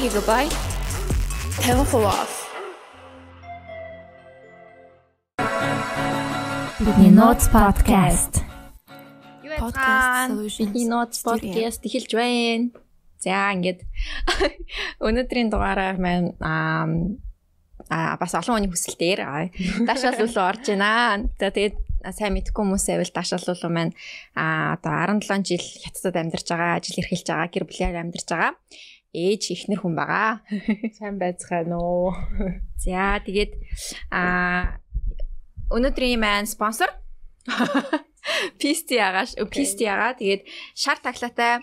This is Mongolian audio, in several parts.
GB 50% off. Бидний Notes podcast. Юу Podcast яцгаан? Solutions Бидний Notes podcast эхэлж байна. За ингээд өнөөдрийн дугаараар маань аа а бас олон хүний хүсэлтээр аа, даашаал үлээ орж байна. За тэгээд сайн мэдгүй хүмүүс байвал даашаал үлээ маань а одоо 17 жил хятадд амьдарч байгаа, жил эрхэлж байгаа, гэр бүлээр амьдарч байгаа. Ээж ихнэр хүн байгаа. Сайн байцгаана уу? За тэгээд а өнөөдрийн маань спонсор Писти агаш, Писти ага. Тэгээд шар таглаатай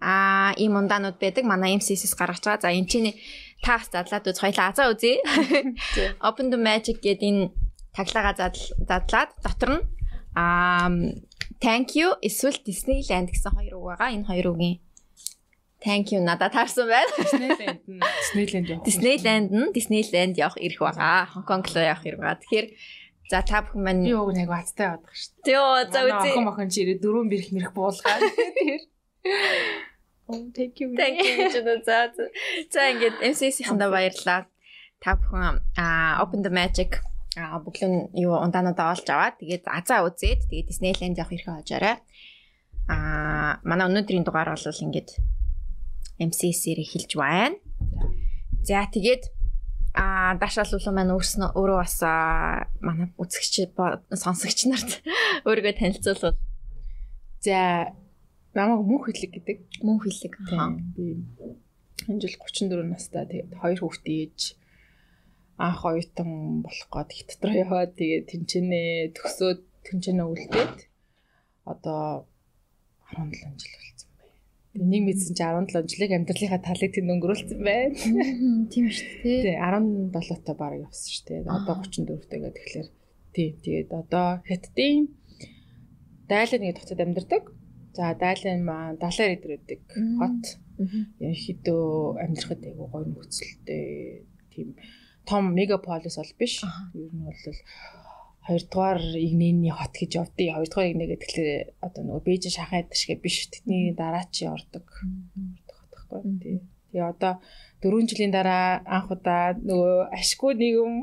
а ийм ундаанууд байдаг. Манай MCS-с гаргаж байгаа. За энэ чинь таас задлаад үз хоёлаа азаа үзье. Open the Magic гэдэг энэ таглагаа задл- задлаад дотор нь а Thank you эсвэл Disneyland гэсэн хоёр үг байгаа. Энэ хоёр үгийн Thank you надад таарсан байна. Disneyland нь Disneyland явах. Disneyland нь Disneyland явах ирэх байгаа. Hong Kong руу явах ирэх байгаа. Тэгэхээр за та бүхэн маань Би уг нэг бацтай явдаг шүү дээ. Тё за үзье. Охин мохин чи ирээ дөрөв бэрх мэрх буулгаад. Тэр. Oh thank you. Thank you гэж үү. За за. Ингээд MCS-ийнхэндээ баярлалаа. Та бүхэн а Open the Magic а бүглэн юу ундаануудаа олж аваад тэгээд азаа үзээд тэгээд Disneyland явах хэрэгтэй хожоорой. А манай өнөөдрийн дугаар бол ингээд MCS-ээр эхэлж байна. За тэгээд а дашаал улаан маань өөрснөө өөрөө бас манай үзэгч сонсогч нарт өөрийгөө танилцуулбал За намайг мөнх хэлэг гэдэг. мөн. Тийм. Би энэ жил 34 настай тэгээд хоёр хүүхдээ ээж анх оюутан болох гээд их дотор яваад тэгээд тэнчэнэ төгсөөд тэнчэнэ үлдээд одоо 17 жил. Тэгээд нэг мэдсэн чи 17 жилиг амьдралынхаа талыг тэнд өнгөрүүлсэн байна. Тийм шүү дээ. Тий 17 та баг явсан шүү дээ. Одоо 34 тагаа тэгэхээр тий тэгээд одоо хятадын дайлын нэг хотод амьдардаг. За дайлын маань далаар идрээдэг Мм. хот. Ерөнхийдөө амьдрахад айгу гоё нөхцөлтэй тийм том мегаполис бол биш. Ер нь бол хоёрдугаар игнэний хот гэж явдیں۔ Хоёрдугаар игнэ гэдэг тэгэхээр одоо нөгөө Бээжин шахаад шигэ биш. Тэдний дараа чи ордог. Ордог хот байхгүй. Тий. Тэгээ одоо 4 жилийн дараа анх удаа нөгөө ашгүй нийгэм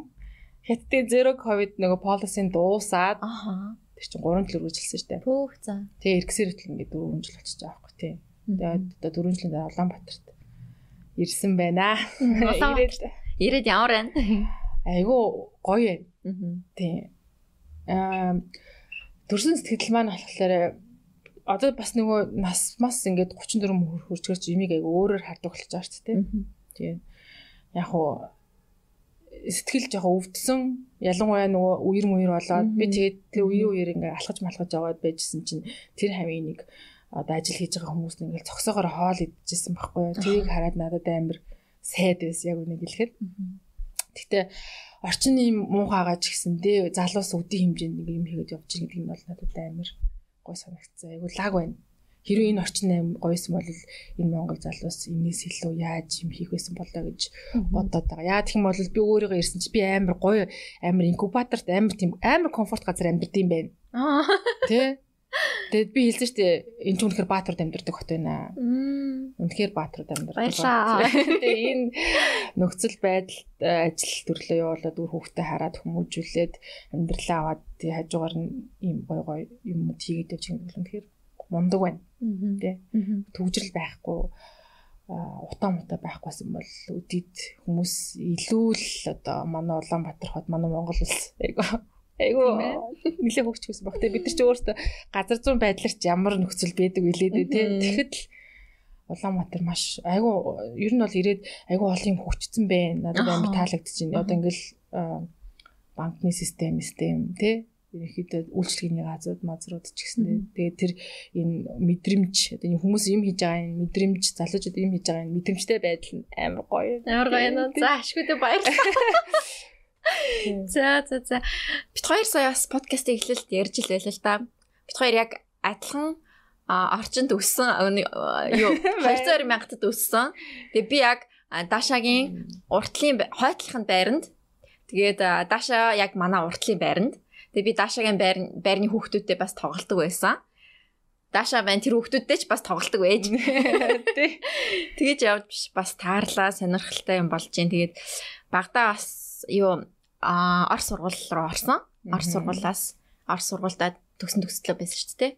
хятадын зero ковид нөгөө полисын дуусаад Аха. тэр чинь 3 жил үргэлжилсэн шүү дээ. Пүүх за. Тэгээ эргэсээр хөтөл ингээд 4 жил болчихж байгаа байхгүй тий. Тэгээд одоо 4 жилийн дараа Улаанбаатарт ирсэн байна. Ирээд Ирээд ямар байна? айгу гоё байна. Тий. Төрсөн сэтгэл маань болохоор одоо бас нөгөө нас мас ингээд 34 хөр- хүрчгэрч юмиг айгу өөрөөр хардаг болж байгаа шүү дээ. тий. Яг уу сэтгэл жоохон өвдсөн ялангуяа нөгөө үер мүер болоод би тэгээд тэр үе үеэр ингээ алхаж малхаж яваад байжсэн чинь тэр хавийн нэг одоо ажил хийж байгаа хүмүүс ингээл цогсоогоор хоол идчихсэн байхгүй юу. Тэрийг хараад надад амар сайд байсан яг үнийг хэлэхэд. Гэтэ орчин ийм муухайгаа ч гэсэндээ залуус өдийн хэмжээнд нэг юм хийгээд явж байгаа гэдэг нь бол надад амар гой санагдсан. Айгу лаг байна. Хэрвээ энэ орчин аим гойсон бол энэ Монгол залуус энэс илүү яаж юм хийх байсан болоо гэж бодоод байгаа. Яа гэх юм бол би өөрийгөө ирсэн чи би амар гоё амар инкубаторт амар тийм амар комфорт газар юм байна. Аа. Тэ? Тэгэд би хэлсэн шүү дээ энэ ч үнэхээр баатард амьдардаг хот байна. Үнэхээр баатард амьдардаг. Тэгээ энэ нөхцөл байдалд э, ажил төрлөө явуулаад үр хөвгтөд хараад хүмүүжүүлээд амьдралаа аваад тий хажуугаар нь ийм гой гой юм хийгээд явж байгаа юм үнэхээр мундаг байна. Тэ? Төвжрэл байхгүй а, утаа мутаа байхгүйсэн бол үдид хүмүүс илүү л одоо манай Улаанбаатар хот манай Монгол улс айгу айгу нэлээ хөгч гэсэн баг. Тэгээ бид нар ч өөртөө газар зүүн байдлаар ч ямар нөхцөл байдаг дээ тий. Тэгэхэд л Улаанбаатар маш айгу ер нь бол ирээд айгу олон юм хөгжсөн байна. Надад амар Аха. таалагдчихэв. Одоо ингээл банкны систем систем тий ерөнхийдөө үйлчлэгээний газрууд мазрууд ч гэсэн тэгээд тэр энэ мэдрэмж одоо энэ хүмүүс юм хийж байгаа энэ мэдрэмж залуучууд юм хийж байгаа энэ мэдрэмжтэй байдал нь амар гоё. Ямар гоё нөө. За ашгүйдээ баярлалаа. За за за. Бид хоёр сая бас подкастыг эхлэлт ярьж л байлаа л да. Бид хоёр яг адилхан орчинд өссөн юу 200 мянгатад өссөн. Тэгээ би яг Дашагийн уртлын хойтлохын байранд тэгээд Даша яг манай уртлын байранд. Тэгээ би Дашагийн байрны хүүхдүүдтэй бас тоглолдог байсан. Даша байна тэр хүүхдүүдтэй ч бас тоглолдог байж. Тэгэж явж биш бас таарлаа сонирхолтой юм болж जैन. Тэгээд багада бас юу а ор сургууль руу орсон. Ор сургуулаас ор сургуультай төгсөн төгслөө байсан шүү дээ.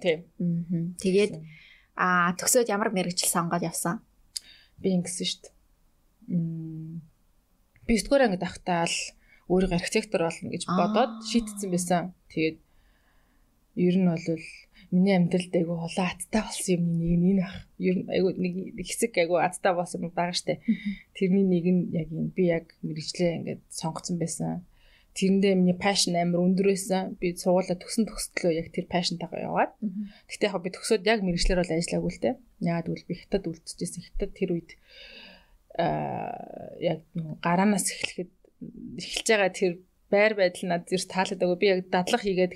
Тий. Аа. Тэгээд а төгсөөд ямар мэрэгжил сонгоод явсан? Би ингэсэн шүү дээ. Би 9 дугаар ангид ахтаа л өөрийгөө архитектор болно гэж бодоод шийтсэн байсан. Тэгээд ер нь бол миний амьдралд айгу холоо аттай болсон юм нэг нь энэ ах. Ер нь айгу нэг хэсэг айгу аттай болсон юм байгаа штэ. Тэрний нэг нь яг энэ би яг мэрэгчлээ ингээд сонгоцсон байсан. Тэрэндээ миний passion амар өндөр байсан. Би сургуулаа төгсөн төгсдлөө яг тэр passion-тайгаа яваад. Гэхдээ яг би төгсөөд яг мэрэгчлэр бол ажиллаагүй л те. Яагаад гэвэл би хятад үлдчихсэн. Хятад тэр үед аа яг гараанаас эхлэхэд эхэлж байгаа тэр байр байдал надад зэр таалагдаагүй. Би яг дадлах хийгээд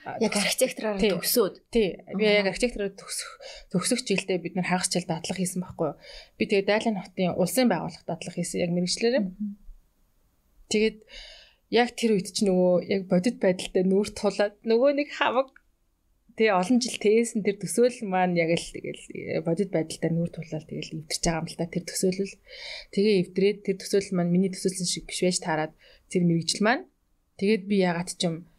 Яг архитектороор төгсөөд. Тий. Би яг архитектороор төгсөх төгсөх жилдээ бид нар хагас жил дадлах хийсэн байхгүй юу. Би тэгээ Дайлан хотын улсын байгууллага дадлах хийсэн яг мэрэгчлэрээ. Тэгээд яг тэр үед чи нөгөө яг бодит байдалтай нүүр тулаад нөгөө нэг хамаг тэгээ олон жил тээсэн тэр төсөөлөл маань яг л тэгэл бодит байдалтай нүүр тулаад тэгэл эвдэрч байгаа юм л та тэр төсөөлөл. Тэгээ эвдрээд тэр төсөөлөл маань миний төсөөлсөн шиг биш байж таарад тэр мэрэгжил маань тэгээд би ягаад ч юм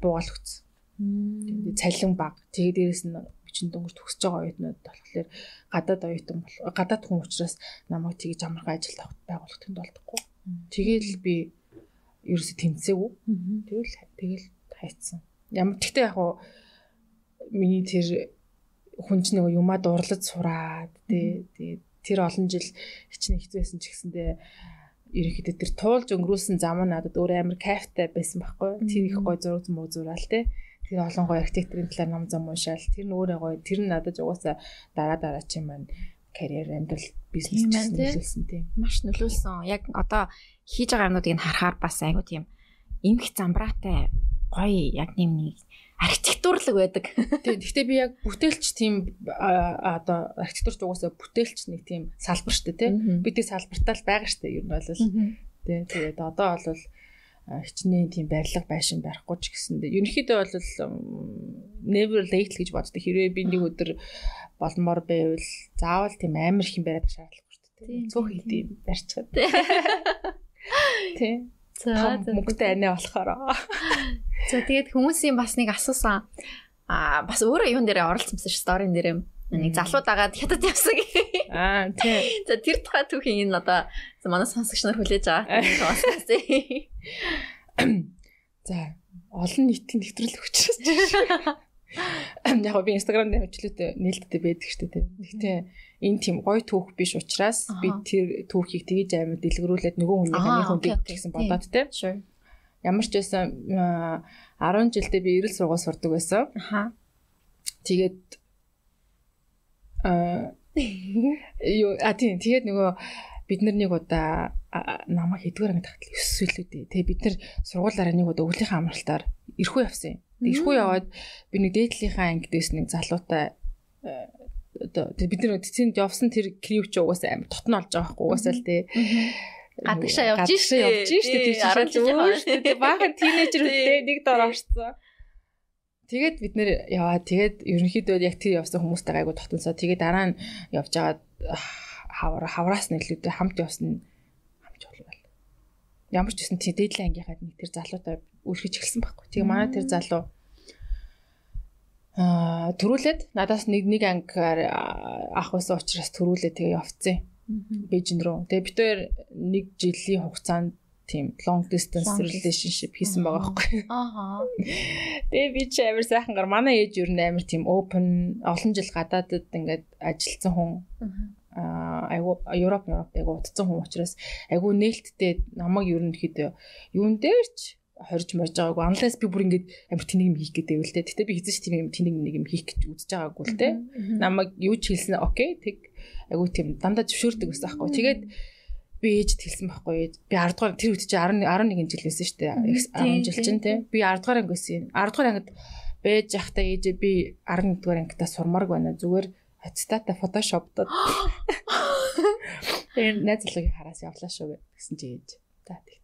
буугаал өгсөн. Тэгээд цалин баг. Тэгээд дээрэс нь бичин дөнгөж төгсөж байгаа оюутнууд болохоор гадаад оюутан бол гадаад хүн учраас намайг тэгж амархан ажилд авах байгуулах тэнд болдохгүй. Тэгээл би ерөөсө тэмцээгүй. Тэгэл тэгэл хайцсан. Ямар тэгтээ яг уу миний тэр хүн ч нэг юмаа дурлаж сураад тий тэр олон жил хичнээн хэцүүсэн ч гэсэндээ ерөнхийдөө тэр туулж өнгөрүүлсэн зам нь надад өөр амар кайфтай байсан байхгүй. Тэр их гой зураг зам зураал те. Тэр олон гой архитектурын талаар ном зам уншаал. Тэр нь өөрөө гой тэр нь надад угаасаа дараа дараа чи маань карьер амьдрал бизнес нөлөөлсөн тийм. Маш нөлөөлсөн. Яг одоо хийж байгаа юмнуудыг харахаар бас айгу тийм эмх замбраатай гоё яг нэм нэг архитектурлаг байдаг. Тийм. Гэхдээ би яг бүтээлч тийм одоо архитектурч угаасаа бүтээлч нэг тийм салбар тий. Би тийм салбартаа л байгаа штэ ер нь бол. Тий. Тэгээд одоо бол хичнээн тийм барилга байшин барихгүй ч гэсэндээ ерөнхийдөө бол never late гэж боддог. Хэрвээ би нэг өдөр болмоор байвал заавал тийм амар их юм бариад шаардлагагүй шүү дээ. Цөөх хийдий барьчихад. Тий. За мөнгөтэй анаа болохоор. За тэгээд хүмүүсийн бас нэг асуусан. Аа бас өөрөө юун дээрээ оролцсон сторийн дээрээ нэг залуу дагаад хятад явсан. Аа тий. За тэр тухай түүхийн энэ одоо манай сонсогч нар хүлээж байгаа. За олон нийтийн нэвтрэл өгчөөс. Яг би инстаграм дээр хөвчлөөтэй нээлттэй байдаг шүү дээ. Гэхдээ энэ тийм гоё түүх биш учраас би тэр түүхийг тгийж амар дэлгэрүүлээд нөгөө хүнийхээ хүнд гэсэн бодоод те. Ямар ч байсан 10 жилдээ би эрэл сургууль сурдаг байсан. Аха. Тэгээд аа юу а тийм тэгээд нөгөө бид нар нэг удаа намайг хэдгээр анги тахтал 9 сүлүүдээ. Тэгээ бид нар сургуулаараа нэг удаа өвлийнхээ амралтаар эрхүү явсан юм. Эрхүү яваад би нэг дээдлийнхаа ангид байсан нэг залуутай одоо бид нар тэнд явсан тэр крип ч угаасаа амар тотно олж байгаа байхгүй угаасаа л тий. Гадагшаа явж штэ. Явж штэ тий. 10 жил штэ. Баахан тинейжер үедээ нэг дор орцсон. Тэгээд бид нэр яваа тэгээд ерөнхийдөө яг тэр явсан хүмүүстэй гайгүй тогтносоо тэгээд дараа нь явж байгаа хавар хавраас нэглүүдээ хамт явсан хамт болов. Ямар ч гэсэн тий дээдлийн ангийнхад нэг тэр залуутай үргэлж эхэлсэн байхгүй. Тэгээ манай тэр залуу аа төрүүлээд надаас нэг нэг ангиар ах байсан учраас төрүүлээд тэгээ явцсан. Бээжин рүү. Тэгээ бид хоёр нэг жилийн хугацаанд тийм long distance relationship хийсэн байгаа байхгүй. Ааха. Тэгээ би ч амар сайхан гар манай ээж юу нээр тийм open олон жил гадаадд ингээд ажилласан хүн. Аа айгу Европ Европ айгу утцсан хүн учраас айгу нээлттэй намайг ерөнхийдөө юун дээрч хорж морж байгаагүй. Unless би бүр ингэж амар тэнийг юм хийх гэдэг л дээ. Гэтэ би хэзээ ч тийм юм тэнийг нэг юм хийх гэж үзэж байгаагүй л дээ. Намайг юу ч хэлсэн окей. Тэг айгу тийм дандаа зөвшөөрдөг байсан байхгүй. Тэгээд би ээжд хэлсэн байхгүй. Би 10 дугаар тэр үед чи 11 11 жил байсан шүү дээ. 10 жил чинь тий. Би 10 дугаар анги байсан. 10 дугаар ангид байж явахдаа ээжээ би 11 дугаар ангидаа сурмаарг байна. Зүгээр аттестата фотошоптод. Тэгээ найз залуугийн хараас явлаа шүү гэсэн чи ээж. За тэг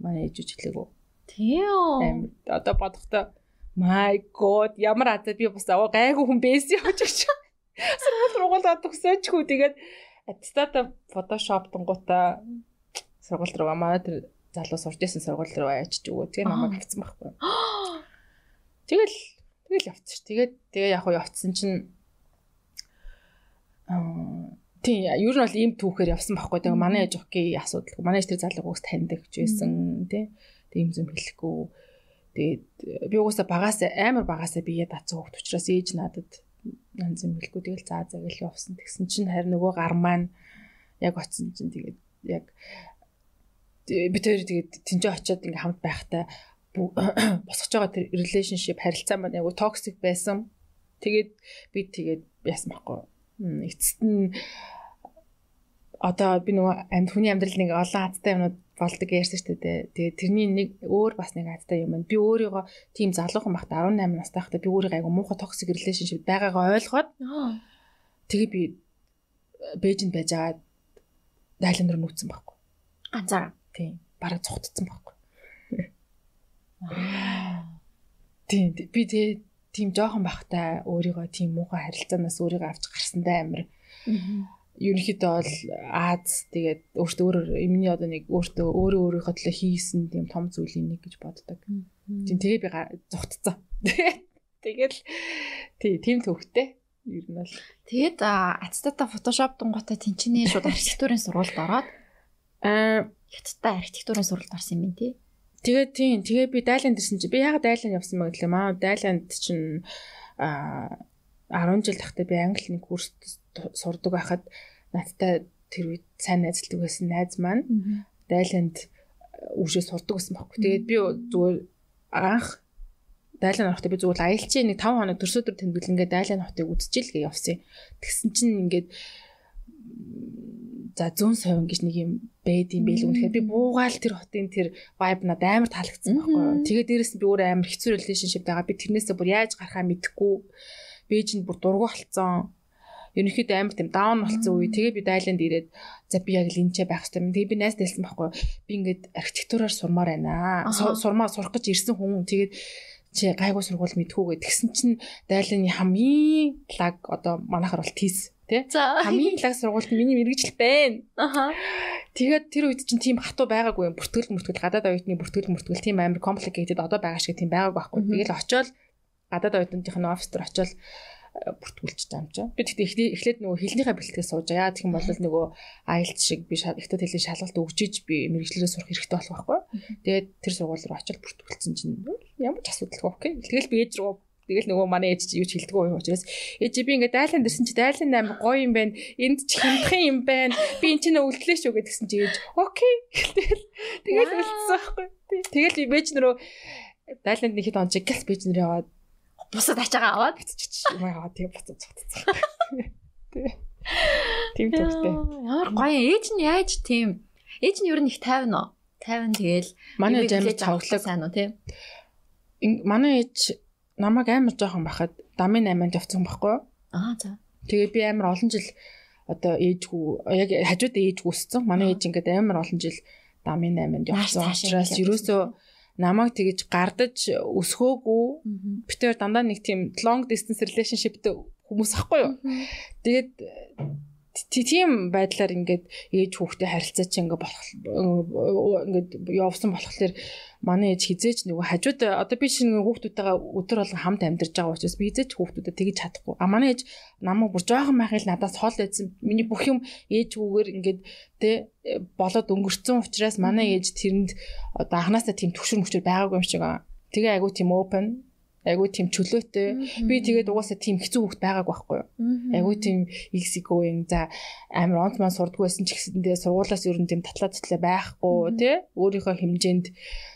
манай ээж үжиглээгөө. Тийм. Одоо бодохдоо My god ямар азаа би бас аваа гайгүй хүн байсан явж гэж. Сургууль руугаа төгсөөчгүй тэгээд аттестата фотошоп тунгуудаа сургууль руу манай тэр залуу сурж исэн сургууль руу аяачиж өгөө. Тэгээ намайг авцсан байхгүй. Тэгэл тэгэл явцсан. Тэгээд тэгээ яг уу явцсан чинь Тийм, ер нь бол ийм түүхээр явсан байхгүй. Тэгээ манай ээж окей асуудал. Манай ээж тэр залуугаас таньдаг ч байсан тий. Тэгээ юм зэм хэлэхгүй. Тэгээд би угаасаа багаас амар багаасаа бие дацсан хөвгт учраас ээж надад янз юм хэлэхгүй. Тэгэл заа гэл явсан. Тэгсэн чинь харин нөгөө гар маань яг очсон чинь тэгээд яг би тэр тэгээд тэнцээ очиод ингээм хамт байхтай босгож байгаа тэр relationship харилцаа маань яг токсик байсан. Тэгээд би тэгээд яасан байхгүй эцэст нь одоо би нөгөө амьд хүний амьдрал нэг олон азтай юмнууд болдог ярьсан шүү дээ. Тэгээ тэрний нэг өөр бас нэг азтай юм байна. Би өөрийгөө тийм залуухан багт 18 настай байхдаа би өөрийгөө айгу муухай токсик relationship байгаагаа ойлгоод тэгээ би Бээжинд байж байгаа дайлан руу нүүцсэн байхгүй. Ганцаараа. Тийм. Бараг цухтцсан байхгүй. Тийм би тэгээ тийм жоохон бахтай өөрийгөө тийм муухай харилцаанаас өөрийгөө авч гарсандаа амир. Ерөнхийдөө бол Аз тэгээд өөртөө өөрөөр эмний одоо нэг өөртөө өөрөө өөрийнхөө төлөө хийсэн тийм том зүйлийн нэг гэж боддог. Тийм тэгээ би зүгтцсан. Тэгэл тий тийм төвхтэй. Ер нь бол. Тэгээд ацтата фотошоп дунгуутай тэнчнээ шууд архитектурын сургуульд ороод аа хятадтай архитектурын сургуульд орсон юм тий. Тэгээд тийм тэгээ би Дайланд ирсэн чи би ягаад Дайланд явсан мэ гэхлээр маа Дайланд чинь а 10 жил тахтай би англи нэг курст сурдаг байхад надтай тэр үед сайн найзлдаг байсан найз маань Дайланд үүшээ сурдаг байсан байхгүй. Тэгээд би зүгээр анх Дайлан хотод би зүгээр аялчийн нэг 5 хоног төрсөдөр тэмдэглэнгээ Дайлан хотыг үзчихэл гээ явсан. Тэгсэн чинь ингээд за зүүн совин гэж нэг юм байд юм байл үнэхээр би буугаал тэр хотын тэр vibe надад амар таалагдсан байхгүй юу. Тэгээд дээрэс нь би өөрөө амар хэцүү relationship байгаа. Би тэрнээсээ бүр яаж гарахаа мэдэхгүй. Бээжинд бүр дургу болцсон. Ерөнхийдөө амар тийм даун болцсон үе. Тэгээ би Дайланд ирээд за би яг л энэчээ байх хэрэгтэй юм. Тэгээ би найз дэлсэн байхгүй. Би ингээд архитектураар сурмаар байна. Сурмаа сурах гэж ирсэн хүн. Тэгээд чи гайгүй сургууль мэдхүүгээ тэгсэн чинь Дайланы хамгийн лаг одоо манайхаар бол тийс тий. Хамгийн лаг сургуульд миний мэрэгжил байна. Аха. Тэгээд тэр үед чинь тийм хатуу байгаагүй юм. Бүртгэл мөртгэл гадаад оюутны бүртгэл мөртгэл тийм амар complicated одоо байгаа шиг тийм байгаагүй байхгүй. Тэгэл очиод гадаад оюутныхын офис дээр очиод бүртгүүлж байгаа юм чинь. Би тэгтээ эхлээд нөгөө хэлнийхээ бэлтгэл сууж яа гэх юм бол нөгөө IELTS шиг би ихтэй хэлний шалгалт өгчиж би мэрэгчлэрээ сурах хэрэгтэй болох байхгүй. Тэгээд тэр сургууль руу очиод бүртгүүлсэн чинь ямар ч асуудалгүй окей. Тэгэл би ээж рүү Тэгэл нөгөө манай ээж чи юу ч хэлдэггүй юм учраас ээж би ингээд дайлан дэрсэн чи дайлан амар гоё юм байна. Энд ч хямдхан юм байна. Би эн чинь өвлөлөө шүү гэдгсэн чи ээж окей. Тэгэл тэгэл үлдсэн байхгүй. Тэгэл би бэж нөрөө дайланд нэг хэд он чиг гэлс бэж нэр яваад бусад ачаагаа аваад битчих юм аа тэгээ буцаад цогцсон. Тийм төгтэй. Ямар гоё ээж нь яаж тийм ээж нь ер нь их тайван уу? Тайван тэгэл манай ээж амар цоглог сайн уу тийм. Манай ээж намайг амар жоохон бахад дамын 8-нд явцсан байхгүй юу? Аа за. Тэгээд би амар олон жил одоо ээжгүй яг хажууд ээжгүй өссөн. Манай ээж ингээд амар олон жил дамын 8-нд явцсан учраас ерөөсөө намайг тэгэж гардаж өсгөөгүй. Битээр дандаа нэг тийм long distance relationshipтэй хүмүүс ахгүй юу? Тэгээд тийм байдлаар ингээд ээж хүүхдээ харилцаа чи ингээд болох ингээд явсан болохоор манай ээж хизээч нөгөө хажууд одоо би чинь хүүхдүүдтэйгээ өдөр болгон хамт амьдарч байгаа учраас би хизээч хүүхдүүдэд тэгж чадахгүй. А манай ээж намайг бүр жоохон байхыг надаас хол байсан. Миний бүх юм ээжгүүгээр ингээд тэ болоод өнгөрцөн учраас манай ээж тэрэнд одоо анханасаа тийм төвшөр мөчөр байгаагүй юм шиг. Тэгээ айгу тийм open айгуу тийм чөлөөтэй. Би тэгээд угаасаа тийм хэцүү хөвгт байгаагүй байхгүй юу. Айгуу тийм эксикоing за амар онц маань сурдгүй байсан ч гэсэндээ сургуулаас ер нь тийм татлаа татлаа байхгүй тий. Өөрийнхөө хэмжээнд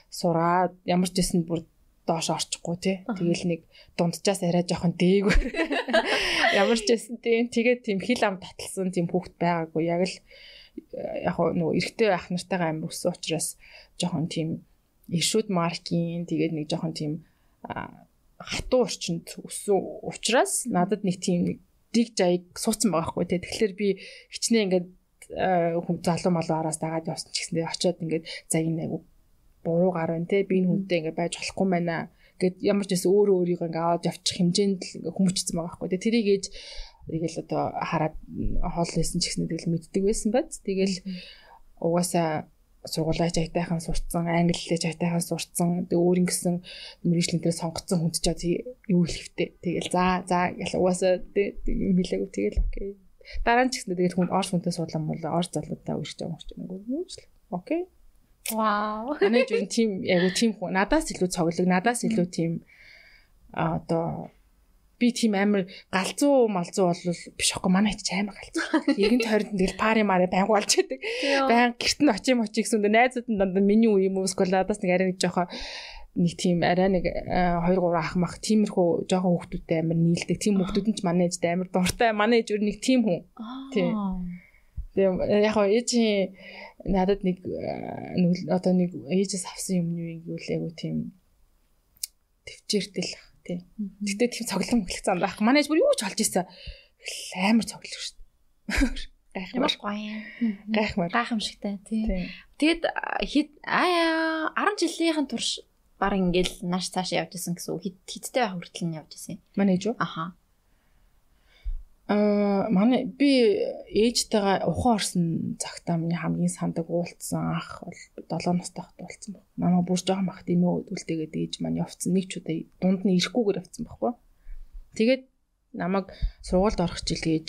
сураад ямар ч гэсэн бүр доош орчихгүй тий. Тэгэл нэг дунджаас арай жоохон дээгүүр. Ямар ч байсан тийм тэгээд тийм хил ам таталсан тийм хүүхд байгаагүй. Яг л яг нөгөө эрэгтэй ах нартайгаа амар өссөн учраас жоохон тийм ишүүд маркийн тэгээд нэг жоохон тийм хатуу орчинд өссөн учраас надад нэг тийм нэг дэг жаяг суудсан байгаа хгүй тий. Тэгэхээр би хичнээн ингээд хүн залуу малуу араас дагаад явсан ч гэсэндээ очиод ингээд за энэ айгу буруу гар байна тий. Би энэ хүнтэй ингээд байж болохгүй байна гэд ямар ч байсан өөрөө өөрийгөө ингээ аваад явчих хэмжээнд л ингээ хүмүүжсэн байгаа байхгүй. Тэгээ тэрийг ээж тэгэл одоо хараад хоол байсан ч гэсэн тэгэл мэддэг байсан байц. Тэгэл угаасаа сургуулаа жайтайхан сурцсан, англи хэлээ жайтайхан сурцсан. Тэгээ өөр ингэсэн мэрэгжлийн дээр сонгоцсон хүнд ч юу хэлэхтэй. Тэгэл за за угаасаа юм хэлээгүй тэгэл окей. Дараа нь ч гэсэн тэгээд хүн орс хүнтэй суулам бол орс залуудаа юм шиг юм. Окей. Вау. Манай жин тим яг тим хүн надаас илүү цоглог, надаас илүү тим а одоо би тийм амар галзуу малзуу бол биш аахгүй манай ч амар галзуу. Егэн тойронд тэгэл пари мари байнг болж байдаг. Баян гэрт нь очим очиг гэсэн найзууд нь дандаа миний үе юм уу эсвэл надаас нэг арай нэг жоохоо нэг тийм арай нэг 2 3 ах мах тиймэрхүү жоохон хүүхдүүдтэй амар нийлдэг. Тийм хүүхдүүд нь ч манай ээжтэй амар дуртай. Манай ээж өөр нэг тийм хүн. Тийм. Тэгээ яг хоо ээжийн надад нэг одоо нэг ээжээс авсан юм юу гэвэл айгу тийм төвчээртэл тий. Гэтэ тийм цоглон мөглөх зам байх. Манай ээж бүр юу ч олж ийсэн. Амар цоглох шүү дээ. Гоё. Гайхмаар. Гайхамшигтай тий. Тэгэд хэд аа 10 жилийнхэн турш баг ингээл нааш цаашаа явж исэн гэсэн үг хиттэй байх хүртэл нь явж исэн. Манай ээж үү? Аха. Аа манай би ээжтэйгээ ухаан орсон цагтаа миний хамгийн сандаг уулцсан ах бол 7 настай хат уулцсан баг. Намаа бүр жоохон бахт эмээ өдөлтэйгээд ээж маань явцсан нэг ч удаа дунд нь ирэхгүйгээр явцсан баггүй. Тэгээд намайг сургуульд орох жил ээж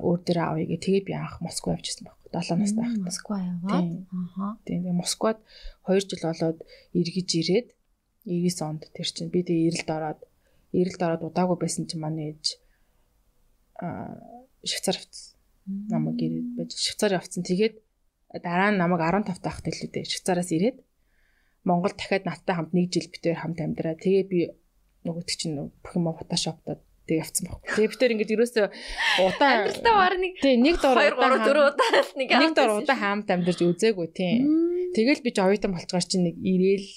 өөр дээр авъя гэ тэгээд би анх Москва явчихсан баг. 7 настай хат. Москва яваад. Аха. Тэгээд Москвад 2 жил болоод эргэж ирээд 99 онд тэр чинь би тэгээд эрэлд ороод эрэлд ороод удаагүй байсан чинь манай ээж Швейцар авцсан. Намайг ирээд байж Швейцар явцсан. Тэгээд дараа нь намайг 15 таахт илүү дээ. Швейцараас ирээд Монгол дахиад надтай хамт нэг жил битээр хамт амьдраа. Тэгээ би нөгөөт чинь бүх юм фотошоптод тэг явцсан байхгүй. Тэгээ битээр ингэж ерөөсөө удаа амьдралтаа баг нэг тэг нэг дор 2 3 4 удаа нэг нэг дор удаа хамт амьдарч үзээгүй тийм. Тэгэл би ч оюутан болцгоор чинь нэг ирээл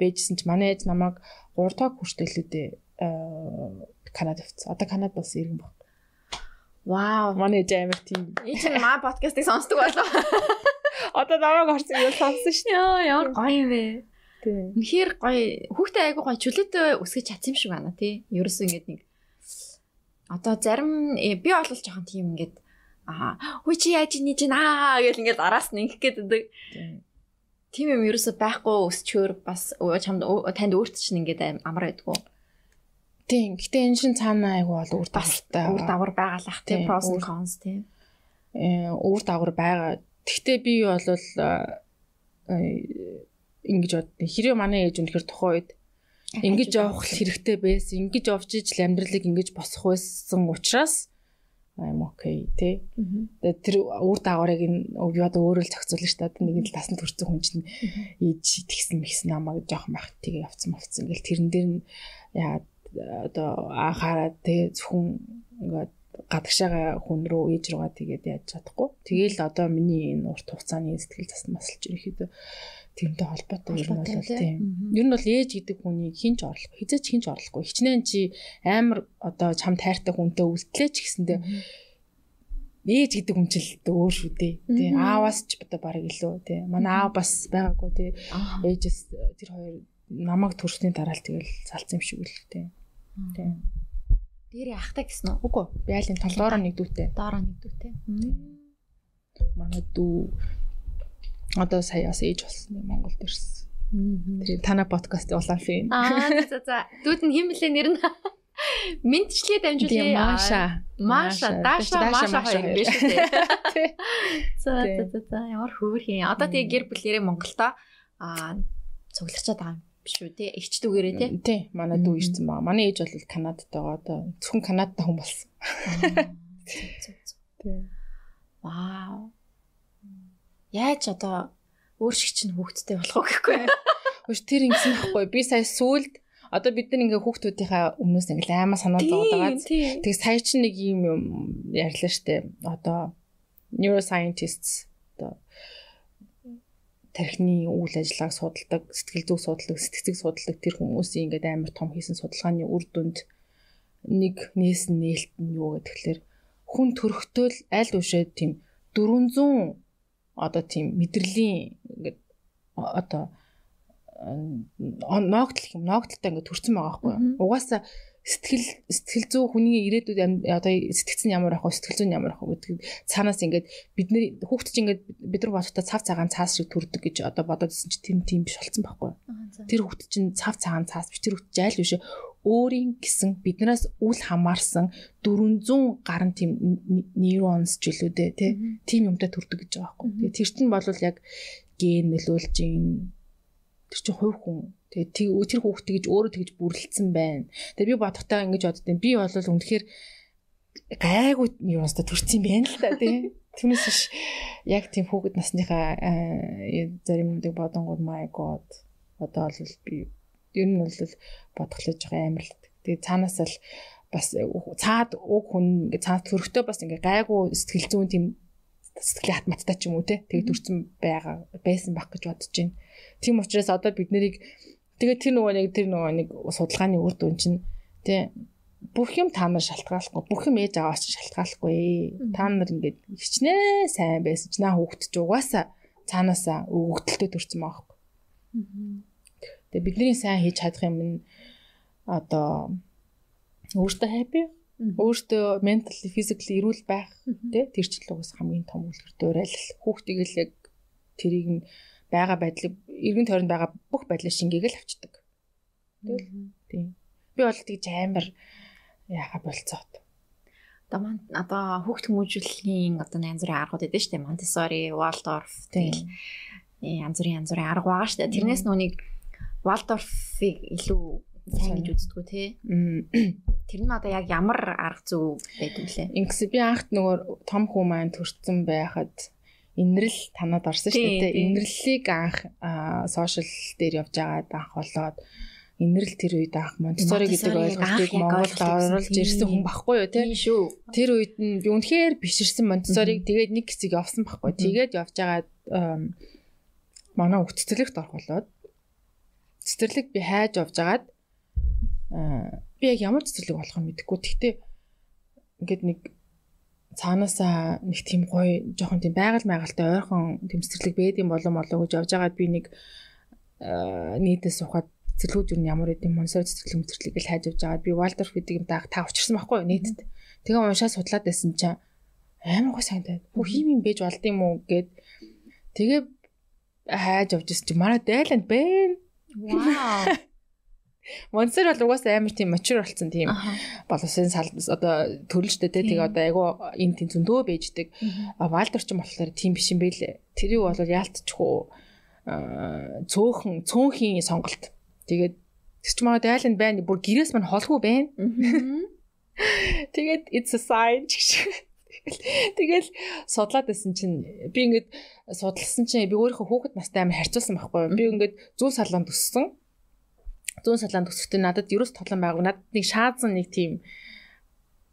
бэжсэн чи манай ээж намайг 3 дахь хүртэл илүү дээ Канад явцсан. Одоо Канад болсон иргэн баг. Вау. Манай ээж амар тийм. Энд чинь маа подкастыг сонсдог болов. Одоо намайг орсон юм сонсон. Яа, ямар гоё юм бэ. Тийм. Үнэхээр гоё. Хүүхдээ айгуу гоё чөлөөтэй өсгөж чадсан юм шиг байна тий. Ерөөсөө ингэдэг нэг одоо зарим э, би олвол жоохон тийм ингээд аа хүй чи яаж ий чинь аа гэл ингээд араас нь ингэх гэдэг. Тийм юм ерөөсөө байхгүй өсчөөр бас чамд танд өөрт чинь ингээд амар байдгүй. Тийм. Гэтэ энэ шин цаана айгу бол үр дагавартай. Үр дагавар байгалах тийм pros and cons тийм. Э үр дагавар байгаа. Гэтэ би бол ингэж бод. Хэрэг манай ээж үнэхэр тухайн үед ингэж явах хэрэгтэй байсан. Ингэж явж ижил амьдралыг ингэж босох байсан учраас I'm okay тий. Тэгээд тэр үр дагаврыг нь одоо өөрөө л зохицуулна шүү дээ. Нэг л тасанд хүрсэн хүн чинь ээж тэгсэн мэгсэн намайг жоохон байх тэгээ явцсан мовцсон. Ингээл тэрэн дээр нь яа одоо анхаарад тэгээ зөвхөн ингээд гадагшаага хүн рүү ээж руугаа тэгээд яаж чадахгүй. Тэгээл одоо миний энэ урт хугацааны сэтгэл зас масалж ирэхэд тэрнтэй холбоотой юм бол тийм. Ер нь бол ээж гэдэг хүнийг хинч орлох, хизээч хинч орлохгүй. Хичнээн чи амар одоо чам тайртай хүнтэй үлдлээ ч гэсэндээ ээж гэдэг хүн ч л өөр шүү дээ. Тий. Ааваас ч одоо баг илүү тий. Манай аав бас байгаагүй тий. Ээжээс тэр хоёр намайг төрсний дараа л тэгэл салцсан юм шиг үл тий. Тий. Дээр яхтай гэсэн үү? Үгүй. Би айлын толгоороо нэг дүүтэй. Доороо нэг дүүтэй. Манай дүү одоо сая бас ээж болсон юм Монголд ирсэн. Тэгээ танай подкаст улаан фэн. Аа за за. Дүүд нь хэм блэ нэр нь? Мэдчлээ дамжуулъя. Маша. Маша, Даша, Маша хоёр биш үү? За за за. Ямар хөөрхий. Одоо тэгээ гэр бүлэрээ Монголдо аа цугларчаад байгаа юм биш үү те? Игч дүүгээрээ те? Тий, манай дүү ирсэн баа. Манай ээж бол Канадад байгаа одоо зөвхөн Канадтай хүн болсон. Тий. Вау. Яаж одоо өөр шиг чинь хүүхдтэй болох уу гэхгүй. Хөөш тэр ингэсэн байхгүй. Би сая сүулт одоо бид нар ингээ хүүхдүүдийнхаа өмнөөс ингээ аймаа санаа зовдоогаас тэг сая чинь нэг юм юм ярьлаа штэ. Одоо neuroscientists одоо тархины үйл ажиллагааг судалдаг, сэтгэл зүйг судалдаг, сэтгцэг судалдаг тэр хүмүүсийн ингээд амар том хийсэн судалгааны үр дүнд нэг нээсэн нээлт нь юу гэхээр хүн төрөхтөл аль үшээ тийм 400 одоо тийм мэдрэлийн ингээд одоо ноогдол юм ноогдолтой ингээд төрсэн байгаа байхгүй юу. Угаасаа сэтгэл сэтгэл зүй хүний ирээдүйд одоо сэтгцэн ямар ах вэ сэтгэл зүйн ямар ах вэ гэдэг цаанаас ингээд бидний хүүхд чинь ингээд бид нар бодохтой цав цагаан цаас шиг төрдөг гэж одоо бодоод ирсэн чинь тийм тийм биш болсон байхгүй тэр хүүхд чинь цав цагаан цаас биш тэр хүүхд жайл биш. Өөрийн гэсэн биднээс үл хамаарсан 400 гаруй тийм нейронс жилүүдээ тийм юмтай төрдөг гэж байгаа байхгүй тэгээ тэр чинь бол яг ген нөлөөлж ийн тэр чинь хувь хүн Тэгээ тэр хүүхдээ гэж өөрөө тэгж бүрлэлсэн байна. Тэгээ би бодохтаа ингэж боддیں۔ Би бол үнэхээр гайгүй юу нэстэ төрсөн юм байна л та тий. Түүнээс биш яг тийм хүүхэд насныхаа зарим юмдаг бодонгууд my god одоо бол би ер нь бол бодглож байгаа амар л. Тэгээ цаанаас л бас цаад уг хүн ингээ цаад төрөхтэй бас ингээ гайгүй сэтгэл зүйн тийм сэтгэлийн хат маттай ч юм уу те тэгээ төрсэн байгаа байсан байх гэж бодож байна. Тийм учраас одоо бид нарыг Тэгээд тэр нөгөө нэг тэр нөгөө нэг судалгааны үр дүн чинь тий бүх юм та нар шалтгаалахгүй бүх юм ээж аваач шалтгаалахгүй. Та нар ингээд хичнээн сайн байсан ч наа хүүхэд ч угаасаа цаанаасаа өгөгдөлтөд төрсэн байгаа байхгүй. Тэгээ бидний сайн хийж чадах юм нь одоо өөртөө happy өөртөө mentally physically эрүүл байх тий тэр чинь л угсаа хамгийн том үлгэр дуурайл хүүхдийг л яг тэрийг нь байгаа байдлыг эргэн тойронд байгаа бүх байдлаа шингээгээл авчдаг. Тэгэл тийм. Би бол тэгж амар яха болцоод. Одоо маань одоо хүүхд хүмүүжүүлэхийн одоо янз бүрийн аргууд шүү дээ. Montessori, Waldorf тэгэл янз бүрийн янз бүрийн арга байгаа дээ. Тэрнээс нүуник Waldorf-ыг илүү сайн гэж үздэггүй тий. Тэр нь одоо яг ямар арга зүй байдаг лээ. Ингэс би анхт нөгөө том хүү маань төрсэн байхад инрэл танад орсон шүү дээ. Инрэллийг анх сошиал дээр явж байгаад анх болоод инрэл тэр үед анх Монтесори гэдэг ойлголтыг Монголд оруулж ирсэн хүн баггүй юу те. Тэр үед нь үнэхээр биширсэн Монтесориг тэгээд нэг хэсэг явсан баггүй. Тэгээд явж байгаад манай орох болоод цэцэрлэг би хайж явж байгаад би яг ямар цэцэрлэг болох юм мэдэхгүй. Гэхдээ ингээд нэг цаанаасаа нэг тийм гоё жоохон тийм байгаль майгалтай ойрхон тэмцэрлэг бэд юм болон болоо гэж явж байгаад би нэг нийтээс сухад цэцэрлэгүүд юу ямар гэдэм монсор цэцэрлэг мэцэрлэг гэж хайж явж байгаад би Валдорф гэдэг юм даах та учирсан байхгүй юу нийтэд. Тэгээ уншаа судлаад байсан чинь амар гоо сайн таа. Бүх юм юм бэж болд юм уу гэд тэгээ хайж явж байсан чинь манай дайланд байна. Вау. Монстер бол угаасаа амар тийм mature болсон тийм боловсын сал одоо төрөлжтэй те тэгээ одоо айгу энэ тийм зөндөө бэждэг. Валдер ч юм болохоор тийм биш юм бэлээ. Тэрийг бол яалтчихгүй цөөхөн цөөнхийн сонголт. Тэгээд тэр ч маа дайланд байна. Бүр гэрээс мань холгүй байна. Тэгээд it's a sign гэж. Тэгэл судлаад байсан чинь би ингээд судалсан чинь би өөрийнхөө хүүхэд настай амар харьцуулсан байхгүй. Би ингээд зүүн салаанд өссөн зүүн салаанд төсөлтөд надад ерөөс тоглоом байгуу. Надад нэг шаазан нэг тийм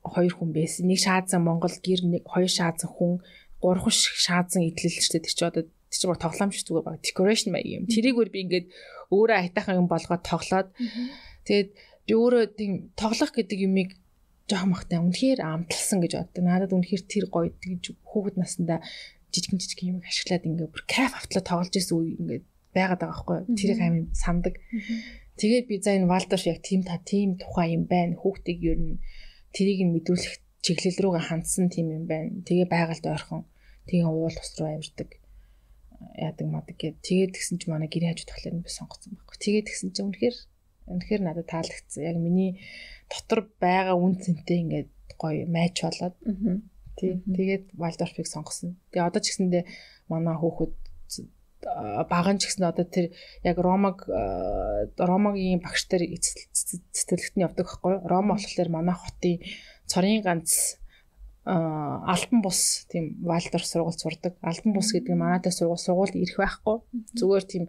хоёр хүн байсан. Нэг шаазан Монгол гэр нэг хоёр шаазан хүн, гурван шаазан идэлэлчтэй тэр чи одоо тэр чи бүр тоглоом шиг зүгээр баг. Decoration маяг юм. Тэрийг өөр би ингээд өөрөө айтаахан юм болгоод тоглоод тэгээд би өөрөө тийм тоглох гэдэг юмыг жоохон махтай үнэхээр амталсан гэж боддог. Надад үнэхээр тэр гоё гэж хүүхэд наснда жижигэн жижигэн юм ашиглаад ингээ бүр кайф автлаа тоглож исэн үе ингээ байгаад байгаа байхгүй. Тэрийг амин сандаг. Тэгээд би за энэ Валдорш яг тийм та тийм тухай юм байна. Хүүхдийг ер нь тэрийг нь мэдрүүлэх чиглэл рүүгээ хандсан тийм юм байна. Тэгээ байгальд ойрхон тэгээ уул ус руу авирдаг яадаг мадаг гэд тэгээд тэгсэн чинь манай гэрээ хажуу тахлаар би сонгоцсон байхгүй. Тэгээд тэгсэн чинь үнэхээр үнэхээр надад таалагдсан. Яг миний дотор байгаа үн цэнтэй ингээд гоё майч болоод. Тий. Тэгээд Валдорфыг сонгосон. Тэгээ одоо ч гэсэндээ манай хүүхэд баган ч гэсэн одоо тэр яг Ромаг Ромагийн багш нар цэцэрлэгт нь явдаг байхгүй Рома болохоор манай хотын цорын ганц альбан бус тийм Валдор сургууль сурдаг. Альбан бус гэдэг нь манайтай сургууль сургуульд ирэх байхгүй. Зүгээр тийм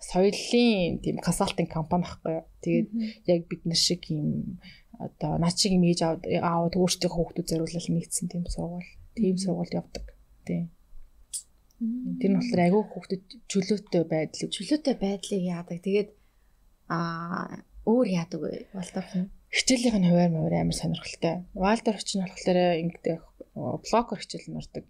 соёлын тийм консалтинг компани байхгүй. Тэгээд яг бид нар шиг юм одоо над шиг имиж аваад өөрсдийнхөө хүүхдүүд зориулал нэгдсэн тийм сургууль. Тийм сургуульд явдаг. Тийм. Тэр нь болохоор агүй хүүхдэд чөлөөтэй байдлыг чөлөөтэй байдлыг яадаг. Тэгээд аа өөр яадаг вэ? Валдорф нь хичээлийн нь хуваар мөр амар сонирхолтой. Валдорф ч нь болохоор ингэдэг блокер хичээл нь ордог.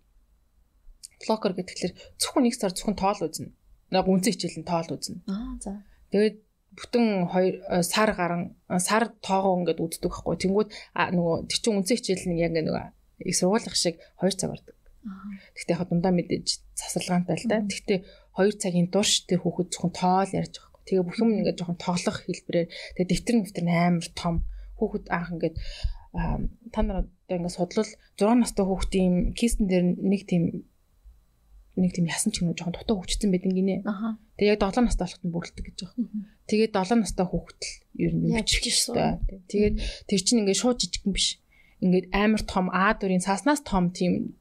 Блокер гэхэлэр зөвхөн нэг сар зөвхөн тоол үзнэ. нэг үнцэн хичээл нь тоол үзнэ. Аа за. Тэгээд бүтэн хоёр э, сар гарan сар тоогоо ингээд үздэг байхгүй. Тэнгүүд нөгөө тэр чинь үнцэн хичээл нь яг нөгөө их сургуулах шиг 2 цаг ордог. Гэхдээ яг дундаа мэдээж засалгаантай л да. Гэхдээ 2 цагийн турш тэр хүүхэд зөвхөн тоол ярьж байгаа. Тэгээ бүх юм ингээд жоохон тоглох хэлбэрээр тэгээ дэвтэр нэвтэр амар том хүүхэд анх ингээд та нар одоо ингээд судлал 6 настай хүүхдийн кистен дээр нэг тийм нэг тийм ясан ч юм уу жоохон дутуу хөвчсөн байдаг гинэ. Аха. Тэгээ яг 7 настай болоход нь бүрэлдэг гэж байгаа. Тэгээд 7 настай хүүхэд л ер нь бичих ёстой. Тэгээд тэр чинь ингээд шууд жижигхэн биш. Ингээд амар том А дурын цааснаас том тийм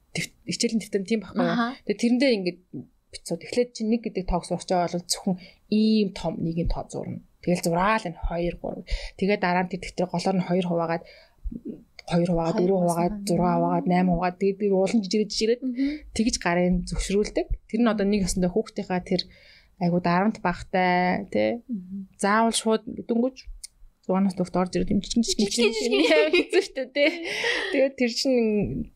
хичээлийн дэвтэр тийм байхгүй юу. Тэгээд тэрэн дээр ингээд бицүүд эхлээд чинь нэг гэдэг тоог сурч байгаа бол зөвхөн ийм том нэгийн тоо зурна. Тэгэл зураал энэ 2 3. Тэгээд дараа нь тэр дэвтэр голоор нь 2 хуваагаад 2 хуваагаад 4 хуваагаад 6 хуваагаад 8 хуваагаад тэгээд би уулан жижиг жижигрээд тэгж гарын зөвшрүүлдэг. Тэр нь одоо нэг өсөндөө хүүхдийнхаа тэр айгуу дарамт багтай тий. Заавал шууд дөнгөж 6 нас төгт орж ирээд юм жижиг жижиг хэцүү шүү дээ. Тэгээд тэр чин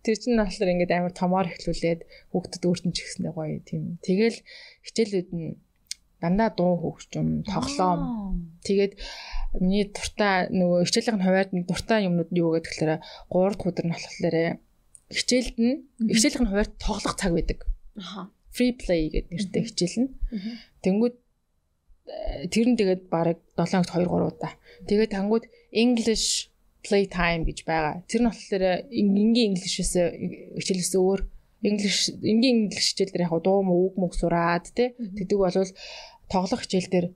тэр чин болохоор ингээд амар томоор эхлүүлээд хүүхдэд өөртөө ч ихсэндээ гоё тийм. Тэгэл хичээлүүд нь дандаа дуу хөгжим, тоглоом. Тэгээд миний дуртай нөгөө хичээлийн хувьд нэг дуртай юмнууд юу гэдэг тэгэхээр 3 дахь өдөр нь болохоор хичээлд нь хичээлийн хувьд тоглох цаг байдаг. Аха. Free play гэдэг нэртэй хичээл нь. Тэнгүүд тэр нь тэгээд бараг 7-д 2 3 удаа. Тэгээд тангууд English play time гэж байгаа. Тэр нь болохоор энгийн English-ээс хичээлээс өөр English энгийн English хичээл дээр яг дуу үг мөг сураад тий. Тэгдэг бол тоглох хичээл дээр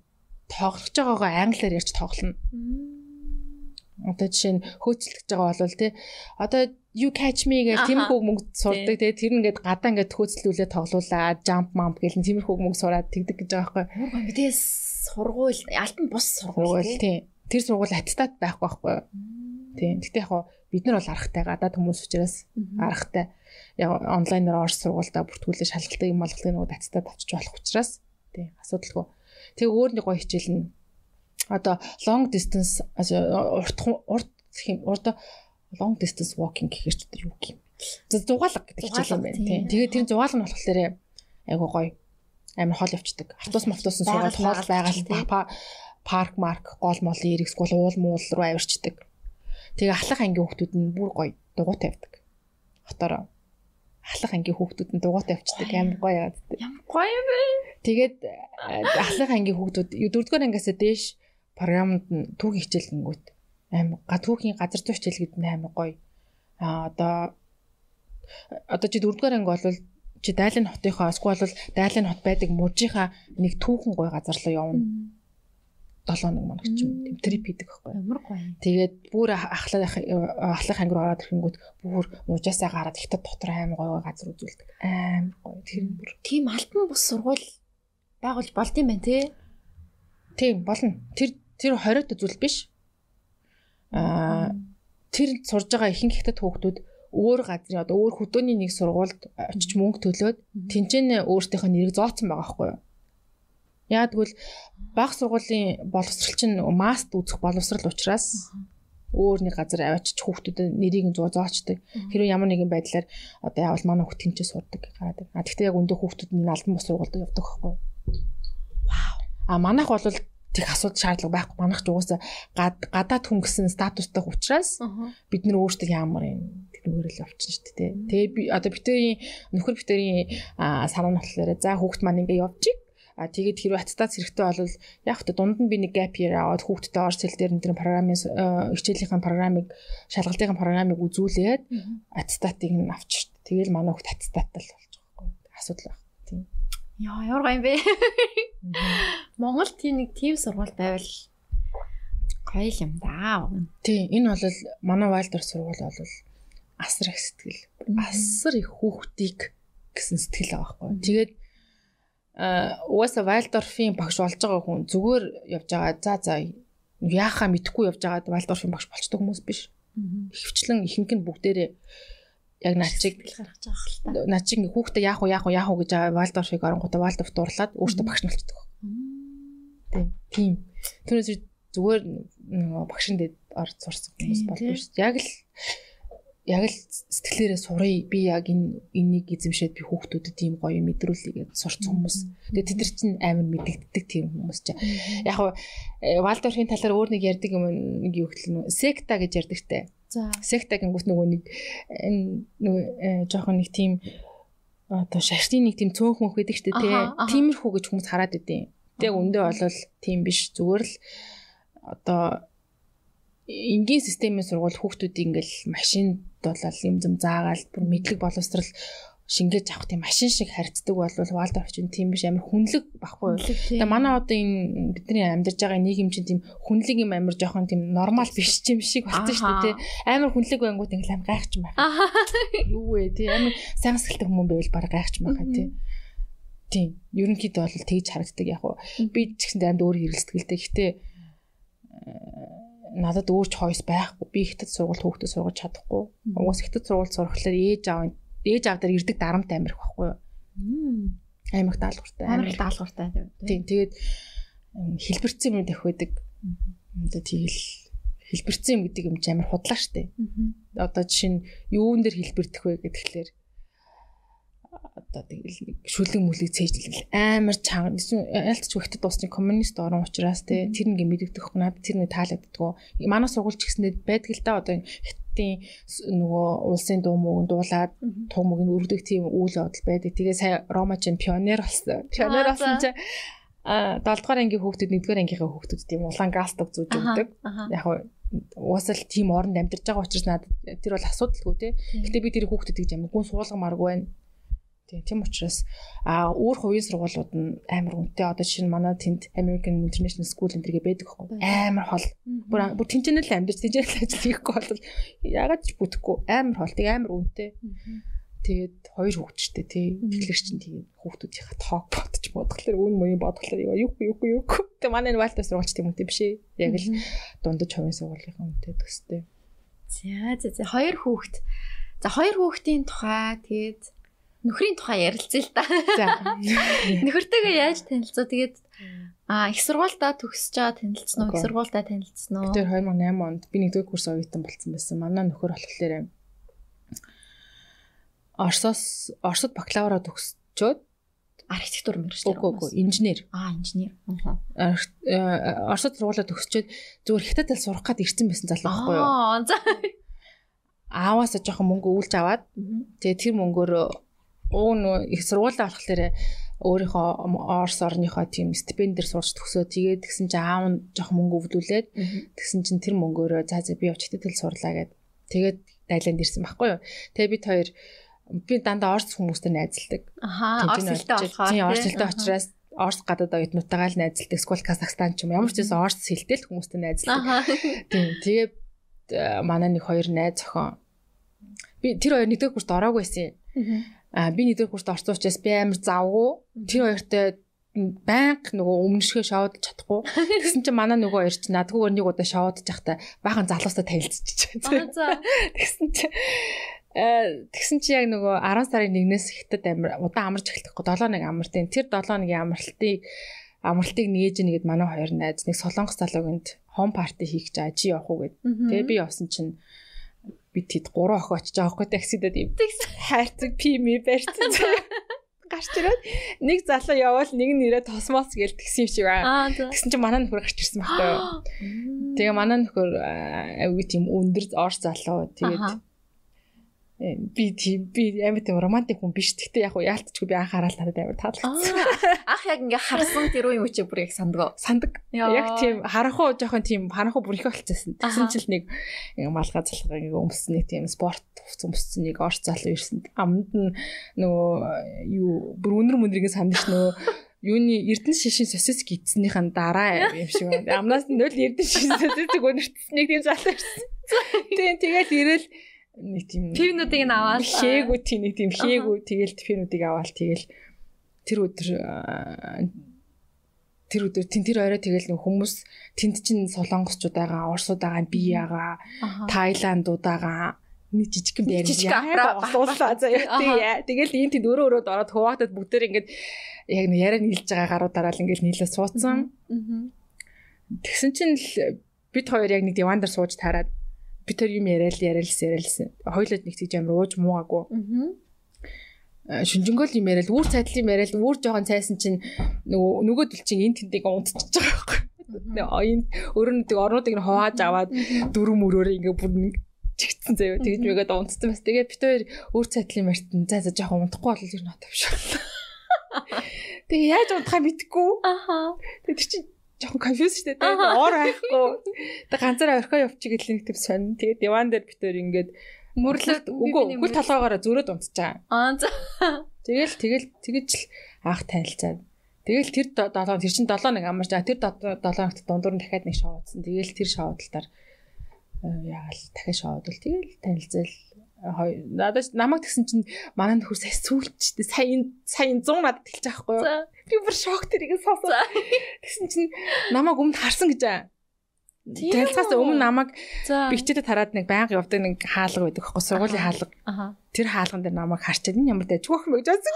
тоглож байгаагаа англиар ярьж тоглоно. Одоо жишээ нь хөөцөлдөж байгаа бол тий. Одоо you catch me гэх тиймэрхүү мөнгө сурдаг. Тэгээ тэр ингээд гадаа ингээд хөөцлүүлээ тоглуулаад jump mump гэх тиймэрхүү мөнгө сураад тэгдэг гэж байгаа байхгүй. Бидээс сургууль альбан бус сургууль тий. Тэр сургууль аттестат байхгүй байхгүй. Тий. Гэтэ яг бид нар бол аргатай гадаад хүмүүс учраас аргатай. Яг онлайнаар орж сургуультай бүртгүүлээ шалгалдаг юм болгохын нөгөө аттестат авчиж болох учраас тий. Асуудалгүй. Тэг өөр нэг гоё хичээл нь одоо long distance урт урт урд long distance walking гэхэр ч юу юм. Зугаалга гэдэг хичээл юм байна тийм. Тэгээд тэр зугаалга нь болохоор айгу гоё амар хол явцдаг. Автобус мавтуусан суугаад хоол байгаал парк марк гол молын эрэг скул уул муул руу авирчдаг. Тэгээ ахлах ангийн хүүхдүүд нь бүр гоё дугуйтай явдаг. Хотоор ахлах ангийн хүүхдүүд нь дугуйтай явцдаг амар гоё яагаад. Ямар гоё юм бэ? Тэгээд ахлах ангийн хүүхдүүд 4-р ангиас дээш програмд нь түүхийн хичээлэнгүүт амар га түүхийн газар зүй хичээл гэдэг нь амар гоё. А одоо одоо чи 4-р анги бол чи дайлын хотынхоо эсвэл бол дайлын хот байдаг мужийнхаа нэг түүхэн гоё газар руу явна. 7 нэг моног ч юм тийм трип хийдэг байхгүй ямар гоё. Тэгээд бүр ахлах ахлах анги руу ороод ирэнгүүт бүр мужаасаа гараад ихтэй дотор аймаг гоё газар үзүүлдэг. Амар гоё. Тэр бүр тийм альбан бус сургууль байгуулж болд юм байна те. Тийм болно. Тэр тэр 20-д үзүүл биш. Аа тэр сурж байгаа ихэнх хятад хүүхдүүд өөр газрын одоо өөр хөдөөний нэг сургуульд очиж мөнгө төлөөд тэнцэнэ өөртөөхөө нэрийг зооцсон байгаа байхгүй юу? Яа тэгвэл баг сургуулийн боловсрал чинь маст үзэх боловсрал учраас өөр нэг газар авчиж хүүхдүүдэд нэрийг нь зоочдөг. Хэрэв ямар нэгэн байдлаар одоо яавал манай хүүхд тэнцээ сурдаг гараад. А тэгтээ яг өндөө хүүхдүүд нь албан бус сургуульд явдаг байхгүй. Вау. А манайх бол тэг асуудал шаардлага байхгүй. Манайх ч угаасаа гадаад хүн гэсэн статустай учраас бид нар өөрсдөө ямар юм тэрүүгээр л явчихна шүү дээ. Тэгээ би одоо битэрийн нөхөр битэрийн санаа болохоор за хүүхд маань ингээ явчих. А тэгээд хэрвээ аттестац хэрэгтэй бол яг хөтө дунд нь би нэг gap year аваад хүүхдтэй орж цэл дээр энэ програмын хичээлийнхэн програмыг шалгалтын програмыг үзүүлээд аттестатыг нь авчих. Тэгэл манай хүүхд аттестаттай л болж байгаа байхгүй. Асуудал байна. Яа, ямар гоё юм бэ? Монгол тийм нэг тийм сургууль байвал гоё юм да. Тийм, энэ бол манай Вайлдер сургууль бол асар их сэтгэл. Асар их хүүхдийг гэсэн сэтгэл байгаа байхгүй. Тэгээд угаасаа Вайлдорфын багш болж байгаа хүн зүгээр явж байгаа. За за яахаа мэдхгүй явж байгаа Вайлдорфын багш болчтой хүмүүс биш. Ихвчлэн ихэнх нь бүгдээрээ яг начиг гаргаж байгаа хэл та. Начиг хүүхдээ яах вэ яах вэ яах вэ гэж Вайлдорфыг оронгуудаа Вайлдорф дуурлаад өөртөө багш болчихдог. Тийм. Түүнээс зүгээр багшин дээр орж сурсан хүмүүс болдог шүү дээ. Яг л яг л сэтгэлээрээ сурыг би яг энэ энийг эзэмшээд би хүүхдүүдэд ийм гоё мэдрүүлээ гэж сурцсан хүмүүс. Тэгээ тэд нар чинь амар мэддэгддэг тийм хүмүүс чинь. Яг хуу Валдорхийн талаар өөр нэг ярьдаг юм нэг юу гэхэл нөө секта гэж ярьдаг те. За. Секта гингүүт нөгөө нэг нөгөө э, жоохон нэг тийм одоо шашны нэг тийм цөөнх мөнх байдаг штэ тий. Тиймэрхүү гэж хүмүүс хараад идэв. Тэг өндөө болол тийм биш зүгээр л одоо энгийн системийн сургууль хүүхдүүдийг ингээл машинд болол юм зам заагаал бүр мэдлэг боловсрал шингээж авах тийм машин шиг харьцдаг бол Валдорф чинь тийм биш амар хүнлэг баггүй. Тэгээ манай одоо энэ бидний амьдарч байгаа нийгэм чинь тийм хүнлэг юм амар жоохон тийм нормал биш юм шиг болсон шүү дээ. Амар хүнлэг байнгут ингээл амар гайхаж байна. Юу вэ тий амар сайн сэтгэлтэй хүмүүс байвал баг гайхаж байгаа тий. Тийм. Ерөнхийдөө бол тэгж харагддаг яг уу. Би ч гэсэн амьд өөр хэрэлсэтгэлтэй. Гэтэ надад өөр choice байхгүй. Би ихтэд сургууль хүүхдэд сургаж чадахгүй. Угаас ихтэд сургууль сурахлаар ээж аав ээж аав дээр ирдэг дарамт амирх байхгүй юу? Аймаг даалгавартай. Амар даалгавартай. Тийм тэгээд м, хэлбэрцэн юм дэх байдаг. Одоо тэгэл хэлбэрцэн юм гэдэг юм амар худлаа штэ. Одоо жишээ нь юун дээр хэлбэрдэх вэ гэхэлэр одоо тэгэл шүлэг мүлэг цээжлэл амар чанга. Ялцч ихтэй дуусны коммунист орон учраас те тэр нэг мэдэгдэхгүй надад тэр нэг таалагддггүй манай сургуульч гэсэндээ байдаг л да одоо хятадын нөгөө улсын дуу мөг дуулаад туу мөг нь өргөдөг тийм үйл явдал байдаг. Тэгээ сая рома чин пионер болсон. Пионер болсон за. чи а 7 дугаар ангийн хүүхдүүд 1 дугаар ангийнхаа хүүхдүүд тийм улаан гастог зүүж өгдөг. яг хуу уусаал тийм оронд амьдарч байгаа учраас надад тэр бол асуудалгүй те. Гэтэ би тэр хүүхдүүдийг ч амин гүн суулгамааргүй байна. Тийм тийм учраас а өөр хувийн сургуулиуд нь амар үнэтэй одоо жишээ нь манай тэнд American International School энэ төргээ байдаг хөө. Амар хол. Бүр бүр тэнцэнэл амьдарч тэнцэнэл ажил хийхгүй бол ягаад ч бүтэхгүй амар хол. Тэг амар үнэтэй. Тэгээд хоёр хүүхдтэй тий. Тэгэхээр чинь тийм хүүхдүүдийнхаа тоог бодож бодглохлоор үн мөний бодглохлоор юу юу юу юу. Тэг манай вальтас сургуульч тийм үнэтэй биш ээ. Яг л дундаж хувийн сургуулийн үнэтэй төстэй. За за за хоёр хүүхэд. За хоёр хүүхдийн тухай тэгээд нөхрийн тухай ярилцъя л да. За. Нөхөртэйгээ яаж танилцуу? Тэгээд а их сургуультаа төгсөж байгаа танилцсан уу? Их сургуультаа танилцсан уу? Тэр 2008 онд би нэгдүгээр курс оюутан болсон байсан. Манай нөхөр болохоор Оросоос Оросд бакалавра төгсчөөд архитектур мэргэжтэй. үгүй үгүй инженер. Аа инженер. Аа. Э, Оросд сургуулаа төгсчөөд зүгээр хятадд сурах гад ирсэн байсан залуу байхгүй юу? Аа за. Ааваас жоохон мөнгө үүлж аваад тэгээ тэр мөнгөөр уу нөө их сургуулаа болохоор өөрийнхөө Орос орныхоо тийм стипендээр сурч төгсөө тэгээд тэгсэн чинь аав нь жоохон мөнгө өвлүүлээд тэгсэн чинь тэр мөнгөөрөө за за би явж хятадд сурлаа гэд тэгээд Тайланд ирсэн байхгүй юу? Тэгээ бид хоёр би дандаа Орос хүмүүстэй найзалдаг. Аха, орс хэлтэй болохоор. Тийм орос тий? хэлтэй учраас Орос гадаад оюутнуудтайгаа л найзалдаг. Эсвэл Казахстан ч юм ямар ч байсан Орос хэлтэй л хүмүүстэй найзалдаг. Тийм. Тэгээд э, манай нэг хоёр найз охин би тэр хоёр нэгдүгээр курст ороогүй байсан. Аа би нэгдүгээр курст орсон учраас би амар завгүй. Тэр хоёртой банк нөгөө өмнөшгөө шоудж чадахгүй. Тэгсэн чинь манай нөгөө хоёр ч надгүй нэг удаа шоудж явахдаа баахан залуустай танилцчихжээ. Тэгсэн чи э тэгсэн чи яг нөгөө 10 сарын 1-ээс хятад амир удаан амарч эхэлчихгүй 7 нэг амартын тэр 7 өдрийн амралтыг амралтыг нээж нэгэд манай хоёр найз нэг солонгос залуугинд хом парти хийх гэж ажи явах уу гэд. Тэгээ би явсан чинь би тэд гурван охин очиж байгаа хгүй таксидад юм. Хайрцаг пими барьсан. Гарч ирээд нэг залуу явбал нэг нь ирээд тосмоос гээл тэгсэн юм шиг. Аа. Тэгсэн чинь манай нөхөр гарч ирсэн байхгүй юу? Тэгээ манай нөхөр аюу тийм өндөр орс залуу. Тэгээд би тийм би амар тийм романтик хүн биш. Гэхдээ яг уу яалтчгүй би анхаарал надад амар таалагдсан. Аа. Ах яг ингээ харсан тэр үеийн үчи бүр яг сандгаа. Сандаг. Яг тийм харанхуу жоохон тийм харанхуу бүрхэ болчихсон. Тэгсэн чинь л нэг малгай залгаа ингээ өмссөн нэг тийм спорт өмссөн нэг орц залуу ирсэн. Амд нь нөгөө юу бүр өнөр мөндрийн сандж нөгөө юуны эрдэнэ шишин сосис гидснийхэн дараа юм шиг байна. Амнаас нь нөл эрдэнэ шишин сосисыг өнөртсөн нэг тийм залуу ирсэн. Тийм тэгэл ирэл нэг тийм Пивнүүдийг нь аваад Хээгүй тийм нэг тийм хээгүй тэгэл тифинүүдийг аваад тэгэл тэр өдөр тэр өдөр тэн тэр орой тэгэл нэг хүмүүс тэнд чин солонгосчууд байгаа, орсууд байгаа, би ягаа, Таиландуудаага нэг жижигхэн байр афра болуулаа заяа. Тэгээ тэгэл энэ тэнд өрөө өрөөд ороод хуваатад бүгдээр ингээд яг нэг яриа нийлж байгаа гаруудаараа л ингээд нийлээ суудсан. Тэгсэн чинь л бид хоёр яг нэг диван дээр сууж таарад би тэр юм яриад яриалсан яриалсан. Хоёлоо нэг тийж амар ууж муугаагүй. Аа шүнжэнгөл юм яриад үүр цайдл юм яриад үүр жоохон цайсан чинь нөгөө нөгөө дэл чинь энэ тэндийг унтчихж байгаа байхгүй. Энэ өөрөнөдөг орнуудыг нь хувааж аваад дөрөв мөрөөр ингээ бүр нэг чигтсэн заяа тэгж мэгээд унтсан бас тэгээ бит хоёр өөр цайдлын мартин за за жоохон унтахгүй бол ер нь отовшоо. Тэгээ яаж унтахаа мэдгүй. Аха. Тэгээ тэр чинь жоохон шүү дээ. Тэгээ ор байхгүй. Тэгээ ганцаараа орхио явчих гэлээ нэг төв сонь. Тэгээ диван дээр битээр ингээд мөрлөд үгүй хөл толгоогоороо зөрөөд унтцаа. Аа за. Тэгэл тэгэл тэгэж л анх танилцаад. Тэгэл тэр 7 тэр чин 7 нэг амарч тэр 7 хоногт дундуур нь дахиад нэг шоудсан. Тэгэл тэр шоудлаар яагаал дахиад шоудвал тэгэл танилцал надад намайг тэгсэн чинь манай нөхөр сая сүүлчтэй сая сая 100 надад хэлж байгаа байхгүй юу. Би бүр шок тэрийг сонсоо. Тэгсэн чинь намайг өмнө харсан гэж аа. Танилцахаас өмнө намайг бигчээдээ тараад нэг байнга явдаг нэг хаалга байдаг байхгүй сургуулийн хаалга. Тэр хаалган дээр намайг харчаад энэ ямар дайж өгөх мэй жаасан.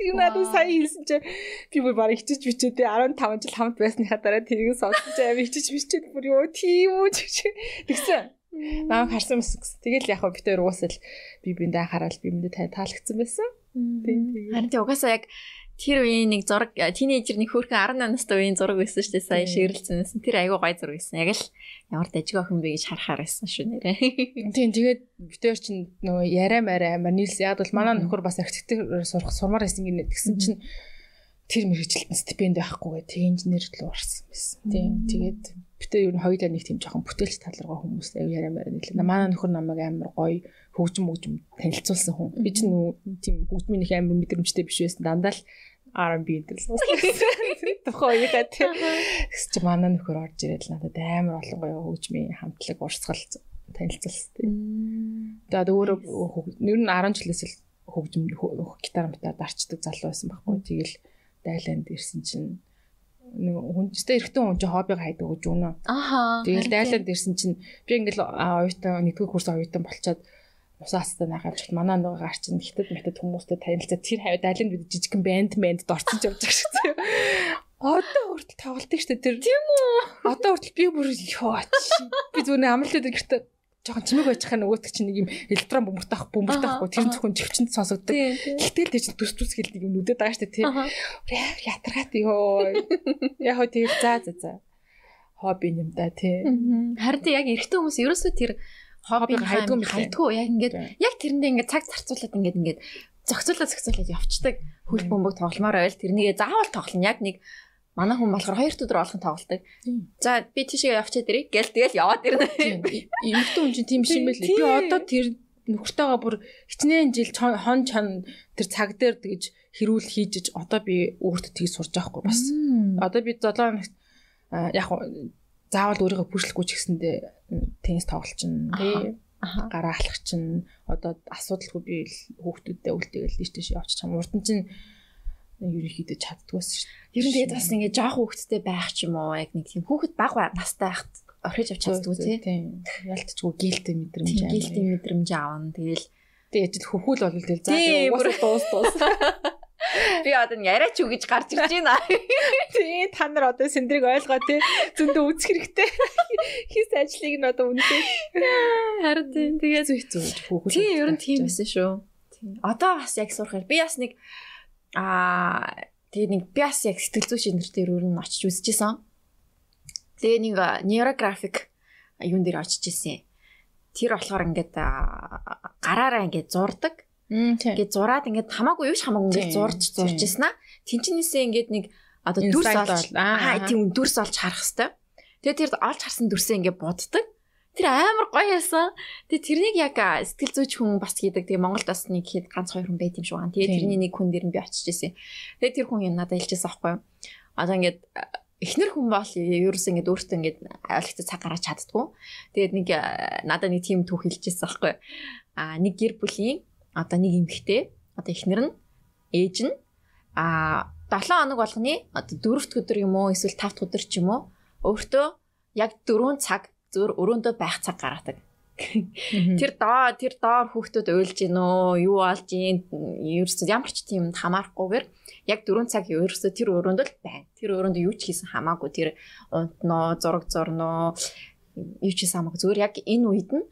Тэр надад сая хэлсэн чинь би бүр бараг хичиж бичээд 15 жил хамт байсныхаа дараа тэрийг сонсож аваа хичиж бичээд бүр ёо тийм үү тэгсэн. Намайг харсан мэс. Тэгэл яг бид хоёр уусал би биндээ хараад би биндээ таалагдсан байсан. Тийм. Харин угаасаа яг тэр үеийн нэг зураг тинейжер нэг хөөрхөн 18 настай үеийн зураг байсан шүү дээ. Сая ширлцсэн. Тэр айгүй гой зураг байсан. Яг л ямар дажиг охин бэ гэж харахаар байсан шүү нэрээ. Тийм тэгээд хоёр чинь нөгөө яриа мараа амар нийлс яг бол манай нөхөр бас архитектур сурах сурмаар байсан гинэ тэгсэн чинь тэр мэрэгчлэлтэн стипенд байхгүй гэ тэг инженер рүү орсон байсан. Тийм. Тэгээд битээ ер нь хоёулаа нэг тийм жоохон бүтээлч талргаа хүмүүс аяа яриа мараа нийлээ. Манай нөхөр намайг амар гоё хөгжим хөгжим танилцуулсан хүн. Би ч нүү тийм хөгжмийн их амар мэдрэмжтэй биш байсан. Дандаа л R&B дээр л тухай яа тийм. Гэвч чи манай нөхөр орж ирээд надад амар олон гоё хөгжмийн хамтлаг урсгал танилцуулсан. Тэгээд өөрөө ер нь 10 жилээс л хөгжим гитар мэтаар дарчдаг залуу байсан байхгүй. Тэгэл дайланд ирсэн чинь нэг хүнчтэй эрэгтэй хүн чинь хоббиг хайдаг гэж үнэ. Аха. Тэгэл дайланд ирсэн чинь би ингээл оюутан нэгдүгээр курс оюутан болчоод усаастаа нах авч манай нөгөө гар чинь хитэд мэтэд хүмүүстэй танилцаад тэр хавь дайланд бид жижигхэн банд банд дорцсон ч явж байгаа шүү дээ. Одоо хүртэл тоглолтыг шүү дээ тэр. Тийм үү. Одоо хүртэл би бүр ёо. Би зүгээр амралтууд гэртээ жоохон чимэг байж хаа нөгөөт чинь нэг юм электрон бөмбөртөх бөмбөртөхгүй тэр зөвхөн живчэнд сонсогддог. Гэтэл тэр чинь төс төс хэлдэг юм нүдэд байгаа дээ тий. Ятаргаат ёо. Яг хөө тэр за за за. Хобби юм да тий. Харин тий яг эрэгтэй хүмүүс ерөөсөө тэр хоббиг хайдгүй хайдгүй. Яг ингээд яг тэрэндээ ингээд цаг зарцуулаад ингээд ингээд зохицуулаад зохицуулаад явцдаг хөл бөмбөг тогломоор байл тэрнийгээ заавал тоглоно. Яг нэг Манай хүн болохоор хоёр өдөр болгон тоглолдог. За би тийшээ явчихад ирээ гэл тэгэл яваад ирнэ. Эмэгтэй хүн чинь тийм биш юм байл. Би одоо тэр нөхөртөөгөө бүр хичнээн жил хон чон тэр цаг дээр тэгж хэрүүл хийжиж одоо би өөртөө тгий сурж байгаа хгүй бас. Одоо би 7 хоногт яг заавал өөрийгөө пүшлэхгүй ч гэсэндээ теннис тоглолчин тий гараа алхах чинь одоо асуудалгүй би хүүхдүүдтэй үлдээгээл тийш тийш явчих чам урд нь чинь ерөнхийдөө чаддгүйс шүү дээ. Ер нь тэгээд бас ингээ жоох хүүхэдтэй байх ч юм уу яг нэг тийм хүүхэд баг настай байхад орхиж авч чаддгүй тийм. Ялтчгүй гээлтэй мэдрэмж аа. Гээлтэй мэдрэмж аавна. Тэгэл тэгээд хөхүүл бол тэгэл за угаасаа дуус дуус. Би одоо яриач юу гэж гарч ирж байна. Тий, та нар одоо сэндрийг ойлгоо тий. Зөндөө үүсэх хэрэгтэй. Хис ажлыг нь одоо үнэхээр харин тий. Тэгээд зүг зүг хүүхэд. Тий, ер нь тийм байсан шүү. Тий. Одоо бас яг сурахаар би бас нэг Аа тэгээ нэг бас яг сэтгэл зүйн дээр өөр нь очиж үзчихсэн. Тэгээ нэг нейрографик юун дээр очиж исэн. Тэр болохоор ингээд гараараа ингээд зурдаг. Ингээд зураад ингээд хамаагүй юу ч хамаагүй ингээд зурж зурж исэн аа. Тинчнээсээ ингээд нэг одоо дүрс олж аа тийм дүрс олж харах хэвээр. Тэгээ тэр олж харсан дүрсээ ингээд буддаг. Тэр амар гоё яасан. Тэгээ тэрнийг яг сэтгэл зүйч хүн бас хийдэг. Тэгээ Монголд бас нэг хэд ганц хоёр хүн байт юм шиг байна. Тэгээ тэрний нэг хүн дээр нь би очиж ирсэн. Тэгээ тэр хүн надад хэлчихсэн аахгүй юу. Одоо ингээд эхнэр хүн бол ерөөс ингээд өөртөө ингээд ойлгохтой цаг гаргаж чаддгүй. Тэгээд нэг надад нэг тийм түүх хэлчихсэн аахгүй юу. Аа нэг гэр бүлийн одоо нэг эмэгтэй одоо эхнэр нь ээж нь аа 7 хоног болгоны одоо 4 дахь өдөр юм уу эсвэл 5 дахь өдөр ч юм уу өөртөө яг 4 цаг зөөр өрөөндөө байх цаг гаргадаг. Тэр доо тэр доор хүүхдүүд уйлж гин үү, юу болж гин, ерөөсөө ямар ч тийм хамаарахгүйгээр яг 4 цаг ерөөсөө тэр өрөөнд л байна. Тэр өрөөнд юу ч хийсэн хамаагүй тэр унтноо, зураг зурноо, юу ч самаг зүгээр яг энэ үед нь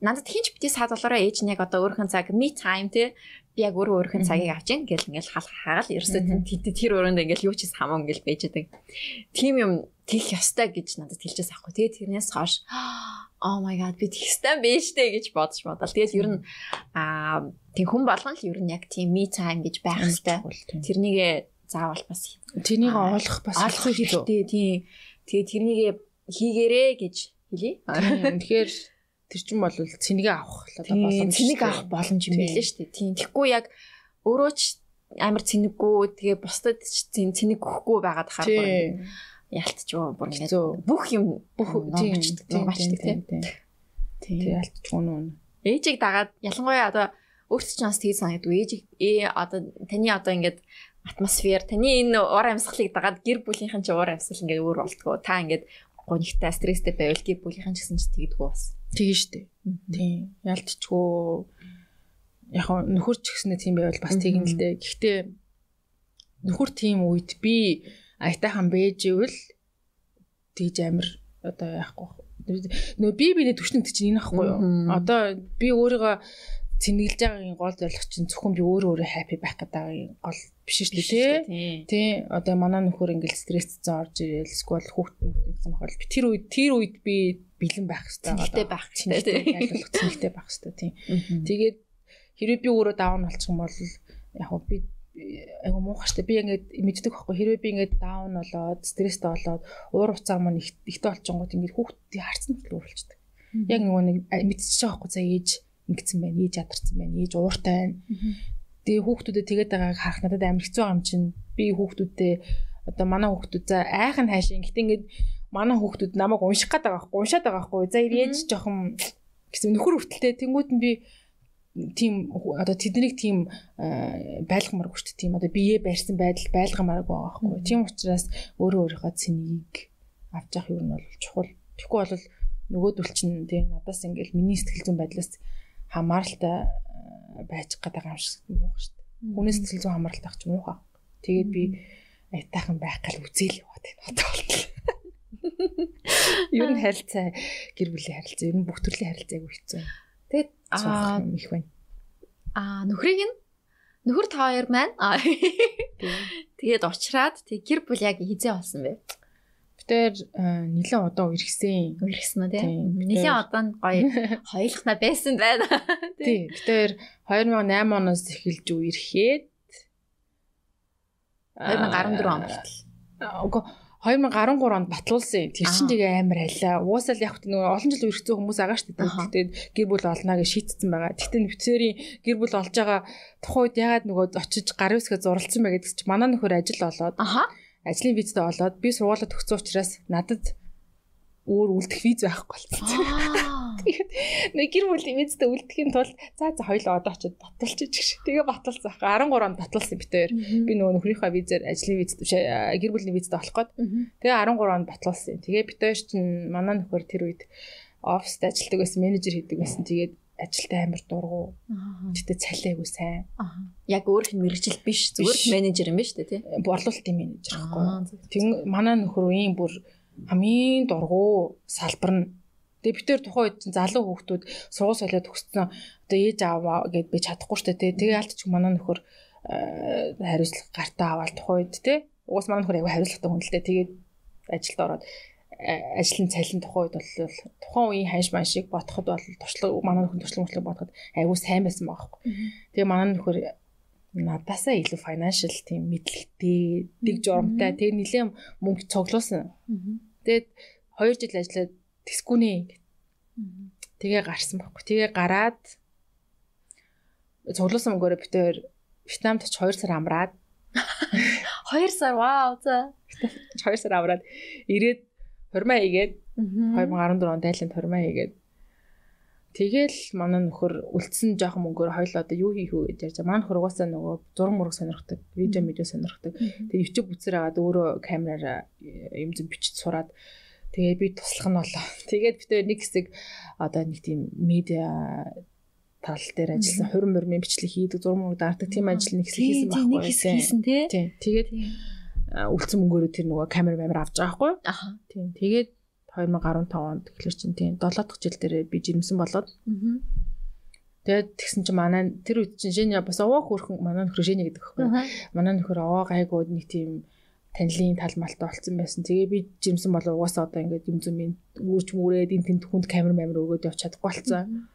надад хинч бити саад болоороо ээж нь яг одоо өөрхөн цаг me time те би яг өөрөө өөрхөн цагийг авч ийн гэл ингээл хал хагаал ерөөсөө тэр өрөөнд ингээл юу ч хамаа ингээл байж байгаа. Тим юм тэлэх ёстой гэж надад хэлчихсэн аахгүй. Тэгээд тэрнээс хойш oh my god би тэгстэй байж тээ гэж бодож бодол. Тэгээд ер нь аа тийм хүн болгон л ер нь яг тийм me time гэж байх хэрэгтэй. Тэрнийг заавал бас тэрнийг олох бас хэрэгтэй. Тийм. Тэгээд тэрнийг хийгэрээ гэж хэлье. Тэгэхээр тэр чинь бол цэнийг авах боломж цэнийг авах боломж юм билээ шүү дээ. Тийм. Тэгэхгүй яг өөрөө ч амар цэнэггүй тэгээ бусдад ч цэнэг өгөхгүй байгаад харахгүй. Ялтч бүр ингэ бүх юм бүх номчдаг номчдаг тийм. Тийм ялтч үнэн. Ээжийг дагаад ялангуяа одоо өөрт ч бас тийг санагдав. Ээж ээ одоо таны одоо ингээд атмосфер таны энэ уур амьсгалыг дагаад гэр бүлийнхэн ч уур амьсгал ингээд өөр болтгоо. Та ингээд гонигтай стресстэй байвал гэр бүлийнхэн ч гэсэн ч тэгдэггүй бас. Тэгэн штэ. Тийм. Ялтчгүй яг нөхөр ч гэснээр тийм байвал бас тэгнэ л дээ. Гэхдээ нөхөр тийм үед би аятайхан бэжэвэл тэгж амир одоо яахгүй нөө би биний төвшнөд чинь энэ ахгүй юу. Одоо би өөрийгөө цэнэглэж байгаагийн гол зорилго чинь зөвхөн би өөрөө өөрөө happy байх гэдэг гол биш шүү дээ тий. Одоо манай нөхөр ингээл стрессцэн орж ирэл эсвэл хүүхдүүд гэсэн бохол би тэр үед тэр үед би бэлэн байх хэрэгтэй. Цэнэгтэй байх хэрэгтэй. Ялгуулах цэнэгтэй байх хэрэгтэй тий. Тэгээд хэрвээ би өөрөө даун болчих юм бол яг би айгу муухаштай би ингээд мэддэг байхгүй хэрвээ би ингээд даун болоод стресстэй болоод уур уцаар маань ихтэй болчихгонгод ингээд хүүхдийн харцсан хөдөл өөрчлөлдөг. Яг нөгөө нэг мэдчихэж байгаа байхгүй за ээж ингэсэн байна, ээж ядарсан байна, ээж ууртай байна. Тэгээ хүүхдүүдэд тэгээд байгааг харах надад амар хэцүү юм чинь. Би хүүхдүүдээ одоо манай хүүхдүүд за айхан хайшин. Гэтэ ингээд манай хүүхдүүд намайг унших гээд байгаа байхгүй, уншаад байгаа байхгүй. За ээж жоохон гэсэн нөхөр хүртэлтэй тэнгууд нь би тийм одоо тэднийг тийм байлгамааргүй шүү дээ. Тийм одоо бие барьсан байдал байлгамааргүй байгаа байхгүй. Тийм учраас өөрөө өөрийнхөө цэнийг авч явах юм нь бол чухал. Тэгэхгүй бол нөгөөдөл чинь тийм надаас ингээл миний сэтгэл зүйн байдлаас хамааралтай э, байж байгаа юм шиг муухай шүү дээ. Хүний сэтгэл зүйн хамааралтай ах ч муухай. Тэгээд би айтайхан байх гал үзээл яваад байна. Одоо болтол. Ер нь харилцаа гэр бүлийн харилцаа, ер нь бүх төрлийн харилцааг үйцэн. Тэгээд аа их байна. Аа нөхрийг нь нөхөр та хоёр маань тэгээд уучраад тэг гэр бүл яг хизээ болсон бэ? Битээр нэлээд удаа үерхсэн. Үерхсэн үү тийм. Нэлээд удаа нь гоё хоёулахна байсан байна. Тийм. Битээр 2008 оноос эхэлж үерхэд 2014 он болтол. Үгүй 2013 онд батлуулсан. Тэр чинь тэгээ амар байлаа. Уусаал яг нөгөө олон жил үргэлжлэн хүмүүс агаа дээ. Тэгээд гэр бүл олноо гэж шийдсэн байгаа. Тэгтээ нөхцөрийн гэр бүл олж байгаа тухайн үед ягаад нөгөө очиж гарын үсгээ зуралсан бэ гэдэг чинь манай нөхөр ажил олоод. Аха ажлын визтэй болоод би сургуулаа төгссөн учраас надад өөр үлдэх виз байхгүй болсон. Тэгээд нэг гэр бүлийн визтэй үлдэхийн тулд за за хоёлоо одоо очиод баталчих гэж. Тэгээ баталсан. 13 онд баталсан битээр. Би нөгөө нөхрийнхөө визээр ажлын виз гэр бүлийн визтэй болох гээд. Тэгээ 13 онд баталсан. Тэгээ битээр чинь манай нөхөр тэр үед оффист ажилладаг байсан, менежер хийдэг байсан. Тэгээд ажилтай амар дургу. Гэтэ цалиагүй сайн. Яг өөр хэн мэрэгжил биш зүгээр менежер юм ба дээ тий. Борлуулалтын менежер байхгүй. Тэг манай нөхөр үеийн бүр хамгийн дургу салбар нь Тэгээ би тэр тухайн үед залуу хүүхдүүд сургууль солиод төгссөн одоо ээж аваа гэд би чадахгүй штэ тий. Тэгээ ялт ч манай нөхөр хариуцлага гартаа аваад тухайн үед тий. Угаас манай нөхөр аягүй хариуцлагатай хүн л дээ. Тэгээд ажилд ороод ажлын цалин тухайн үед бол тухайн үеийн ханш ман шиг бодоход бол туршлага манай нөхөр туршлага мөртлөг бодоход айгүй сайн байсан байхгүй. Тэгээ манай нөхөр надаасаа илүү financial тийм мэдлэгтэй, дэг журамтай, тэгээ нэлээд мөнгө цуглуулсан. Тэгээд 2 жил ажиллаад тэсгүүнэ. Тэгээ гарсан байхгүй. Тэгээ гараад цуглуулсан мөнгөөрөө битээр Вьетнамд ч 2 сар амраад 2 сар вау за 2 сар аваад ирээд Хурмаа хийгээд 2014 онд айлын хурмаа хийгээд Тэгэл манай нөхөр үлдсэн жоохон мөнгөөр хоёлоо одоо юу хийх вэ гэж ярьж байгаа. Манай нөхөр угаасаа нөгөө зураг мураг сонирхдаг, видео медиа сонирхдаг. Тэгээ YouTube үзэр агаад өөрөө камераар э, юм зэн бичиж сураад тэгээ би туслах нь болоо. Тэгээд бид нэг хэсэг одоо нэг тийм медиа тал дээр ажилласан хурим мөрмийн бичлэг хийдэг, зураг мураг даардаг тийм ажил нэг хэсэг хийсэн байхгүй. Нэг хэсэг хийсэн тий. Тэгээд үлдсэн мөнгөөрөө тэр нөгөө камер камер авч байгаа байхгүй. Аха. Тийм. Тэгээд 2015 онд тэгэхээр чинь тийм 7 дахь жил дээр би жирэмсэн болоод тэгээд тэгсэн чинь манай тэр үед чинь Женя бас овоо хөрхөн манай нөхөр Женя гэдэг байхгүй. Манай нөхөр овоо гайгүй нэг тийм танилын тал малтай болцсон байсан. Тэгээ би жимсэн бол угаасаа одоо ингээд юм зүм үүрч мүрээд энэ тэнд хүнд камер мамир өгөөд явж чадахгүй болцсон.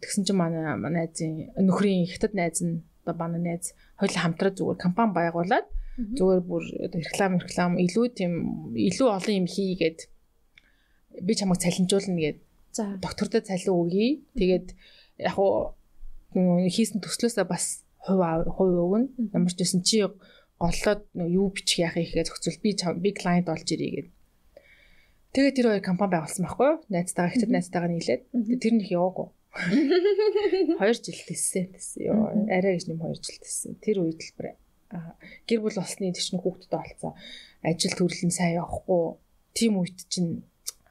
Тэгсэн чинь манай манай найзын нөхрийн хятад найз нь одоо манай найз хоёул хамтраад зүгээр компани байгуулад зүгээр бүр реклам реклам илүү тийм илүү олон юм хийгээд би чамайг цалинжуулна гэд. За доктортой цалин өгье. Тэгээд яг уу хийсэн төслөөсөө бас хувь хувь өгнө. Ямар ч байсан чи голлоод юу бичих яах ихээ зохицуул би би клиент болж ирээ гэд. Тэгээд тэр хоёр компани байгуулсан байхгүй юу? Найзтайгаа хэцүү найзтайгаа нийлээд тэр них яваагүй. 2 жил тессэн тессэн. Йоо арай гэж нэм 2 жил тессэн. Тэр үед л бүр гэр бүл болсны тийч нь хүүхдтэй болцсон. Ажил нь сайн явахгүй. Тим үед чинь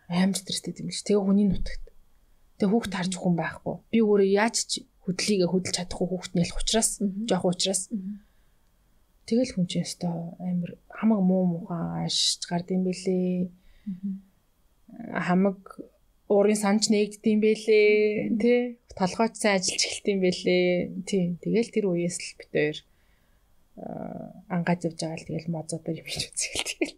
амар стресстэй юм биш. Тэгээ хүний нутагт. Тэгээ хүүхд харж хүн байхгүй. Би өөрөө яаж ч хөдлөгийг хөдөлж чадахгүй хүүхд нэлэх учраас жоох учраас Тэгэл хүн чинь өстой амар хамаг муу муухай ашиж гардыг бэлээ. Хамаг уурын санч нээгдэм бэлээ. Тэ толгойч сайн ажиллаж эхэлдэм бэлээ. Тий. Тэгэл тэр үеэс л бит хоёр ангааж явж байгаа л тэгэл мозодор юм шиг үзэхэл.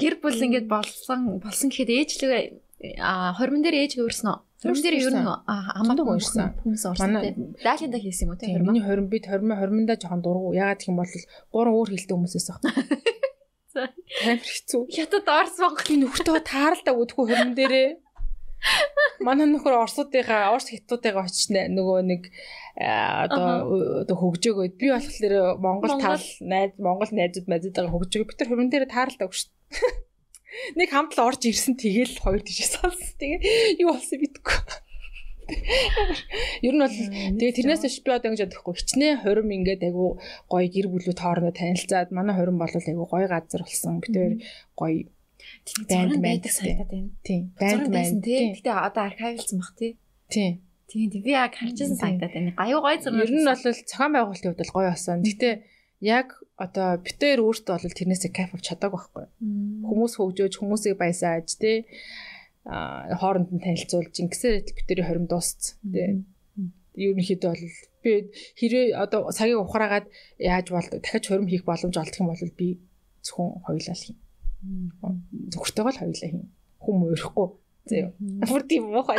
Гэр бүл ингээд болсон болсон гэхэд ээжлэг а хормон дээр ээж өөрснө. Хормон дээр ер нь хамаагүй уурсан. Хүмүүс орсон тийм. Даалинда хийсэн юм уу тийм. Миний хормон бид хормон хормондоо жоохон дургу. Ягаад гэх юм бол гурван өөр хилтэй хүмүүсээс баг. Тамир хэцүү. Хятад орс Монголын нөхөртөө тааралдаа өдгөө хормон дээрээ. Манай нөхөр орсуудынхаа орс хятадуудыгаа очиж нөгөө нэг одоо одоо хөгжөөгөө би болохоор Монгол тал найз Монгол найзууд найзуудаа хөгжөөгөө бид тэр хормон дээрээ тааралдаа өгш. Нэг хамтл орж ирсэн тэгэл хоёр тийш салсан. Тэгээ юу болсон битгүй. Ер нь бол тэгээ тэрнээс биш би одоо ингэж бодохгүй. Хичнээн хорим ингээд айгу гоё гэр бүлүүд хоорондоо танилцаад манай хорим бол айгу гоё газар болсон. Би тэр гоё банд байдаг санагдаад байна. Тийм. Банд банд. Гэтэ одоо архивлсан бах тий. Тийм. Тийм би яг харчихсан санагдаад байна. Гаюу гоё зураг. Ер нь бол цохон байгуулалтын хувьд бол гоё болсон. Гэтэ яг одоо битээр өөртөө бол тэрнээсээ кайф авч чадаагүй байхгүй. Хүмүүс хөгжөөж хүмүүсийг баясааж тий а хооронд нь танилцуулж ингэсээр битэрийн хорим дуусц тий ерөнхийдөө бол би хэрэг одоо цагийг ухраагаад яаж бол дахиж хорим хийх боломж олдох юм бол би зөвхөн хоёлаа л хийн. Зөвхөртэйгөө л хоёлаа хийн. Хүм өөрөхгүй. Зөө. Бүр тийм муухай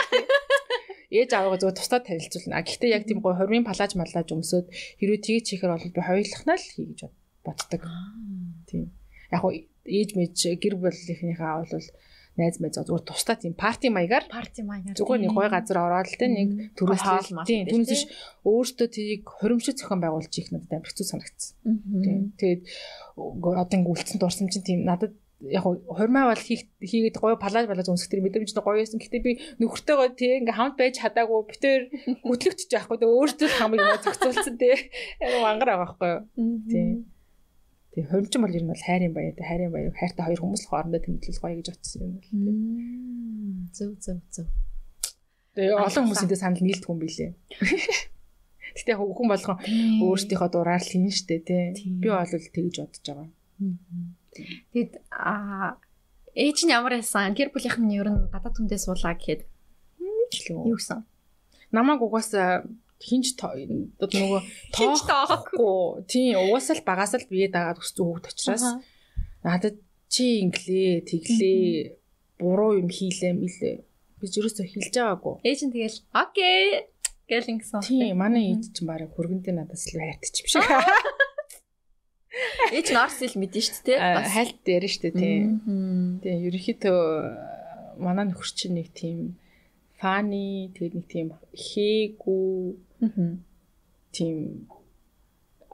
ээж аваагаа зөв тусдаа танилцуулна. Гэхдээ яг тийм гой хормын палаж маллаж өмсөд хэрвээ тгийж хийхээр бол би хоёулахнаа л хий гэж боддог. Тийм. Яг хоо ээж мэж гэр бүлийнхнийхээ бол найз мэз зүгээр тусдаа тийм парти маягаар парти маягаар зүгээр нэг гой газар ороод л нэг төрөөс тийм түүнээс өөртөө тийг хоримшиг зохион байгуулж их надад амар хэцүү санагдсан. Тийм. Тэгээд одоо ингэ үлдсэн дурсам чинь тийм надад яг хормоо бол хийгээд гоё палаж балаж өмсөх тэр мэдрэмж нь гоё байсан. Гэтэ би нөхөртөөгөө тий ингээм хамт байж чадаагүй битээр хөтлөгч яахгүй дээ өөртөө хамаг юм зохицуулсан тий. Яг мангар байгаа байхгүй юу. Тий. Тий хормчин бол ер нь бол хайрын баяа тий хайрын баяа хайртай хоёр хүмүүс л хоорондоо тэмдэглэл гоё гэж бодсон юм бол тий. Зөв зөв зөв. Тэгээ олон хүмүүсийн санал нийлдэг юм билээ. Гэтэ яг хүн болгон өөрсдийнхөө дураар л хийн штэ тий. Би бол тэгж бодож байгаа. Тэгэд аа ээж нь ямар байсан? Гэр бүлийнх нь ер нь гадаад хүндээ суулаа гэхэд юу гэсэн? Намаг угаасаа хинж нөгөө тоохгүй. Тийм угаасаа л багаас л бие дагаад өссөн хүүхд учраас надад чи инглээ, тэглээ, буруу юм хийлээ мэлээ. Би юусоо хэлж байгаагүй. Ээж нь тэгэл окей гэл ингэсэн. Тийм манай ээж чинь бараг хөргөндөө надаас л хайртчих биш. Ээж нь орс ил мэдэн шүү дээ. Бас хальт дээр шүү дээ тий. Тэгээ ерөнхийдөө манай нөхөр чинь нэг тийм фаны тэгээд нэг тийм хээгүү тийм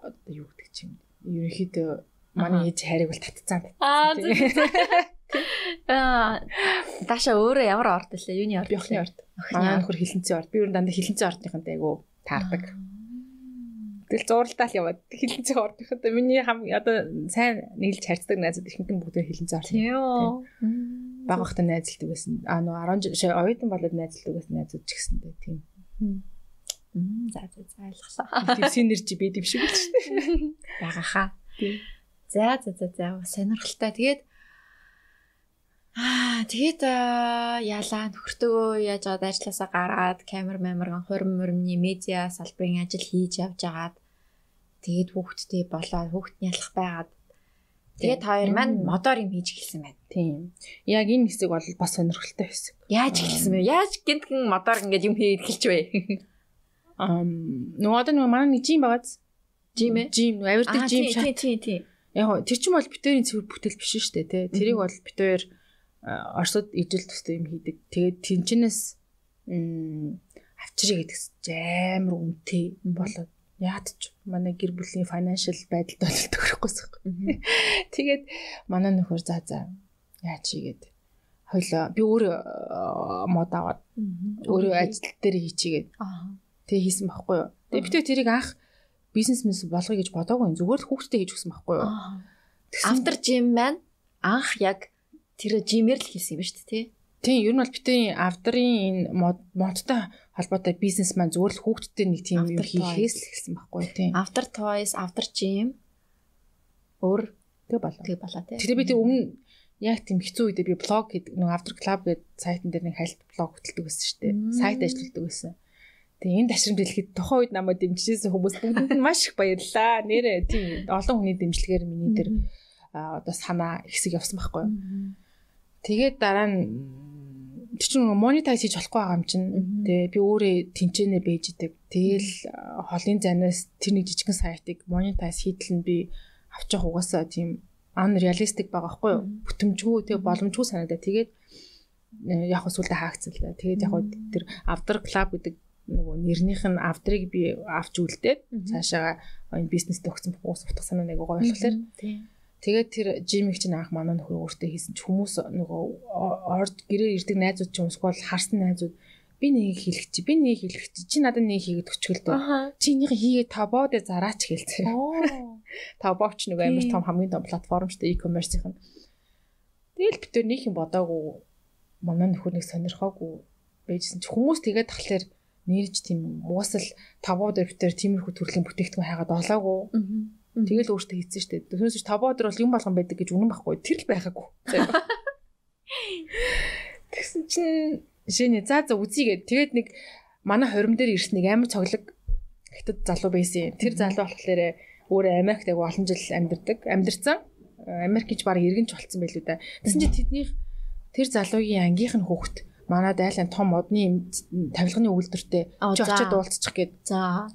одоо юу гэдэг чинь ерөнхийдөө манай ээж хайрыг бол татцсан. Аа Аа даша өөрөө ямар орд лээ? Юуны орд? Охны орд. Манай нөхөр хилэнцэн орд. Би нь дандаа хилэнцэн ордынхантай айгу таардаг. Тэгэл зурлалаа л яваад хилэнцээ ордоход миний хам одоо сайн нийлж харьцдаг найзууд ихэнх нь бүгд хилэнцээ орсон. Тийм. Бага хахта найзалдаг байсан. Аа нөө 10 шээ оюутан болоод найзалдаг байсан найзууд ч гэсэндээ тийм. Мм за за за ойлгосон. Тийм синержи бид юм шиг л шүү дээ. Бага хаа. Тийм. За за за за сонирхолтой. Тэгээд Аа тэгээд аа, яалаа нөхөртөө яаж аваад ажилласаа гараад камер мамирган хурим мөрмний медиа салбарын ажил хийж явж агаад тэгээд хүүхдтэй болоод хүүхд нялах байгаад тэгээд хоёр маань модоор юм хийж эхэлсэн байна. Тийм. Яг энэ хэсэг бол бас сонирхолтой хэсэг. Яаж эхэлсэн бэ? Яаж гинтгэн модоор ингэж юм хийж эхэлж вэ? Ам одоо нөгөө манай нэг жим байгааз. Жим ээ? Жим авирдаг жим шат. тий, тий, тий. Яг тэр чинь бол битүүрийн цэвэр бүтээл биш шүү дээ тий. Тэрийг бол битүүр Оросод ижил төстэй юм хийдэг. Тэгээд тэнчнээс авчирыг гэдэг амар үнэтэй болоод яад ч манай гэр бүлийн financial байдалд бол төгрөхгүйс. Тэгээд манай нөхөр за за яа чигээд хоёлоо би өөрөө мод аваад өөрөө ажил дээр хийчигээд Аа. тэг хийсэн байхгүй юу. Тэгээд битүү тэрийг анх бизнес мэс болгоё гэж бодоагүй. Зүгээр л хүүхдээ хийж өгсөн байхгүй юу. Автор жим маань анх яг тэр л хийсэн юм ба шүү дээ, тий? Тийм, ер нь бол битүүрийн авдрын энэ мод модтой холбоотой бизнес маань зүгээр л хүүхдтэй нэг тийм юм хийхээс л эхэлсэн байхгүй тийм. After Toys, After Gym өөр Тэг болоо. тэг болоо тий. Тэгэхээр би тэр өмнө яг тийм хэцүү үедээ би блог гэдэг нэг After Club гэдэг сайтн дээр нэг хайлт блог хөтэлдэг байсан шүү дээ. Сайт ажилладаг байсан. Тэгээ энэ ташрамд дэлгэхэд тухайн үед намайг дэмжижсэн хүмүүс бүгдэнд нь маш их баярлалаа. Нэрээ тийм олон хүний дэмжлэгээр миний дээр одоо санаа ихсэг явсан байхгүй юу. Тэгээд дараа нь м, тэр чинь монетайз хийж болохгүй байгаа юм чинь. Тэгээ би өөрөө тэнцэнэ бэж идэг. Тэгэл холын занаас тэр нэг жижигхэн сайтыг монетайз хийдэл нь би авч явах угаасаа тийм unrealistic байгаа байхгүй юу? Бүтэмжгүй тэгээ боломжгүй санагдаа. Тэгээд э, яг хөө сүлдө хаагцсан л да. Тэгээд яг хөө тэр Avdar Club гэдэг нөгөө нэрнийх нь Avdar-ыг би авч үлдээд Мгм. цаашаа энэ бизнест өгсөн буус утга санаа нэг гоё болохоор тий. Тэгээд тэр жимиг чинь анх манай нөхөр өөртөө хийсэн ч хүмүүс нөгөө орд гэрээр ирдэг найзууд ч юмсгүй бол харсан найзууд би нэг хийлгэж чи би нэг хийлгэж чи чи надад нэг хийгээд өчгөл дөө. Чи энийг хийгээд табоо дээр зараач хэлцээ Оо. табооч нэг амар том хамгийн том платформ шүү дээ e-commerce-ийн тэгэл бид төр нэг юм бодоагүй манай нөхөр нэг сонирхоогүй байжсэн чи хүмүүс тэгээд тахлаар нэрж тийм уусал табоо дээр бид төр тиймэрхүү төрлийн бүтээгдэхүүн хайгаад олоогүй. Мгм. Тэгэл өөртөө хийсэн шүү дээ. Түүнээс ч 5 өдөр бол юм болгон байдаг гэж үнэн байхгүй. Тэр л байгаагүй. Тэгсэн чинь шинэ за за үзье. Тэгээд нэг манай хорим дээр ирсэн нэг амар цоглог хятад залуу байсан юм. Тэр залуу болохоор өөрөө Америкт яг олон жил амьдардаг. Амьдарсан. Америкч баг иргэнч болцсон байлгүй да. Тэгсэн чинь тэднийх тэр залуугийн ангийнх нь хүүхэд манад айлын том модны тавилганы үйлдвэртэй очиод уулзчих гээд За.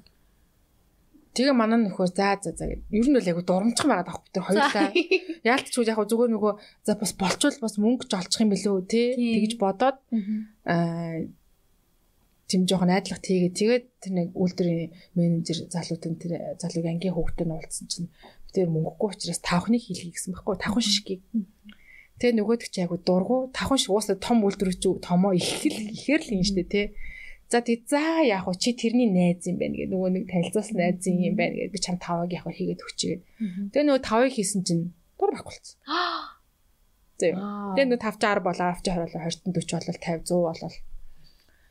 Тэгээ манай нөхөр за за за гэд. Ер нь бол айгу дурамчхан байгаад авах бид тэр хоёулаа. Яалтчгүй яг зүгээр нөгөө за бас болчвол бас мөнгө ч олчих юм билүү те тэгж бодоод аа тийм жоохон найдлага тийгээ тэгээд тэр нэг үйлдвэрийн менежер залуутын тэр залуугийн ангийн хүүхдэд нь уулзсан чинь тэр мөнгөгүй учраас тавхныг хийлгий гэсэн байхгүй тавхан шишгийг. Тэгээ нөгөөдөг чи айгу дургу тавхан шиг уусаа том үйлдвэр чи томоо их л ихээр л юм штэ те. За тэг за яах вэ чи тэрний найз юм байна гэ нөгөө нэг танилцуулсан найз юм байна гэ би чам тавыг вэ хийгээд өгчигээд. Тэгээ нөгөө тавыг хийсэн чинь дур байхгүй болсон. Зөө. Тэгээ нөгөө 5 60 болоо авч хороолоо 20 40 болол 50 100 болол.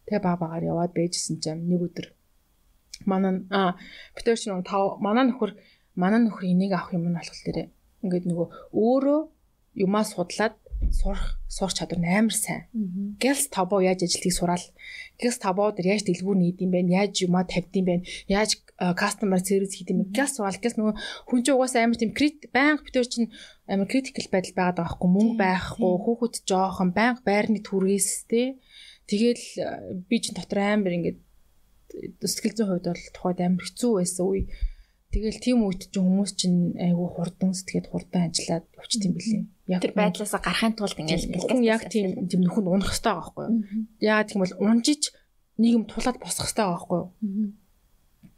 Тэгээ баг багаар яваад байжсэн чинь нэг өдөр манай а битэр чинь нөгөө тав манай нөхөр манай нөхөр энийг авах юм нь болохоор ингээд нөгөө өөрөө юмаа судлаад сурах сурах чадвар амар сайн. Гэлс табоо яаж ажилтгийг сураал. Гэлс табоо дээр яаж дэлгүүр нээд юм бэ? Яаж юмаа тавьд юм бэ? Яаж customer service хийд юм бэ? Гэлс сураал. Гэлс нөгөө хүн чинь угаасаа амар тийм крит банк битэр чинь амар critical байдал байгаад байгаа хгүй мөнгө байхгүй хүүхэд жоохон банк байрны түргээс те. Тэгэл э, би чинь дотор амар ингээд сэтгэл зүйн хувьд бол тухайд амар хэцүү байсан үе. Тэгэл тийм үед чинь хүмүүс чинь айгүй хурдан сэтгэхэд хурдан ажиллаад явчихд юм билээ. Яг Тэр байдлаасаа гарахын тулд ингээд хүн яг тийм тийм нөхөнд унах хэрэгтэй байгаа байхгүй юу? Яагаад тийм бол унжиж нийгэм тулаад босох хэрэгтэй байгаа байхгүй юу?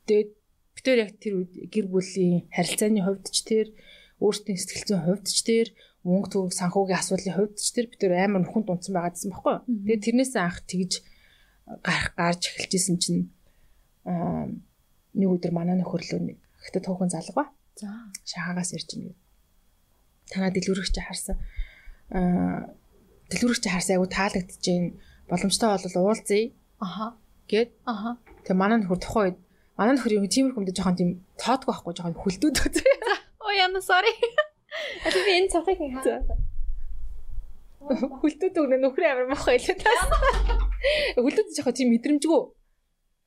Тэгээд бид тэр яг тэр үед гэр бүлийн харилцааны хувьд ч тэр өөрсдийн сэтгэл зүйн хувьд ч тэр мөнгө төгрөг санхүүгийн асуудлын хувьд ч тэр бид тэр амар нөхөнд унтсан байгаа гэсэн байхгүй юу? Тэгээд тэрнээс анх тэгж гарах гарч эхэлж исэн чинь аа нэг өдөр манай нөхөрлөө нэг хятад хөөхөн залга ба За. шахаагаас ирж байна. Танаа дэлгүүрэгч харсан. Аа дэлгүүрэгч харсан айгу таалагдж байна. Боломжтой бол уулзъя Аха. гэд. Аха. Тэгээ манай нөхөр тухайн үед манай нөхөр юм тиймэр хүмдэ жоохон тийм тоодгүй байхгүй жоохон хүлдүүд үзээ. Оо яна sorry. А би энэ цавхыг хаа. Хүлтүүд өгнө нөхрөө амар мохоо илүү таас. Хүлтүүд жоохон тийм мэдрэмжгүй.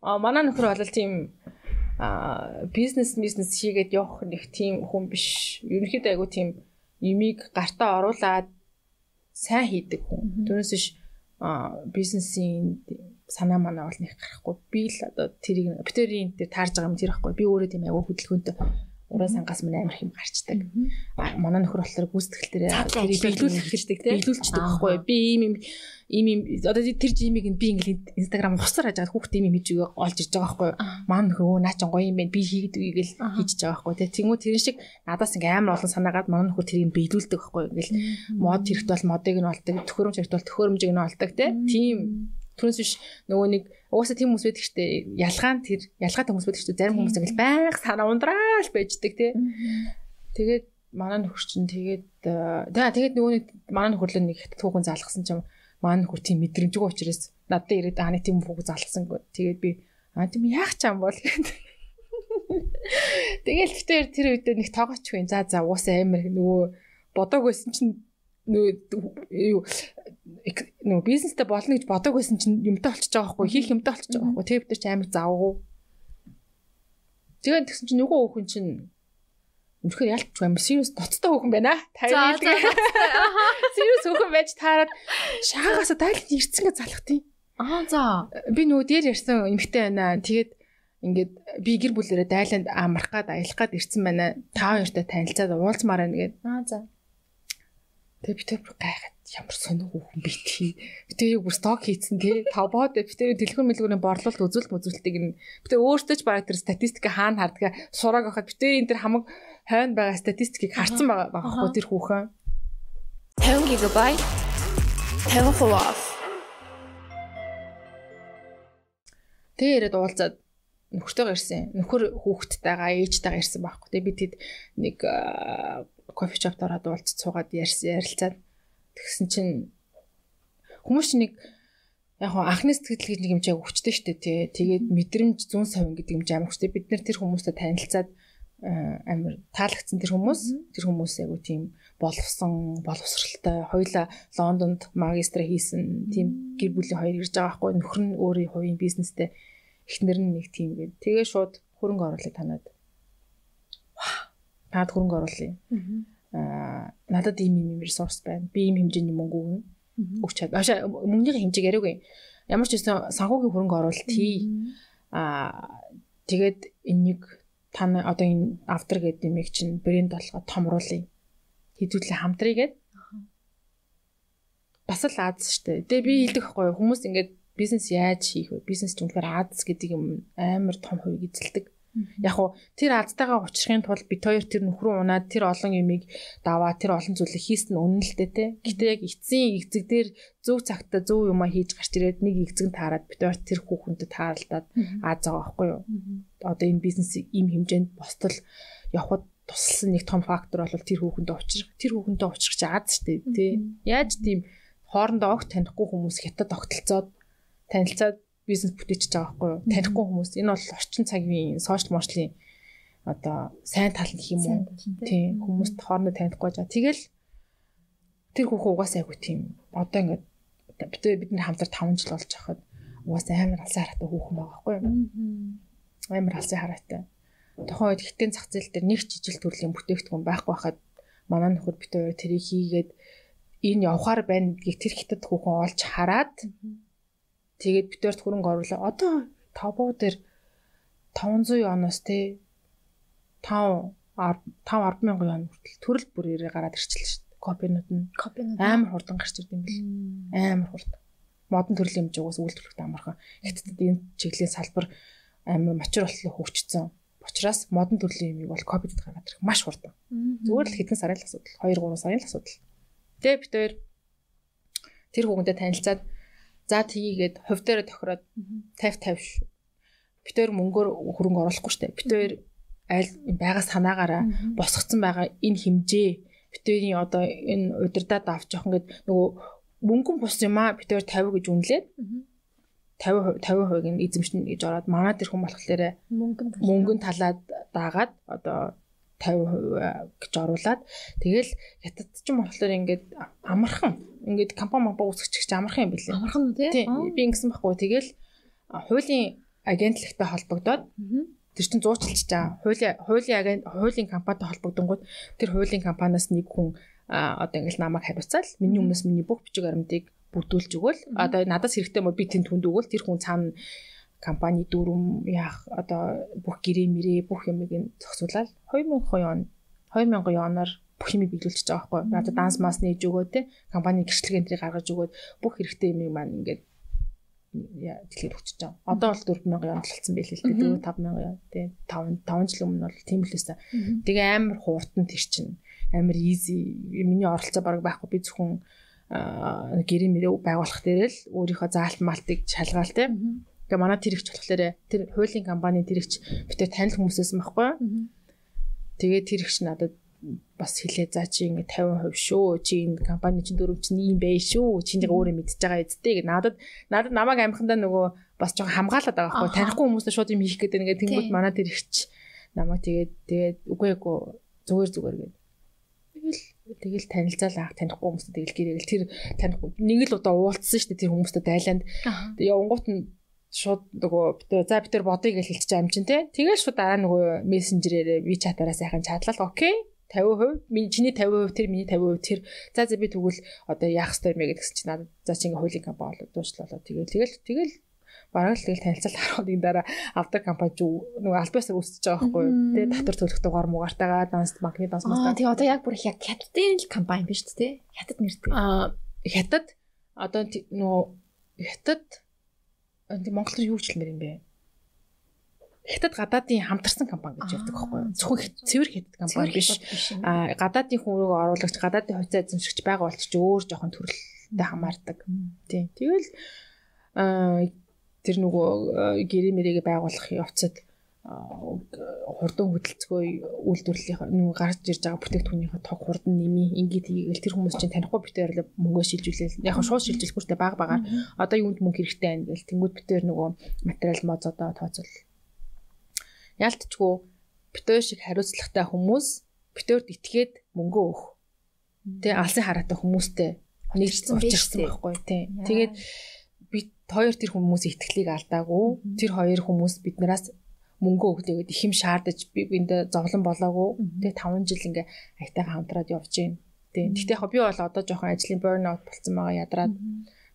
А манай нөхөр бол тийм а бизнес бизнес хийгээд явах нэг тийм хүн биш. Ерөнхийдөө айгу тийм юмыг гартаа оруулаад сайн хийдэг хүн. Түүнээс биш а бизнесийн санаа манаа бол нэг гарахгүй. Би л одоо тэрийг битэрийн дээр таарж байгаа юм тэр байхгүй. Би өөрөө тийм айгу хөдөлгөөнтэй уран сангаас минь амар хэм гарчдаг. Манай нөхөр болохоор гүйцэтгэл дээр тэрийг биелүүлэх хэрэгтэй тийм биелүүлчихдэг байхгүй. Би ийм юм ийм юм одоо тэр жимиг нь би ингээл инстаграм хусаар хажаад хүүхд ийм юм хийж олж ирж байгаа байхгүй. Манай нөхөр өө наа ч гоё юм байна. Би хийгээд үгийг л хийж байгаа байхгүй. Тэгмүү тэрэн шиг надаас ингээм амар олон санаагаад манай нөхөр тэрийг биелүүлдэг байхгүй. Ингээл мод хэрэгтэй бол модыг нь олдог, төхөөрөмж хэрэгтэй бол төхөөрөмжийг нь олдог тийм Түүнээс биш нөгөө нэг угаасаа тийм хүмүүс байдаг штэ ялгаан тэр ялгаатай хүмүүс байдаг штэ зарим хүмүүс ингээл байнга санаа ундраал байждаг тий. Тэгээд манай нөхөр чинь тэгээд тэгээ тэгээд нөгөө нэг манай нөхөрлөө нэг хятад хүүхэн залгасан чинь манай нөхөр тийм мэдрэмжгүй учраас надад ирээд аа нэг тийм хүүхэн залгасангүй. Тэгээд би аа тийм яах ч юм бол Тэгэл битээр тэр үед нэг тоогоочгүй. За за уусаа амар нөгөө бодог байсан чинь юу нөгөө бизнестэй болно гэж бодог байсан чинь юмтай болчихж байгаа байхгүй хийх юмтай болчихж байгаа байхгүй. Тэг бид нар ч амар завгүй. Тэгээд тэгсэн чинь нөгөө хүүхэн чинь үнэхээр ялтч юм serious доцтой хүүхэн байна. Аа 50 serious хүүхэн байж таарад шаагаас дайлт ирцэнгээ залах тийм. Аа за. Би нөгөө дээр ярьсан эмхтэй байна. Тэгээд ингээд би гэр бүлэрээ дайланд амрах гад аялах гад ирсэн байна. Тав хоёртой танилцаад уулзмаар байна гээд. Аа за. Тэгээ би тэр гайхаад ямар сонио хүүхэн би тий. Би тэр бүр сток хийцэн тий. Тавбоод би тэр дэлгүүр мэлгүүрийн борлуулалт үзүүлэлт мүзүүлэлтийг нь би тэр өөртөө ч бараг тэр статистик хаана хардгаа сурааг авахад би тэр энэ тэр хамаг хойно байгаа статистикийг харсан байгаа байхгүй тэр хүүхэн. 50 GB 50% off. Тэгээ ирээд уулзаад нөхөртөөгөө ирсэн. Нөхөр хүүхэдтэйгаа ээжтэйгаа ирсэн байхгүй. Тэгээ би тэд нэг кофе шопт ороод уулзч суугаад ярилцаад. Тэгсэн чинь хүмүүс чинь нэг яг хоо анхны сэтгэл гэж нэг юм чиг өвчтэй шүү дээ тий. Тэгээд мэдрэмж зүүн совин гэдэг юм амар хүчтэй. Бид нэр тэр хүмүүстэй танилцаад амар таалагдсан тэр хүмүүс тэр хүмүүс айгу тийм боловсон боловсралтай. Хоёла Лондонд магистра хийсэн тийм гэр бүлийн хоёр ирж байгаа байхгүй. Нөхөр нь өөрийн хувийн бизнестэй. Эхнэр нь нэг тийм гээд. Тэгээ шууд хөрөнгө оруулалт танаад таад хөрөнгө оруулъя. Аа надад ийм ийм ресурс байна. Би ийм хэмжээний мөнгө өгнө. Өгч чад. Аашаа мөнгөний хэмжээг яриагүй. Ямар ч гэсэн санхүүгийн хөрөнгө оруулалт хий. Аа тэгээд энийг тань одоо энэ автор гэдэг юмыг чинь брэнд болгоо томруулъя. Хэдүүлээ хамтрая гэд. Бас л Аз штэ. Тэгээ би хэлдэг байхгүй хүмүүс ингээд бизнес яаж хийх вэ? Бизнес ч үнэхээр Аз гэдэг юм амар том хувийг эзэлдэг. Яг уу тэр аздтайгаа уучрахын тулд бит хоёр тэр нөхрөө унаад тэр олон юмыг даваа тэр олон зүйлийг хийсэн нь үнэн л дээ те. Гэтэ яг эцсийн эцэг дээр зөв цагтаа зөв юмаа хийж гарч ирээд нэг эцэг таарад бит хоёр тэр хүүхэнтэй тааралдаад ааз байгаа байхгүй юу. Одоо энэ бизнесийг ийм хэмжээнд бостол явхад тусалсан нэг том фактор бол тэр хүүхэндээ уучрах. Тэр хүүхэндээ уучрах чи аз штэ тий. Яаж тийм хоорондоо огт танихгүй хүмүүс хятад огтлцоод танилцаад бизнес бүтээчихэж байгаа байхгүй юу? Танихгүй хүмүүс. Энэ бол орчин цагийн сошиал мошлын одоо сайн тал гэх юм уу? Тийм хүмүүст хоорондоо танихгүй жаа. Тэгэл тэр хүүхэн угаасаа айгу тийм одоо ингээд бид бид нар хамтар 5 жил болж байхад угаасаа амар алсын хараатай хүүхэн байгаа байхгүй юу? Амар алсын хараатай. Тухайн үед хитэн зах зээл дээр нэг жижиг төрлийн бүтээгдэхүүн байхгүй байхад манай нөхөр бид тэрийг хийгээд энэ явахаар байна гэдгийг тэр хятад хүүхэн олж хараад Тэгээд битэрт хөрөнгө оруулаа. Одоо тавбуу дээр 500 оноос те 5 5 10 мянган yon хүртэл төрөл бүрээрээ гараад ирчихлээ шүү дээ. Копинууд нь. Копинууд амар хурдан гарч ирд юм бэл. Амар хурдан. Модон төрлийн хэмжээ угаас үйлдвэрлэхтэй амархан. Хятадд энэ чиглэлийн салбар амар мачур болтлоо хөгжсөн. Учираас модон төрлийн юмыг бол копидд гаргаад ирэх маш хурдан. Зүгээр л хэдэн сарын л асуудал. 2 3 сарын л асуудал. Тэгээ бид хоёр тэр хүүхэндээ танилцаад За тгийгээд хувь дээр тохироод 50 50 шүү. Хоёр мөнгөөр хөрөнгө оруулахгүй штэ. Хоёр аль байгаа санаагаараа босгоцсон байгаа энэ хэмжээ хоёрын одоо энэ удирдаад авч явах ингээд нөгөө мөнгөн бус юм аа хоёр 50 гэж үнэлээд 50 50% нь эзэмшнэ гэж ороод манай тэр хүн болохоор мөнгөн мөнгөн талаад дагаад одоо 50% гэж оруулаад тэгэл хятад ч юм болохоор ингээд амархан ингээд компани мапа үүсгэж чи амархан юм билээ. Амархан уу тий? Би ингэсэн байхгүй. Тэгэл хуулийн агентлагтай холбогдоод тэр чинь зуучилж байгаа. Хуулийн хуулийн агент хуулийн компанитай холбогдонгууд тэр хуулийн компаниас нэг хүн одоо ингээл намайг хариуцаал миний өмнөөс миний бүх бичиг баримтыг бүрдүүлж өгөөл. Одоо надаас хэрэгтэй мө би тэнд хүнд өгөөл. Тэр хүн цаана компани дүрм яах одоо бүх гэрээ мэрээ бүх юмыг нь зохицуулаад 2000 он 2000 оноор бүх юмыг биелүүлчихэж байгаа байхгүй. Одоо данс мас нээж өгөө те компани гэрчлэг энтрийг гаргаж өгөөд бүх хэрэгтэй юмыг маань ингээд яа дэлхийд өгч байгаа. Одоо бол 4000 он болцсон байл л дээ. 4000 тий 5 5 жил өмнө бол тийм л байсан. Тэгээ амар хууртан тэр чинь амар easy миний оролцоо баг байхгүй би зөвхөн гэрээ мэрээ байгуулах дээр л өөрийнхөө заалт малтыг шалгаал тий. Тэгээ манай тэр ихч болохоор тэр хуулийн компани тэр ихч битээ танил хүмүүсээс юм байхгүй. Тэгээ тэр ихч надад бас хэлээ за чи ингэ 50% шүү. Чи энэ компани чинь дөрөв чинь ийм бай шүү. Чи нэг өөрөө мэдчихэж байгаа эцтэй гэ. Надад надад намайг амхандаа нөгөө бас жоохон хамгаалаад байгаа байхгүй. Танихгүй хүмүүст шууд юм хийх гэдэг ингээ тэнгууд манай тэр ихч намайг тэгээд тэгээд үгүй эгүй зүгээр зүгээр гэдэг. Тэгэл тэгэл танилцаал аах танихгүй хүмүүст тэгэл гэрэл тэр танихгүй нэг л удаа уулзсан шүү дээ тэр хүмүүстэй дайланд. Явангуут нь шууд нөгөө за бид нар бодъё гэж хэлчих юм чинь те. Тэгэл шууд дараа нөгөө мессенжерээр WeChat-аараа сайхан чатлал. Окей 50% миний чиний 50% тэр миний 50% тэр. За за би тэгвэл одоо яах ёстой юм бэ гэдгсэн чинь надад за чи ингээ хуулийн компани болоод дуусчлаа тэгэл тэгэл тэгэл бараг л тэгэл танилцал харахад энэ дараа автор компани нөгөө альбасаар үүсэж байгаа байхгүй тэгээ татвар төлөхтэй гор мугаартайгаа данс банкны данс мастаа тэгээ одоо яг бүр яг хятадын л компани биш үү те хятад нэртэй. Аа хятад одоо нөгөө хятад Монгол руу юу ч хэлмээр юм бэ хятад гадаадын хамтарсан компани гэж явдаг байхгүй юу? Зөвхөн цэвэр хятад компани биш. Аа гадаадын рүү оруулагч, гадаадын хувьцаа эзэмшигч байгаа болчих чи өөр жоохон төрөлтэй хамаардаг. Тийм. Тэгэл аа тэр нөгөө гэрээ мэрэгээ байгуулах явцад хурдан хөдөлцгөө үйлдвэрлэлийн нөгөө гарч ирж байгаа бүтээгдэхүүнийхээ тог хурдан нэмий ингээд хийгээл тэр хүмүүс чинь танихгүй битээр мөнгөө шилжүүлээл яг шууд шилжүүлэхгүйтэй баг багаар. Одоо юунд мөнгө хэрэгтэй байна гэл тэнгууд битээр нөгөө материал мозодоо тооцол Яалтчгүй битөө шиг хариуцлагатай хүмүүс битөөд итгээд мөнгө өөх. Тэ алсын хараатай хүмүүстэй нэгжсэн учирсан байхгүй тий. Тэгээд бид хоёр тэр хүмүүсийн итгэлийг алдаагүй. Тэр хоёр хүмүүс биднээс мөнгө өгдөөд их юм шаардаж би энд зовлон болоогүй. Тэгээ 5 жил ингээ аятайхан хамтраад явж байна. Тий. Гэхдээ яг би бол одоо жоохон ажлын burnout болцсон байгаа ядраад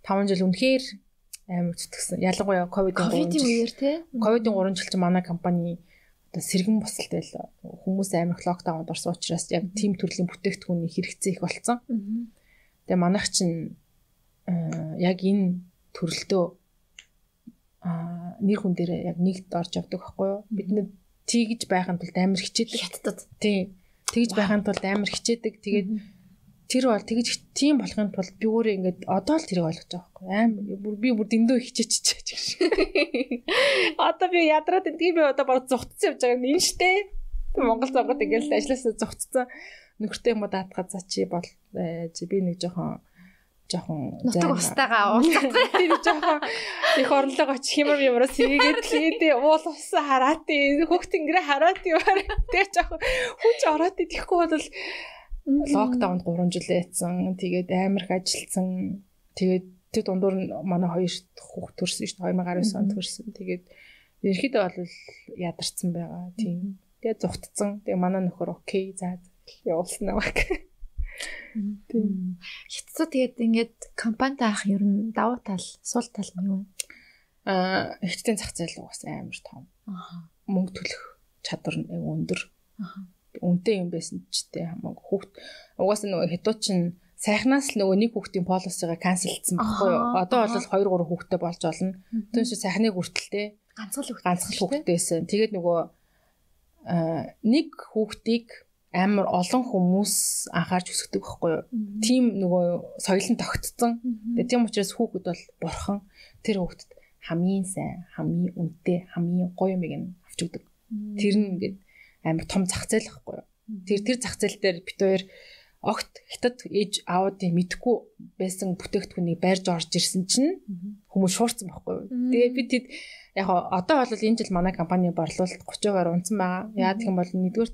5 жил үнэхээр амар зүтгэсэн. Ялангуяа ковидын 3 жил. Ковидын үеэр тий. Ковидын 3 жил чинь манай компани одоо сэргэн босолтой л хүмүүс амар локдаунд орсон учраас яг тийм төрлийн бүтээгдэхүүний хэрэгцээ их болцсон. Тэгээ манайх чинь яг энэ төрөлтөө а нэр хүн дээр яг нэгд орж явдаг байхгүй юу? Бид нэ тийгж байхын тулд амар хичээдэг. Хятадд. Тийм. Тэгж байхын тулд амар хичээдэг. Тэгээд тэр бол тэгж тийм болохын тулд би өөрөө ингээд одоо л тэрийг ойлгож байгаа байхгүй аим би бүр дэндөө хичээчихэж байгаа. Одоо би ядраад энэ би одоо баг зүгтцсан явж байгаа юм штэ. Монгол цагууд ингээд ажилласаа зүгтцсан нөхөртэй юм уу даатгаа за чи бол би нэг жоохон жоохон зайн устагаа уулзах. Тэр жоохон их орлого очих хэмэр юмроо сэргээд хийдээ уул усан хараат хөөхт ингэрэ хараат юм. Тэгээ жоохон хүч ороод идэхгүй бол локдаунд 3 жил яатсан. Тэгээд амар их ажилласан. Тэгээд тэр дундуур манай хоёр хүүхд төрсөн шүү дээ 2019 онд төрсөн. Тэгээд ерөөхдөө бол ядарсан байгаа. Тийм. Тэгээд зүгтцсан. Тэгээд манай нөхөр окей за явуулсан аа. Тийм. Хятад тэгээд ингээд компанид авах ер нь давуу тал, сул тал нь юу вэ? Аа, хятадын зах зээл угаас амар том. Аа. Мөнгө төлөх чадвар нь өндөр. Аа үнэтэй юм байсан ч тэ хамаагүй хүүхд угаасаа нөгөө хятад чинь сайхнаас л нөгөө нэг хүүхдийн полисыгаа канселдсан байхгүй юу. Одоо бол 2 3 хүүхдтэй болж олно. Түүнээс сайхныг хүртэлтэй ганцхан хүүхд ганцхан хүүхдтэйсэн. Тэгээд нөгөө нэг хүүхдийг амар олон хүмүүс анхаарч өсгдөг байхгүй юу. Тим нөгөө соёл нь тогтцсон. Тэгээд тийм учраас хүүхэд бол бурхан тэр хүүхдэд хамгийн сайн, хамгийн үнэтэй, хамгийн гоё юмыг нь авч өгдөг. Тэр нь ингээд амар том зах зээл байхгүй юу. Тэр тэр зах зээл дээр бид хоёр огт хятад ээж аавуудын мэдхгүй байсан бүтээгдэхүүнийг байрж орж ирсэн чинь хүмүүс шуурсан байхгүй юу. Тэгээ би тэд яг одоо бол энэ жил манай компани борлуулалт 30%-аар унсан байгаа. Яа гэх юм бол нэгдүгээр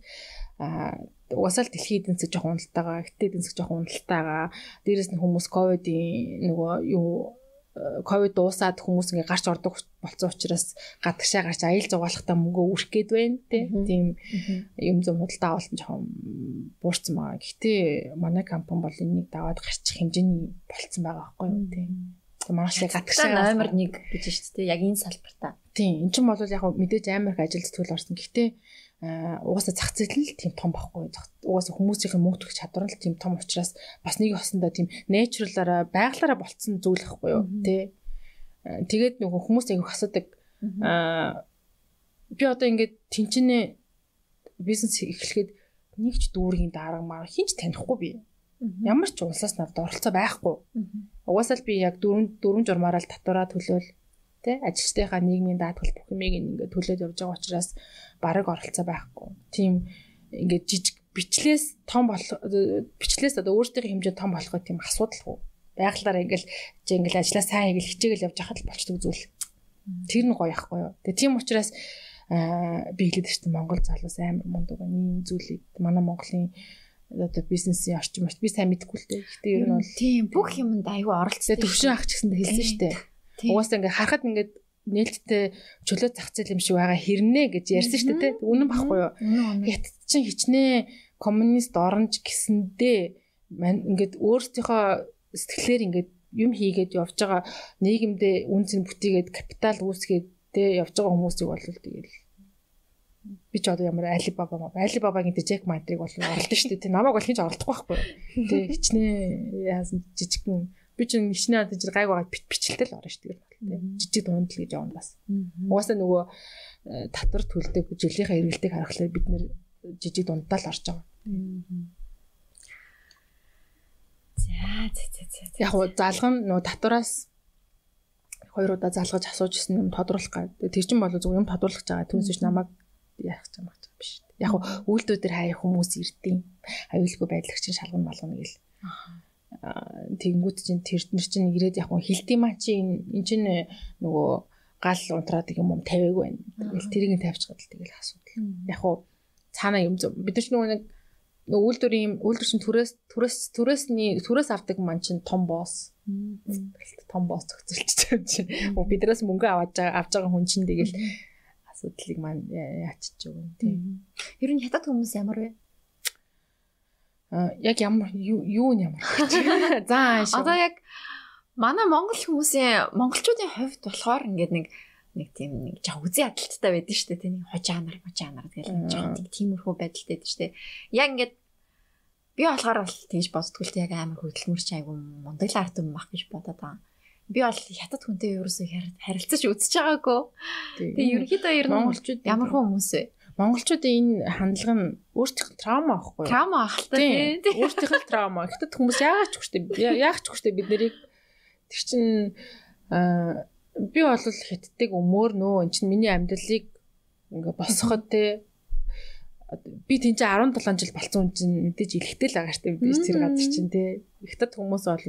аа угасаал дэлхийн эдийн засаг жоохон уналтайгаа, эдийн засаг жоохон уналтайгаа. Дээрээс нь хүмүүс ковидын нөгөө юу ковид дуусаад хүмүүс ингээ гарч ордог болсон учраас гадагшаа гарч аял зугаалахтаа мөнгө өрөх гээд байна тийм юм зам худалдаа авалт жоохон буурсан байгаа. Гэхдээ манай компани бол энийг даваад гарчих хэмжээний болцсон байгаа байхгүй юу тийм. Маш их гадагшаа номер 1 гэж шүү дээ. Яг энэ салбартаа. Тийм. Эн чинь бол яг мэдээж амар их ажил зүтгэл орсон. Гэхдээ угаасаа зах зээл нь тийм том байхгүй. Угаасаа хүмүүсийн мөнгө төрөх чадвар нь тийм том учраас бас нэг хосондоо тийм нэчралаараа байгалаараа болцсон зүйл байхгүй юу тий. Тэгээд нөгөө хүмүүс аяг асуудаг аа би одоо ингээд тэнцэнэ бизнес эхлэхэд нэг ч дүүргийн дарга маа хинч танихгүй би. Ямар ч улсаас надад оролцоо байхгүй. Угаасаа л би яг дөрөв дөрөв журмаараа л татвараа төлөөл тий ажилчдынхаа нийгмийн даатгал бүх юмыг ингээд төлөөд явж байгаа учраас бараг оролцоо байхгүй. Тийм ингээд жижиг бичлээс том болох бичлээс одоо өөртөө хэмжээ том болохоо тийм асуудал хөө. Байгалаар ингээл чи ингээл ажиллаа сайн хийгээл хичээгэл явж хахад болчдөг зүйл. Тэр нь гоё ахгүй юу. Тэгээ тийм учраас аа би хэлээд дээ Монгол залуус амар мундаг. Ийм зүйлийг манай Монголын одоо бизнесийн орчин март би сайн мэдэхгүй л дээ. Гэтэ ер нь бол тийм бүх юмд аюу оролцсон. Төвшин ах ч гэсэн хэлсэн шүү дээ. Угаасаа ингээ харахад ингээд нээлттэй чөлөө зах зээл юм шиг байгаа хэрнэ гэж ярьсан шүү дээ. Үнэн багхгүй юу? Хятад чинь хичнээн коммунист оронж гэсэндээ ингээд өөрсдийнхөө сэтгэлээр ингээд юм хийгээд явж байгаа нийгэмдээ үнцэн бүтээгээд капитал үүсгээд тэ явж байгаа хүмүүсийг бол тэгэл би ч одоо ямар Alibaba маа Alibaba-гийн Jack Ma-дрыг бол оролдсон шүү дээ. Тэ намайг бол хинч оролдохгүй байхгүй. Тэ хичнээн яасан жижигхэн би чинь хичнээн одоо жир гайг байгаа бичлэлтэй л орно шүү дээ жижиг дундл гэж явна бас. Угаасаа нөгөө э, татвар төлдөг жилийнхаа эргэлтийг харахад бид нэр жижиг дундаа л орж байгаа. За за за. Яг уу залган нөгөө татвараас хоёр удаа залгаж асууж ирсэн юм тодруулах гад. Тэр чинь бол зөв юм тодруулах гэж байгаа. Түүнээс намайг яах гэж байгаа юм биш. Яг уу үйлдвэр дээр хаяа хүмүүс ирдэм. Аюулгүй байдлах чинь шалган малгана гэл. Аа тэгэнгүүт чинь тэр нэр чинь ирээд яг хилдэм маа чи эн чинь нөгөө гал унтраад юм юм тавиаг байна. Тэгэл тэрийг тавьчихад л тэгэл асуудал. Яг уу цаана юм бид нар ч нөгөө нэг нөгөө үйлдвэрийн юм үйлдвэр чинь түрээс түрээс түрээсний түрээс авдаг ман чинь том босс. Том босс зохицуулчих юм чинь. Биднээс мөнгө аваад авж байгаа хүн чинь тэгэл асуудлыг маань яачиж байгаа юм тийм. Ер нь хятад хүмүүс ямар вэ? Яг ямар юу нь ямар за одоо яг манай монгол хүмүүсийн монголчуудын хувьд болохоор ингээд нэг нэг тийм нэг жаа үзий ядалттай байдаг шүү дээ. Тийм нэг хожаанар хожаанар гэл нэг жоохон тиймэрхүү байдалтай байдаг шүү дээ. Яг ингээд би болохоор бол тэгж боддгоо л яг амар хөдөлмөрч айгу мундаг арт юм бах гэж бодоод байгаа. Би бол хятад хүнтэй ерөөсөө харилцаж үзэж байгаагүй. Тэгээ ерөнхийдөө ер нь монголчууд ямар хүмүүс вэ монголчуудын энэ хандлага нь өөртөөх траума аахгүй юу? Траума ах та тийм. Өөртөөх л траума. Гэтэ хүмүүс яагаад ч хүчтэй яагаад ч хүчтэй бид нарыг тэр чин би бол хятадыг өмөр нөө эн чин миний амьдралыг ингээ босгоход те би тийч 17 жил болсон хүн чинь мэдээж илэхтэй л штеп биш тэр газар чинь те. Хятад хүмүүс бол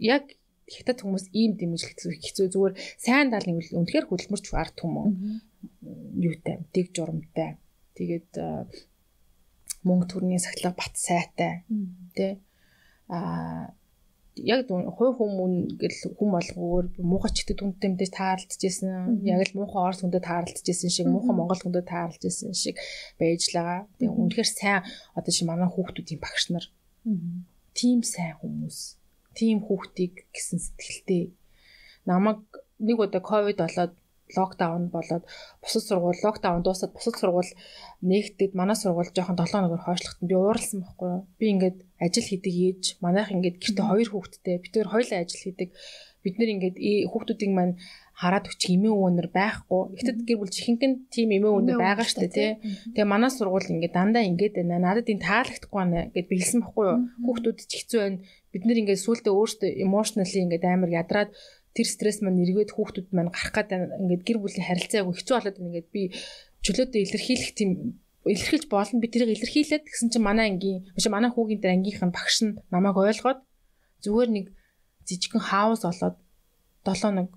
яг хятад хүмүүс ийм дэмжлэх хэцүү зүгээр сайн нэг үнэхээр хөдөлмөрч арт хүмүүс юутай дэг журамтай. Тэгээд мөнгө төрний сахилга бат сайтай. Тэ а яг хувь хүмүүн гэл хүм болгоор муухай чигтэй түнтэй мэдээж таарлцажсэн. Яг л муухай орс хүндэд таарлцажсэн шиг, муухай монгол хүндэд таарлцажсэн шиг байж л байгаа. Тэгээ үнэхээр сайн одоо чи манай хүүхдүүдийн багш нар тийм сайн хүмүүс. Тийм хүүхдийг гэсэн сэтгэлтэй намайг нэг удаа ковид болоод локдаун болоод бусад сургууль локдаун дуусаад бусад сургууль нэгтгэд манай сургууль жоохон 7 хоногор хойшлоход би ууралсан байхгүй юу. Би ингээд ажил хийдэг ээж манайх ингээд гэртээ хоёр хүүхэдтэй бид хоёр хоёулаа ажил хийдэг. Бид нэр ингээд хүүхдүүдийг маань хараад өчг эмээ өвөнөр байхгүй. Ихтэд гэр бүл жихэнхэн тим эмээ өвөнөр байгаа штэ тий. Тэгээ манай сургууль ингээд дандаа ингээд байна. Надад энэ таалагдахгүй байна гэд би хэлсэн байхгүй юу. Хүүхдүүд ч хэцүү байна. Бид нэр ингээд сүултээ өөртөө emotionally ингээд амар ядраад тэр стресс маань эргээд хүүхдүүд маань гарах гэдэг ингээд гэр бүлийн харилцаа айгу хэцүү болоод байна ингээд би чөлөөдөө илэрхийлэх тийм илэрхийлж болно би тэрийг илэрхийлээд гэсэн чинь манай ангийн биш манай хүүгийн дээр ангийнх нь багш нь намайг ойлгоод зүгээр нэг жижигхэн хаус олоод 7 нэг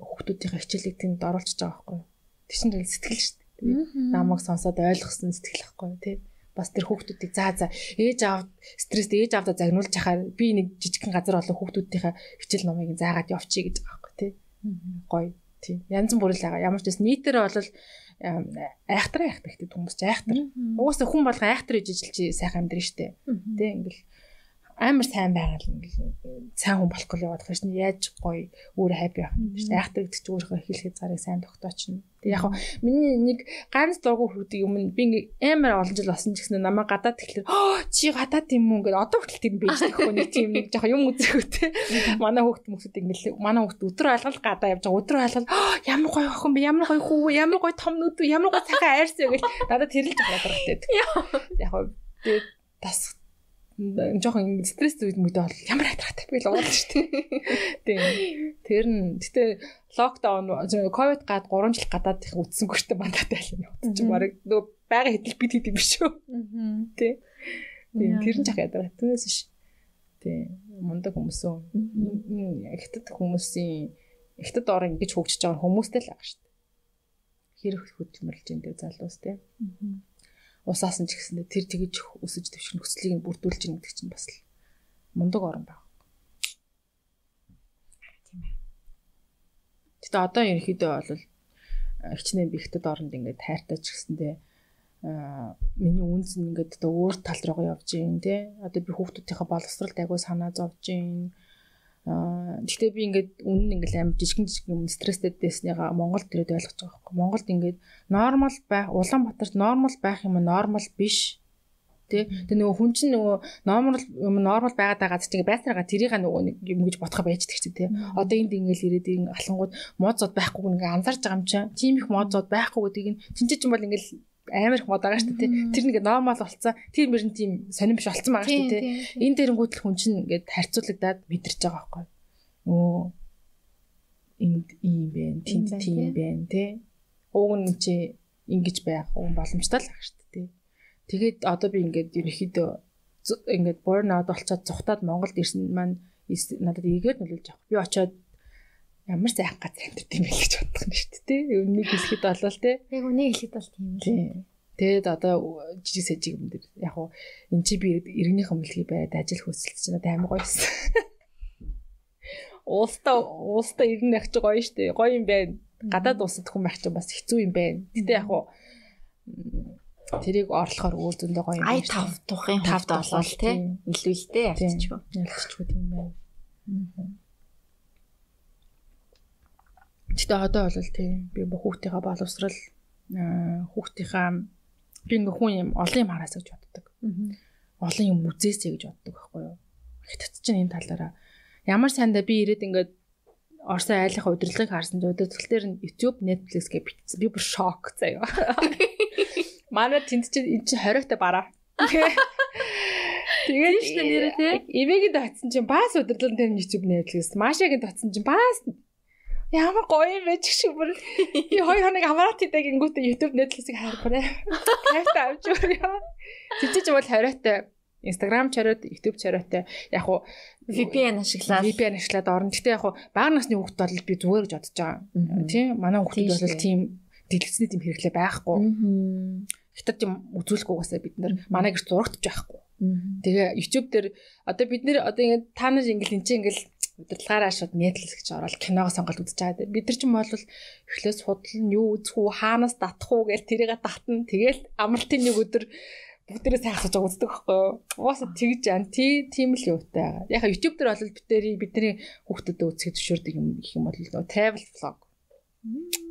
хүүхдүүдийн хичээлийг тэнд оруулчихж байгаа байхгүй. Тэр чинь сэтгэл шүү дээ. Намайг сонсоод ойлгосон сэтгэл байхгүй тий. Бас тэр хүүхдүүдийг заа заа ээж аав стресст ээж аавда загнуулж яхаар би нэг жижигхэн газар болон хүүхдүүдийнхээ хичээл номыг заагаад явчих гэж байгаа байхгүй тий. Гоё тий. Янз бүрэл байгаа. Ямар ч гэсэн нийтээр бол айхтар айхтар гэдэг хүмүүс ч айхтар. Угаасаа хүн болго айхтар гэж ижил чи сайхан амьдрын штэ. Тэ ингээл амар сайн байгаа л ингээл сайн хүн болохгүй яваад байгаа шин. Яаж гоё өөр хаппи байх юм дээ. Айхтар гэдэг чинь өөрөө хэлхий зарыг сайн тогтоочно. Тэг яг миний нэг ганц дургу хүүхдийн өмнө би амар олон жил болсон ч гэсэн намайг гадаад тэгэхээр чи гадаад юм уу гэдэг одоо хүртэл тийм байж тэгэхгүй нэг тийм нэг жоохон юм үзэхүүтэй. Манай хүүхд мөсөд ингээл манай хүүхд өдөр алгал гадаа явж байгаа. Өдөр алгал ямар гоё охин бэ? Ямар гоё хүү ямар гоё том нүд ямар гоё цахаа айрс гэж надад тэрэлж бодорхтой. Яг тэгээд тас жоохон стресс үед мөдөө бол ямар хайтраатай би л уулаа шүү дээ. Тийм. Тэр нь гэтээ локдаун ковид гад 3 жил гадаад их үтсэнгүй штэ мандаатай л юм. Чи барыг нөгөө байга хэдэл бид хэдэм биш үү? Тий. Тийм тэр нь жах ядараа. Түүнээс ш. Тий. Мундаг хүмүүс үү. Ихтэд хүмүүсийн ихтэд ор ингэж хөгжиж байгаа хүмүүстэй л байгаа штэ. Хэрэг хөдөлмөрлж энэ залуус тий. Аа усаасан ч гэсэндээ тэр тэгэж өсөж дэвших нөхцөлийг нь бүрдүүлж ийн гэдэг чинь бас л мундаг орон байна. Тийм ээ. Гэтэ одоо ерөнхийдөө бол хичнээн бихтэд оронд ингээд тайртай ч гэсэндээ а миний үнс ингээд одоо өөр тал руугаа явж гин тий одоо би хүүхдүүдийнхээ боловсролд агуу санаа зовж гин гэхдээ би ингээд үнэн ингээд амар жижигэн жижигэн юм стресстэй дэснийга Монголд ирээд ойлгож байгаа байхгүй Монголд ингээд нормал байх Улаанбаатарт нормал байх юм нормал биш. Тий Тэгээ нөгөө хүн чинь нөгөө нормал юм нормал байгаад байгаа чинь байцаараа тэрийг нөгөө нэг юм гэж бодох байждаг чи тий одоо энд ингээл ирээд ин алхангууд мод зод байхгүй ингээ анзаарч байгаа юм чинь. Тийм их мод зод байхгүй гэдгийг нь чинь чинь бол ингээл амар их мод байгаа шүү дээ. Тэр нэг нормал болцсон. Тэр мөрөн тийм сонирн биш болцсон байгаа шүү дээ. Энэ дээрэнгүүтэл хүн чинь ингээд харьцуулагдаад мэдэрч байгаа байхгүй. Өө энд ийм бэ, тэнд тийм бэ, тэ. Уг нь чи ингэж байх уг боломжтой л байгаа шүү дээ. Тэгээд одоо би ингээд ерөнхийдөө ингээд burn out болцоод зүхтаад Монголд ирсэн маань надад ийгээд нөлөөлж авах. Би очиод ямар сайхан газар амьддаг юм бэ гэж бодох юм шүү дээ. Үнийг хэлэхэд болол те. Яг үнийг хэлэхэд бол тийм л. Тэгээд одоо жижиг сэжиг юм дээр яг уу эн чи би иргэнийхэн мэлхий байраад ажил хөөсөлт чинь амар гоёсэн. Уулста уулста иргэн байх чи гоё штэ. Гоё юм байна. Гадаад улсад хүн байх чинь бас хэцүү юм байна. Гэтэ яг уу тэрийг орлохоор өөр зөндөө гоё юм байна. Ай тав тухын тавд болол те. Илүү л те явчихгүй. Ялцчихгүй тийм байна. Аа. Гэтэ одоо бол тийм би хүүхдийнхаа боловсрал хүүхдийнхаа би ингээ хүн юм олон юм хараасаа гэж боддог. Олон юм үзээсэй гэж боддог байхгүй юу? Хятад чинь энэ талаараа ямар сайндаа би ирээд ингээд Орсын айлынхаа удирдлагыг харсан чинь удирдлага дээр нь YouTube, Netflix гэж бичсэн. Би бүр шок заяа. Манай тэнд чинь энэ чинь 20-тай бараа. Тэгээд дээ нэрээ тий. Ивэгийн татсан чинь бас удирдлага дээр YouTube, Netflix, Машагийн татсан чинь бас Ямар гоё юм бэ ч шиг бүр би хоёр хоног амраад идэг ингүүтээ YouTube Netflix-ийг харахраа. Кайфтай авч өрөө. Тэжиж бол хориотой Instagram чараад YouTube чараатай яг уу VPN ашиглаад VPN ашиглаад орно. Гэтэ яг уу бага насны хүүхд бол би зүгээр гэж бодож байгаа. Тийм манай хүүхдүүд бол тийм дэлгэцний тийм хэрэглээ байхгүй. Хятад юм үзүүлэхгүй угаасаа бид нар манай гэр зурагтж байхгүй. Тэгээ YouTube дээр одоо бид нэр одоо ингэ та нар ингээл энэ чинь ингээл удирдлагаараа шууд Netflix гэж ороод киногоо сонголт үзэж байгаа. Бид нар ч юм бол эхлээс худална юу үзэх үү, хаанаас татах уу гэж тэрийг татна. Тэгэл амралтын нэг өдөр бүгдээрээ сайхсаж байгаа үздэг байхгүй юу? Угаасаа тэгж ан тий тийм л юутай байгаа. Яг YouTube дээр бол бидний бидний хүүхдэд үзэхэд зөвшөөрдөг юм гэх юм бол travel vlog.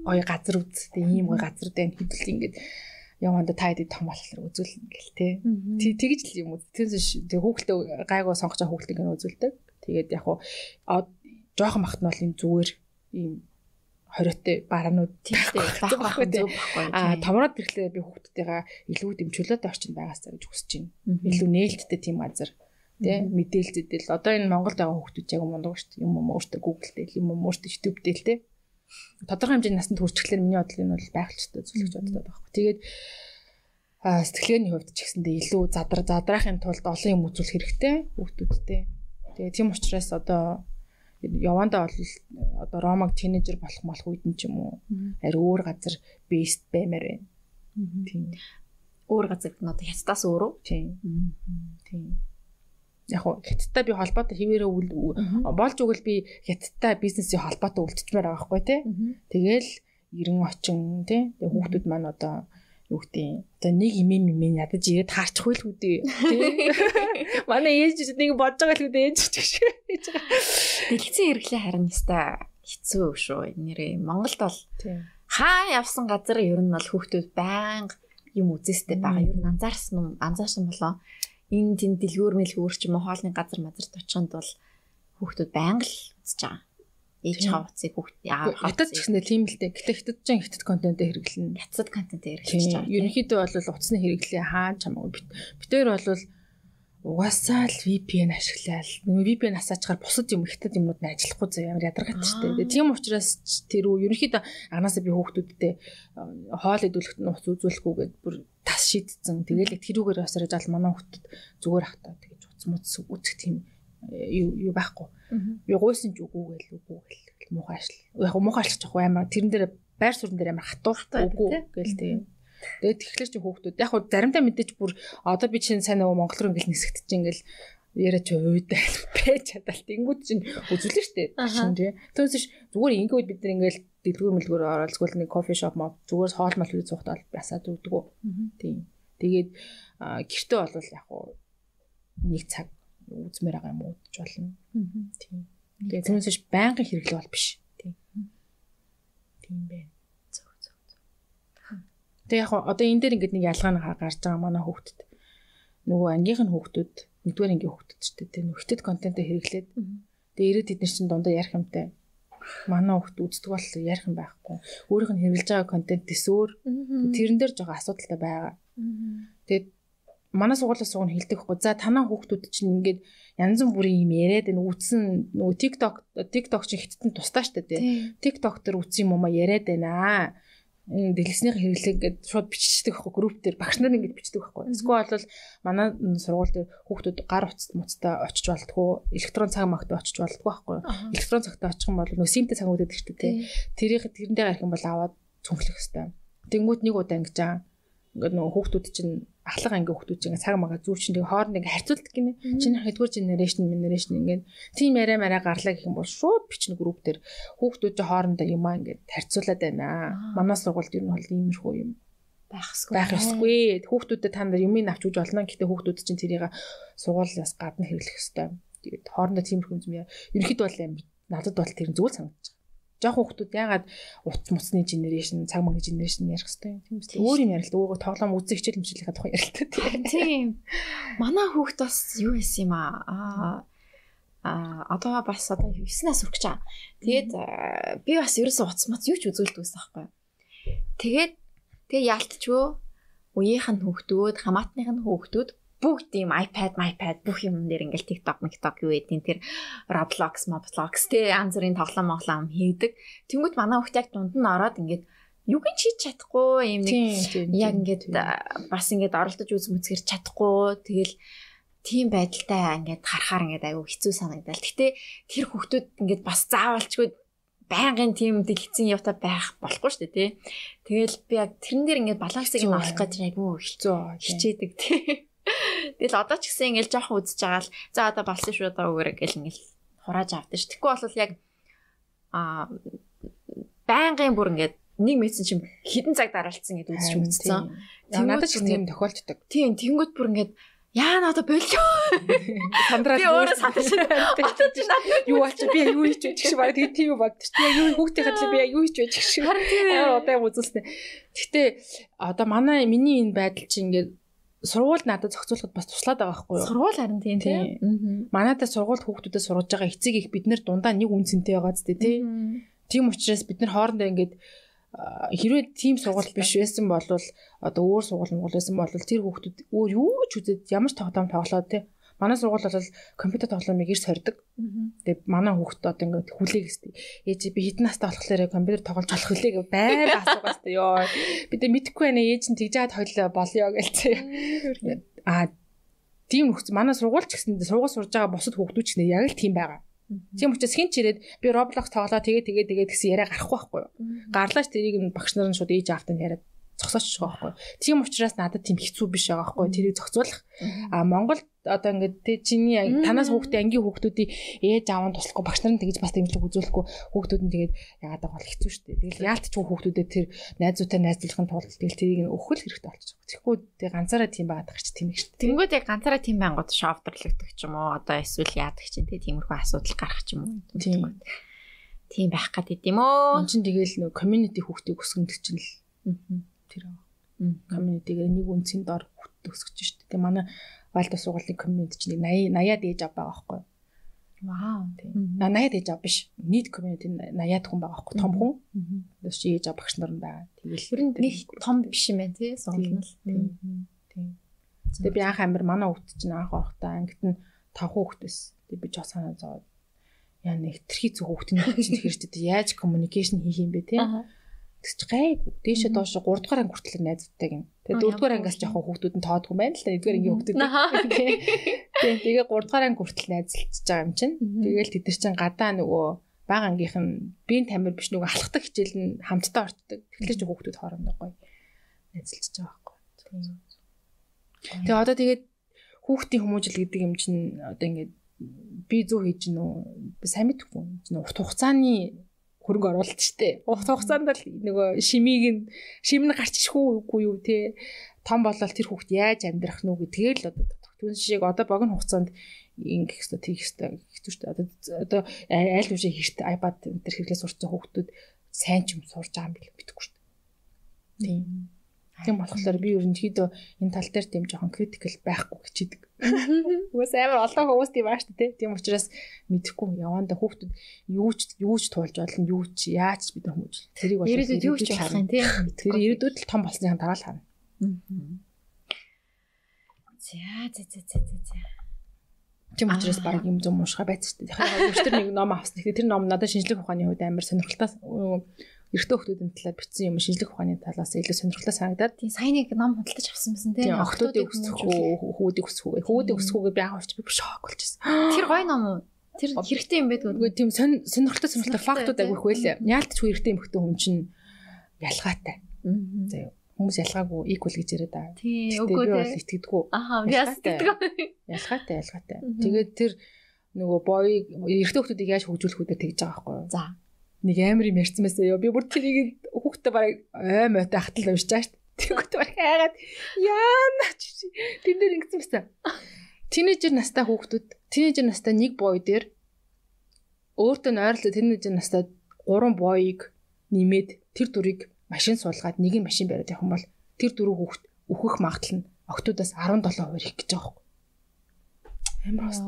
Ой газар үз. Тэг ийм гой газар дээр хэдэл ингээд яванда та хэд том болохоор үзүүлнэ гэл тий. Тэгж л юм үз. Тэрс тэг хүүхэлдээ гайгүй сонгож байгаа хүүхэлдээ ингэ үзүүлдэг. Тэгээд яг хуу жоохон бахт нь бол энэ зүгээр ийм хориотой бараанууд тиймтэй зөв байхгүй. Аа томроод ирэхлээр би хүүхдүүдтэйгээ илүү дэмжүүлээд орчин байгаасаа гэж хүсэж байна. Илүү нээлттэй тийм азар тий мэдээлэл зэдэл одоо энэ Монголд байгаа хүүхдүүд яг мундаг шүү дээ. Юм юм өөртөө Google дээр юм юм өөртөө YouTube дээр тий. Тодорхой хэмжээний насанд хүрчихлээр миний бодлоо энэ бол байгалчтай зүйлж боддог байхгүй. Тэгээд сэтгэлгээний хувьд ч гэсэндээ илүү задар задраахын тулд олон юм үзүүлэх хэрэгтэй хүүхдүүдтэй. Тэгээ тийм учраас одоо явандаа бол одоо ромаг тинейжер болох болох үед нь ч юм уу ари өөр газар бейст баймаар байна. Тийм. өөр газар гэнэ одоо хятадаас өөрөө. Тийм. Тийм. Яг хоо хятадтай би холбоотой хിവэрэ болж өгөл би хятадтай бизнесийн холбоотой үлдчихмээр байгаа байхгүй тий. Тэгэл 90 очин тий. Тэгээ хүүхдүүд маань одоо юу гэдэг одоо нэг имэм имэн ядаж ирээд таарчих байл үү тий. Манай ээж нэг бодож байгаа л үү ээж ч гэж. Дэлгэцэн хэрэглээ харин яста хэцүү шүү. Нэрээ Монголд бол хаа явсан газар ер нь бол хүүхдүүд байнга юм үзэстэй байгаа. Ер нь анзаарсан юм анзаарсан болоо энэ тийм дэлгүүр мэлгүүр ч юм уу хоолны газар мазарт очиход бол хүүхдүүд байнга л үзэж байгаа. Ээж хавцыг хүүхд яа хатад ч гэснээр тийм л дээ. Гэтэ хятад ч хятад контент хэрэглэнэ. Хятад контент хэрэглэж байгаа. Ерөнхийдөө бол утасны хэрэглээ хаан чамаагүй. Битээр бол угаасаа л VPN ашиглаад VPN асаачаар бусад юм хятад юмнууд нь ажиллахгүй зав ямар ядаргатай шүү дээ. Тийм учраас тэр үү ерөнхийдөө анаасаа би хүүхдүүдтэй хоол идэвхтэй нууц үзүүлэхгүйгээд бүр шийдсэн. Тэгээл тэрүүгээр басараж ал манай хүүхдэд зүгээр ахтаа тэгэж уц муц үүсэх тийм юу юу байхгүй. Би гуйсан ч үгүй гээл үгүй гээл муухай ашил. Яг муухай ашиглаж явах амар тэрэн дээр байр суурин дээр амар хатууртай үгүй гээл тийм. Тэгээд тэгэхээр чи хүүхдүүд яг хуу заримдаа мэдээж бүр одоо би чинь сайн нөгөө монгол руу ингээл нисгэж чинь ингээл яриа чи ууйдаа пэж чадалт ингүүд чинь үзүүлнэ штэ шин тий. Түүнээс зүгээр ингээд бид нар ингээл дэлгүүр мэлгүүр оролцгол нэг кофе шоп мод зүгээр хоол мал үү цухтал басаад өгдөг. Тийм. Тэгээд гэртээ бол яг хуу нэг цаг үзмээр байгаа юм уудж болно. Тийм. Тэгээд түүнээс байнгын хэрэглээ бол биш. Тийм. Тийм байна. Тэг яг одоо энэ дээр ингээд нэг ялгаа нь гарч байгаа манай хүүхдэд. Нөгөө ангийнх нь хүүхдүүд нэгдүгээр ангийн хүүхдүүд ч нь хөлтөд контентоо хэрэглээд тэгээ ирээд эдгээр чинь дундаа ярих юмтай. Манай хүүхд үздэг бол ярих юм байхгүй. Өөрийнх нь хэрэглэж байгаа контент төсөөр тэрэн дээр жоо асуудалтай байгаа. Тэгээд манай сургуулиас суг нь хэлдэг хгүй. За танаа хүүхдүүд чинь ингээд янз бүрийн юм яриад энэ үтсэн нөгөө TikTok TikTok чинь хиттэн тусдаа штэ тий. TikTok дээр үтсэн юм уу яриад байна дэлгэснийх хэрэглээ ингээд шууд биччихдэг байхгүй групп дээр багш нар ингээд бичдэг байхгүй. Эсвэл бол манай сургууль дээр хүүхдүүд гар утас муцтай очиж болтгоо электрон цаг магт очиж болтгоо байхгүй. Электрон цагтаа очих юм бол нөө симтэй цаг үүдээд ихтэй тий. Тэрийг тэрэндээ гарах юм бол аваад цүнхлэх хэвээр. Тэнгүүд нэг удаа ингэж аа ингээд нөгөө хүүхдүүд чинь ахлах анги хүүхдүүд чинь цаг мага зүүчин тэгээ хооронд ингээ харьцуулдаг гинэ. Чиний хэдгээр генерашн генерашн ингээ тийм яриа мараа гарлаа гэх юм бол шууд бичнэ групп дээр хүүхдүүд чинь хоорондоо юмаа ингээ харьцуулаад байна. Манай сургуульд ер нь бол иймэрхүү юм байхсгүй байх ёсгүй. Хүүхдүүдэд та нар юмыг авч үж болно. Гэтэ хүүхдүүд чинь тэрийг сургуулиас гадна хэрэглэх ёстой. Тэгээд хоорондоо тиймэрхүү юм яа. Ерөнхийдөө бол надад бол тэр зүйл санагдаж жоохон хүмүүс яагаад утас муцны генерашн, цаг мөнгө генерашн ярих хэвээр юм. Тийм үстэй. Өөр юм ярил. Ууг тоглоом үзэх хичээл хэмжлэхийн тухай ярилтай. Тийм. Манай хүүхд бас юу хийсэн юм аа? Аа одоо бас одоо 9-аас хүрч байгаа. Тэгээд би бас ерөөсөө утас мац юу ч үзүүлдэг байсан байхгүй. Тэгээд тэгээ яалтчгүй үеийнх нь хүүхдүүд, хамаатных нь хүүхдүүд бүгд ийм iPad, iPad бүх юм дээр ингээл TikTok, TikTok юу гэдэг тэр Roblox, Roblox тэ янз бүрийн тоглоом моглоом хийдэг. Тэнгүүт манай хүүхд яг дунд нь ороод ингээд юг нь хийж чадахгүй юм нэг яг ингээд бас ингээд оролдож үз мүцгэр чадахгүй тэгэл тийм байдалтай ингээд харахаар ингээд аюу хэцүү санагдал. Гэтэ тэр хүүхдүүд ингээд бас заавалчгүй байнгын тийм дэлгэцэн явта байх болохгүй шүү дээ тий. Тэгэл би яг тэрэн дээр ингээд балансыг нь авах гэж аюу хэцүү хичээдэг тий. Тэгэл одоо ч гэсэн ингээл жоохон үзэж байгаа л за одоо болсон шүү одоо өгөөрэй гэл ингээл хурааж авдаг ш. Тэгэхгүй бол яг а байнгын бүр ингээд нэг мессеж чим хідэн цаг дараалцсан гэдээ үзэж үзсэн. Надад ч тийм тохиолддог. Тийм тэгэнгүүт бүр ингээд Яа надаа болио. Сандраад би өөрөө сандраж байна. Юу аач би юу хийж байж шиг баг тийм тийм бодчих. Би юу хүүхдээ хадлаа би юу хийж байж гэх шиг. Амар удаан үзүүлсэн. Гэтэ одоо манай миний энэ байдал чинь ингээд сургууль надад зохицуулахад бас туслаад байгаа байхгүй юу? Сургууль харин тийм тийм. Манайдаа сургууль хүүхдүүдэд сургаж байгаа эцэг их бид нэр дундаа нэг үнцэнтэй байгаа зү тий. Тийм учраас бид нар хоорондоо ингээд хэрвээ тийм сургууль биш байсан бол одоо өөр сургууль муул байсан бол тэр хүүхдүүд өөр юу ч үзээд ямар ч тоглоом тоглоод тий Манай сургууль бол компьютер тоглоомыг ирс хордог. Тэгээд манай хүүхд одоо ингээд хүлээг өстэй. Ээж би хэдэн настай болохоор компьютер тоглож болох хүлээг байр асуугаас та ёо. Би тэ мэдхгүй байна ээж нь тэгж хаад хойлоо болёо гэлцээ. Аа тийм нөхц манай сургууль ч гэсэн сургууль сурж байгаа бусад хүүхдүүд ч нэ яг л тийм байгаа. Тийм учраас хин ч ирээд би Roblox тоглоо тэгээ тэгээ тэгээ гэсэн яриа гарахгүй байхгүй юу. Гарлаач тэрийг багш нар нь шууд ээж автанд яриад зогсооч байгаа байхгүй. Тийм учраас надад тийм хэцүү биш байгаа байхгүй. Тэрийг зохицуулах. А Монголд одоо ингээд тэ чиний танаас хүүхдээ ангийн хүүхдүүдийн ээж аав нь туслахгүй багш нарын тэгж бас дэмжлэг үзүүлэхгүй хүүхдүүд нь тэгээд яагаад байгаа бол хэцүү шүү дээ. Тэгэл яалт ч хүүхдүүдэд тэр найзуутай найзлахын тулд тэгэл тэрийг нь өхөл хэрэгтэй болчих. Тэгэхгүй тэг ганцаараа тийм байгаад байгаа ч тийм их шүү дээ. Тэнгүүд яг ганцаараа тийм байнгут шовдрлогдох ч юм уу одоо эсвэл яадаг чинь тэ тиймэрхүү асуудал гарах ч юм уу. Тийм. Тийм байх гэдэг юм өө. Энд чинь тэгэл нөө community хүүхдийг өсгөндөг чинь л тэр аа. Community-гээр нэг үнцийн дор өсгөж шүү дээ. Тэг манай Вальдо сургуулийн community чинь 80 80-аад ээж ав байгаа байхгүй. Вау. Тийм. 80-аад ээж ав биш. Нийт community 80-аад хүн байгаа байхгүй. Том хүн. Тэс чи ээж ав багш нар байгаа. Нь нэг том биш юм байна тий сургууль нь. Тийм. Тийм. Тэгээ би анх амир манай хүүхд чинь анх орохдоо ангид нь 5 хүүхд байсан. Тэгээ би ч бас санаа зовоод яа нэг тэрхий зүг хүүхдийн чинь ч яаж communication хийх юм бэ тий. Тэгс чи гайгүй. Дээшээ доош 3 дугаар анги хүртэл найзуудтай юм. Тэгээ 4 дугаар ангиас жоохон хүүхдүүд нь тоодгүй байна л та 1 дугаар ангийн хүүхдүүд. Тийм тэгээ 3 дугаар анги хүртэл найзалцж байгаа юм чинь. Тэгээл тэд нар чинь гадаа нөгөө бага ангийнх нь биеийн тамир биш нөгөө алхдаг хичээл нь хамтдаа ортдог. Тэгэхээр ч хүүхдүүд хоорондоо гоё найзалцж байгаа байхгүй. Тэгээ одоо тэгээд хүүхдийн хүмүүжил гэдэг юм чинь одоо ингээд би зөв хийж гинөө би сайн мэдэхгүй. Урт хугацааны хөрөнгө оруулалт штэ. Урт хугацаанд л нөгөө шимийг нь шим нь гарч ишгүй үгүй юу те. Том болол тэр хүүхд яаж амьдрах нү гэдгээр л одоо түн шиг одоо богино хугацаанд ингэх хэвээр тийх хэвээр хэцүү штэ. Одоо одоо аль үшээ хэрт iPad энэ төр хэрэглээ байгаа хүүхдүүд сайн ч юм сурж байгаа юм бил мэдэхгүй штэ. Тийм. Тийм болохоор би ерөнхийдөө энэ тал дээр тийм жоохон критикал байхгүй хичээдэг. Уус амар олон хүмүүс тийм шүү дээ. Тийм учраас мэдэхгүй яванда хүүхдүүд юу ч юу ч туулж болно, юу ч яаж бид хүмүүж. Тэрийг бол Ирээдүйд юу ч болох юм тий. Тэр ирээдүйд л том болсны дараа л харна. За за за за за. Тийм учраас баг юм зам уушгаа байц шүү дээ. Яг өчтөр нэг ном авсан. Тэгэхээр тэр ном надад шинжлэх ухааны хувьд амар сонирхолтой эрэгтэй хүмүүсийн талаар бичсэн юм шинжлэх ухааны талаас илүү сонирхолтой санагдаад Тийм сайн нэг ном худалдаж авсан байсан тий. тийм охтуудыг өсгөх үү хүүдийг өсгөх үү хүүдийг өсгөхөө би анх авч би шок болчихсон. Тэр гоё ном уу? Тэр хэрэгтэй юм байдгүй. Үгүй тийм сонирхолтой сонирхолтой фактууд агиих байлаа. Яалтч хүү эрэгтэй эмэгтэй хүн чинь ялгаатай. Заяа хүмүүс ялгаагүй equal гэж яриад байгаа. Тий, Гэхдээ үгүй би бол итгэдэггүй. Аха, би бас тэгдэг. Ялгаатай ялгаатай. Тэгээд тэр нөгөө боёыг эрэгтэй хүмүүсийг яаж хөгжүүлэх үдэ тэгж байгаа байхгүй юу? За. Нэг амар юм ярьсан байсан ёо. Би бүр тэрийг хүүхдээ бараг ой мойтой хатал шүү дээ. Тэгвэл бараг хайгаад яана чи тэн дээр ингэсэн байсан. Тинейжер настай хүүхдүүд, тинейжер настай нэг бой дээр өөртөө нойрлоо тинейжер настай гурван боёыг нэмээд тэр дүрийг машин суулгаад нэг нь машин бариад явах юм бол тэр дөрөв хүүхд өөхөх магадлал нь октоудаас 17% их гэж байгаа. Амар бас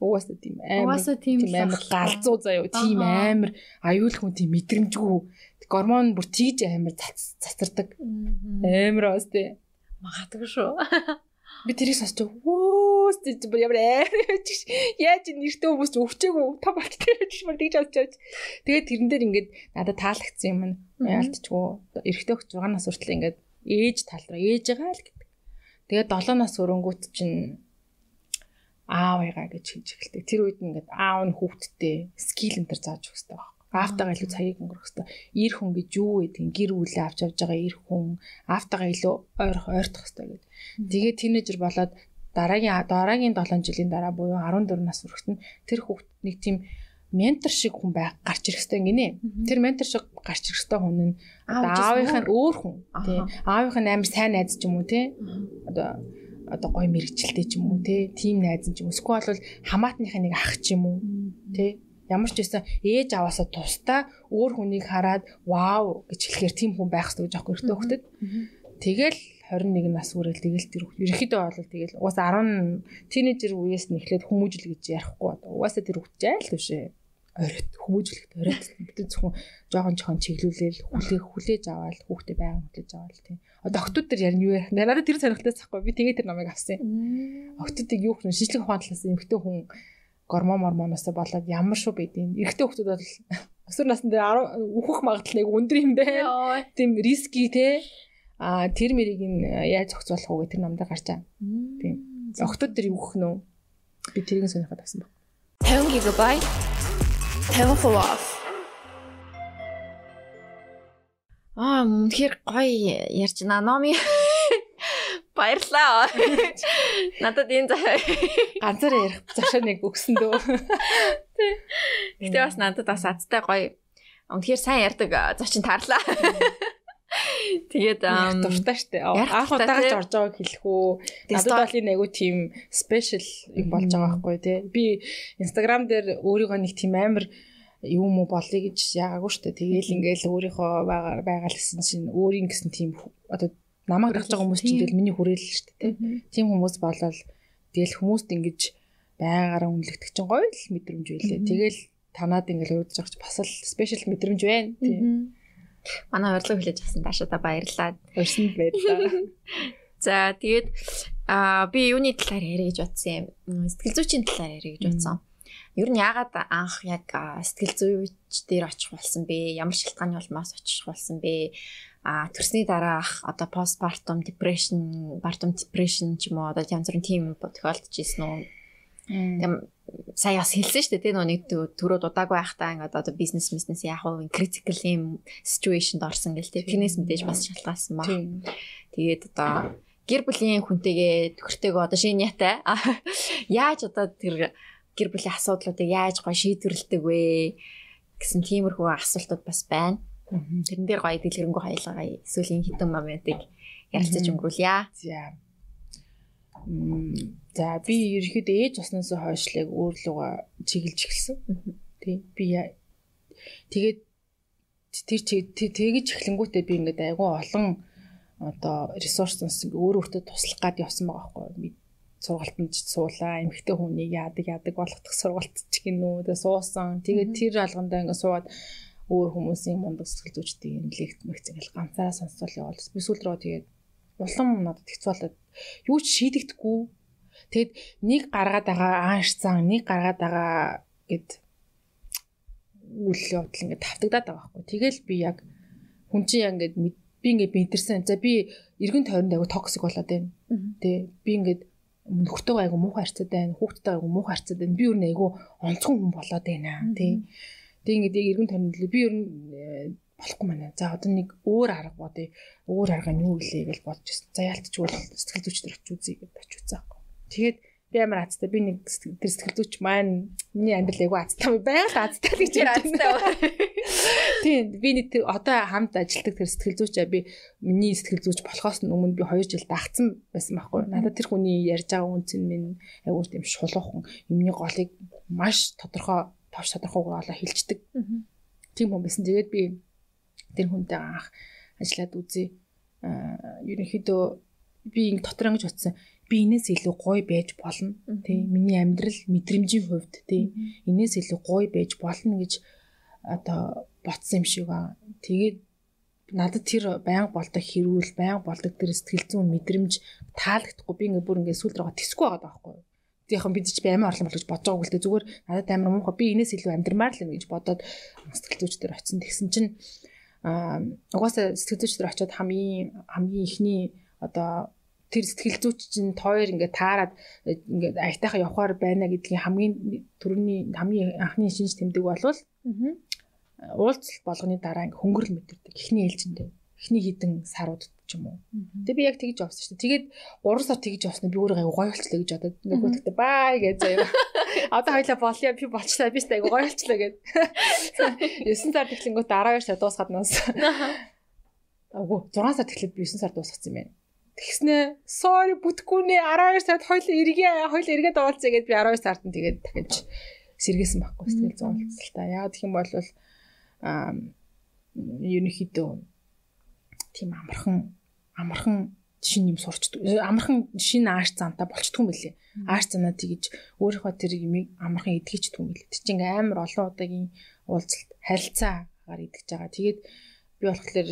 угаасаа тийм амар Угаасаа тийм амар галзуу заяо. Тийм амар аюул хүн тийм мэдрэмжгүй. Гормон бүр тийж амар цац- цацардаг. Амар бас тий Магадгүй шүү. би тэрийг сонсч вөөс тий бүр ямар амар чиш яаж нэртэй хүмүүс ч өвчээгөө та болт тэр чиш мөр тэгж авч авч. Тэгээд тэрэн дээр ингээд надад таалагдсан юм нь яалтчгүй. Эрэгтэй хөх 6 нас хүртэл ингээд ээж тал руу ээж байгаа л гэдэг. Тэгээд 7 нас өрөнгүүт чинь аав ягаа гэж хийж эхэлдэг. Тэр үед ингээд аав нь хүүхдтэй скил энэ төр зааж өгөх хэрэгтэй байна. Аавтайгаа илүү цагийг өнгөрөх хэрэгтэй. Ир хүн гэж юу гэдэг нь гэр бүлээ авч явж байгаа ир хүн аавтайгаа илүү ойрох ойртох хэрэгтэй гэдэг. Тэгээд тинейжер болоод дараагийн дараагийн 7 жилийн дараа буюу 14 нас хүрэхэд нь тэр хүүхд нэг тийм ментор шиг хүн байх гарч ирэх хэрэгтэй гинэ. Тэр ментор шиг гарч ирэх хэрэгтэй хүн нь аавынх нь өөр. хүн тий. Аавынх нь амар сайн найз ч юм уу тий. Одоо одоо гой мэрэгчлээ ч юм уу тий. Тим найз ч юм уу. Эсвэл бол хамаатныхаа нэг ах ч юм уу тий. Ямар ч байсан ээж аваасаа тусдаа өөр хүнийг хараад вау гэж хэлэхээр тийм хүн байх хэрэгтэй гэж аахгүй эртөө хөхтөд. Тэгэл 21 нас хүрэл тэгэл тэр хөх- ерөнхийдөө бол тэгэл угаасаа 10 тинейжер үеэс нь эхлээд хүмүүжил гэж ярихгүй угаасаа тэр хөх жайл төшөө оройт хүмүүжлэхт оройт. Бид зөвхөн жоохон жоохон чиглүүлээл хүлээ хүлээж аваад хүүхдээ байнга хүлээж аваад тийм одоо октод төр ярина юу ярих надад тэр сонирхолтой захгүй би тэгээ тэр номыг авсан октодыг юу гэх юм шинжлэх ухааны талаас эмхтэй хүн гормон мормоноосоо болоод ямар шүү байдیں۔ Эрэгтэй хүмүүс бол өсвөр насны дээр 10 үхэх магадлал нэг өндөр юм байна. Тийм риски те. А тэр мэрийг нь яаж зохицуулах вэ гэх тэр номдоо гарч байгаа. Тийм. Октод тэр юу гэх нөө би тэрийг сонирхоод авсан баг. 50 GB 50% off. Аа үнэхээр гоё ярьж байна. Номи баярлаа. Надад энэ ганцаараа ярих зашаа нэг өгсөн дөө. Гэтэ бас надад бас азтай гоё. Үнэхээр сайн ярьдаг зочин таарлаа. Тэгээд дуртай штэ. Анх удаагч орж байгааг хэлэх үү. Надад бол энэ айгу тийм спешиал юм болж байгаа байхгүй тий. Би Instagram дээр өөрийгөө нэг тийм амар юм уу болъё гэж яагаагүй дээ. Тэгээл ингээл өөрийнхөө байгаал гэсэн чинь өөрийн гэсэн тийм одоо намайг дагж байгаа хүмүүс чинь тэгэл миний хүрээлэл шүү дээ. Тийм хүмүүс болол тэгэл хүмүүст ингэж байгаараа үнэлэгдэх чинь гоё л мэдрэмж байлээ. Тэгэл танаад ингээл урдж байгаа ч бас л спешиал мэдрэмж байна. Тийм. Манай урилга хүлээж авсан даашаа баярлалаа. Өрсөнд баярлалаа. За тэгээд аа би юуны талаар яриа гэж бодсон юм. Сэтгэл зүйчийн талаар яриа гэж бодсон. Ер нь яагаад анх яг сэтгэл зүйч дээр очих болсон бэ? Ямар шалтгааны улмаас очих болсон бэ? А төрсний дараах одоо постпартум depression, partum depression ч юм уу одоо янз бүрийн тийм тохиолдож ирсэн үү? Тэм сая бас хэлсэн шүү дээ тийм нэг төрөө дудаагүй байхдаа ингээд одоо бизнес бизнес яах вэ critical юм situationд орсон гэл тийм тэрнээс мэдээж бас шалтгаалсан ба. Тэгээд одоо гэр бүлийн хүнтэйгээ төхөртэйгөө одоо шинэ ятай яаж одоо тэр гэр бүлийн асуудлуудыг яаж гоё шийдвэрлэдэг вэ гэсэн тиймэрхүү асуултууд бас байна. Тэрэн дээр гоё дэлгэрэнгүй хаялгаа эсвэл энэ хитэн моментыг ярилцаж өнгөрүүлье. За. За би ерөөхдөө ээж болсноос хойшлыг өөрлөгөө чиглэж эхэлсэн. Тий. Би тэгээд тэр тэгэж эхлэнгүүтээ би ингээд айгүй олон одоо ресурс өөрөө өөртөө туслах гад явсан байгаа байхгүй сургалтанд суулаа эмэгтэй хүнийг яадаг яадаг болгох сургалт ч гинүү тэгээ суусан тэгээд тэр алгандаа ингээ суугаад өөр хүмүүсийн мундаг сэтгэл зүйчдийн лекц мэгц ингээл ганцаараа сонсвол явал би сүүл рүү тэгээд улам надад хэцүү болоод юу ч шийдэгдэхгүй тэгэд нэг гаргаад байгаа ааш зан нэг гаргаад байгаа гэд үйл явдал ингээд тавтагдаад байгаа байхгүй тэгэл би яг хүн чинь яг ингээд би ингээд мэдэрсэн за би эргэн тойронд аягүй токсик болоод байна тий би ингээд нөхөртөө айгу муухай харцаад байна. Хүүхдтэй айгу муухай харцаад байна. Би нэг айгу онцгой хүн болоод байна. Тий. Тэг ингээд эргэн тойронд би ер нь болохгүй маань. За одоо нэг өөр арга бодъё. Өөр арга нь юу гэлээ гэж бодож байсан. За яалтчгүй сэтгэл зүйчдэр очиж үзье гэж очиж үзсэн. Тэгээд би амар азтай би нэг тэр сэтгэл зүйч маань миний амьдрал айгу азтай байгаль азтай гэж ярьсан. Тийм би нэг одоо хамт ажилладаг тэр сэтгэл зүйчээ би миний сэтгэл зүйч болохоос өмнө би 2 жил дагцсан байсан байхгүй. Надад тэр хүний ярьж байгаа үнц нь минь айгу тийм шулуухан юмний голыг маш тодорхой товч тодорхойгоор олоо хилчдэг. Тийм хүн байсан. Тэгээд би тэр хүнтэй анх ажиллаад үзье. Аа ерөнхийдөө би ингэ дотор ингэж утсан би энэс илүү гоё байж болно. Тий миний амьдрал мэдрэмжийн хувьд тий энэс илүү гоё байж болно гэж одоо ботсон юм шиг аа. Тэгээд надад тэр байнга болдог хэрүүл байнга болдог тэр сэтгэл зүйн мэдрэмж таалагдахгүй. Би ингээ бүр ингээ сүлд рүү тэсгүй байгаа байхгүй тийхэн бид ч би амин орлон бол гэж бодож байгаагүй л дээ. Зүгээр надад амар муухай. Би энэс илүү амьдрмаар л юм гэж бодоод сэтгэл зүйч дээр очисон. Тэгсэн чинь угаасаа сэтгэл зүйч дээр очиод хамгийн хамгийн ихний одоо тэр сэтгэл зүйч чинь тоор ингээд таарад ингээд аятайха явахаар байна гэдгийн хамгийн түрүүний хамгийн анхны шинж тэмдэг болвол уулзалт болгоны дараа ингээд хөнгөрөл мэдэрдэг. Эхний ээлжиндээ эхний хідэн сарууд ч юм уу. Тэгээ би яг тэгж явсан шүү дээ. Тэгээд 3 сар тэгж явсан би өөрөө гоё болчлоо гэж бодоод нөгөө тэгтээ бай гэж заяа. Одоо хоёлаа болъё би болчлаа би сте гоё болчлоо гэд. 9 сар тэглэнгүүт 12 сар дуусгаад нас. Агуу 6 сар тэглээд би 9 сар дуусгацсан юм байна. Тэгснэ sorry бүтгэхгүй нэ 12 сард хоёул эргээ хоёул эргээд уулзъя гэд би 12 сард нь тэгээд дахиж сэргээсэн байхгүй сэтгэл зүйн уулзалтаа. Яагаад гэх юм бол аа ерөнхийдөө тийм амархан амархан шин юм сурчдаг. Амархан шин ааш цаантаа болчтгүй юм билээ. Ааш цаанаа тэгж өөрийнхөө тэр юмыг амархан эдгэждэг юм билээ. Тэг чинь амар олон удаагийн уулзалт харилцаагаар эдгэж байгаа. Тэгээд би болохоор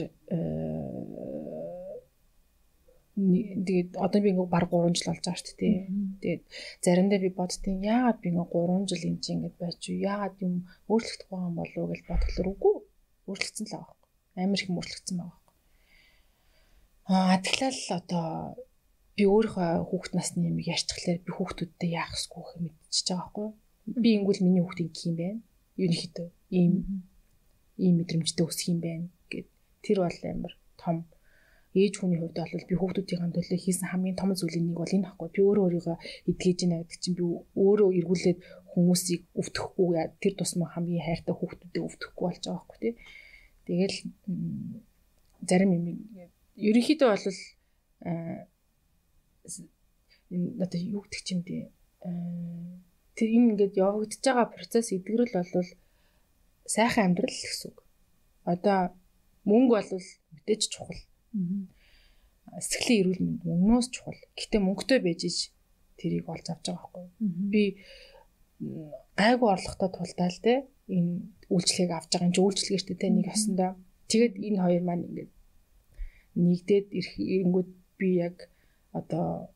тэгээд одоо би ингээ баг 3 жил болж байгаа шүү дээ. Тэгээд заримдаа би боддtiin яагаад би ингээ 3 жил энэ чинь ингээ байж юу? Яагаад юм өөрчлөгдөх байгаа юм болов уу гэж бодглоор үгүй. Өөрчлөгдсөн л байгаа. Амар их өөрчлөгдсөн байгаа. Аа тэгэхээр одоо би өөрийнхөө хүүхэд насны юм ярьчихлаа би хүүхдүүдтэй яах ёсгүй хэ мэдчихэж байгаа байхгүй юу? Би ингүүл миний хүүхдийн гэх юм байна. Ерөнхийдөө ийм ийм мэдрэмжтэй өсөх юм байна гэд Тэр бол амар том ээж хүний хувьд бол би хүүхдүүдийн төлөө хийсэн хамгийн том зүйлийн нэг бол энэ байхгүй. Би өөрөө өөрийгөө эдгэж байна гэдэг чинь би өөрөө эргүүлээд хүмүүсийг өвтөхгүй тэр тусмаа хамгийн хайртай хүүхдүүдэд өвтөхгүй болж байгаа байхгүй тий. Тэгэл зарим юм ерөнхийдөө бол энэ одоо юу гэдэг чинь тий тэр энэ ингээд явагдаж байгаа процесс эдгэрэл бол сайхан амьдрал гэсэн үг. Одоо мөнгө бол мэдээж чухал Сэтгэлийн эрүүл мэнд мөнгнөөс чухал. Гэтэ мөнгөтэй байж ич тэрийг олж авч байгаа байхгүй. Би гайгүй орлоготой тултаа л те энэ үйлчлэгийг авч байгаа. Энэ үйлчлэгээ шүү дээ нэг ясандаа. Тэгээд энэ хоёр маань ингээд нэгдээд ирэнгүүт би яг одоо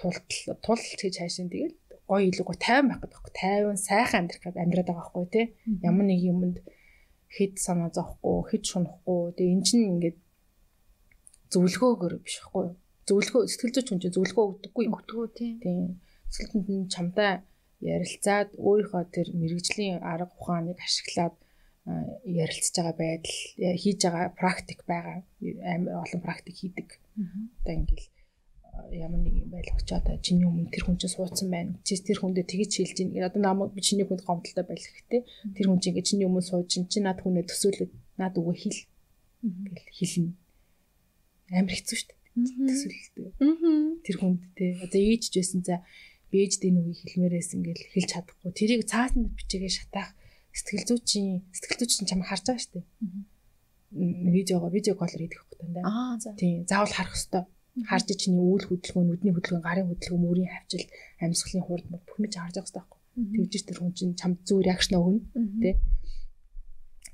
тултал тулт гэж хайшин тэгэл гоё илүү гоё тайван байх гэдэг байхгүй. Тайван сайхан амьдрах гэдэг амьдраад байгаа байхгүй те. Ямар нэг юмд хэд санаа зовхгүй, хэд шунахгүй. Тэгээ эн чинь ингээд зөвлөгөөгөр биш байхгүй? Зөвлөгөө сэтгэл зүйч хүн чинь зөвлөгөө өгдөггүй. Өгдөггүй тийм. Тийм. Сэтгэл зүйн чамтай ярилцаад өөрийнхөө тэр мэрэгжлийн арга ухааныг ашиглаад ярилцж байгаа байдал хийж байгаа практик байгаа амар олон практик хийдэг. Одоо ингээл ямар нэг юм байл очиод чиний өмнө тэр хүн чинь суудсан байна. Чи тэр хүндээ тэгж хэлж ийн. Одоо намайг би чиний хүнд гомдолтой байх хэрэгтэй. Тэр хүн чинь чиний өмнө сууж чи над хүнээ төсөөлөд над үгүй хэл. Ингээл хэлнэ амар хэцүү шүү дээ. Төсөөлөлтөө. Тэр хүнд те одоо ээжж байсан за бээжд энэ үгийг хэлмээрээс ингээл хэлж чадахгүй. Тэрийг цаасан бичээгээ шатаах сэтгэл зүйчийн сэтгэл зүйчин чам харж байгаа шүү дээ. Видеого видео коллер хийдэг хөөх тань. Аа за. Тийм заавал харах хэрэгтэй. Харж чиний үйл хөдөлгөөн, нүдний хөдөлгөөн, гарын хөдөлгөөн, мөрийн хавчил, амьсгалын хурд бүх мэд харж байгаа хэрэгтэй байхгүй. Тэгж тэр хүн чинь чам зүү реакшн өгнө. Тэ.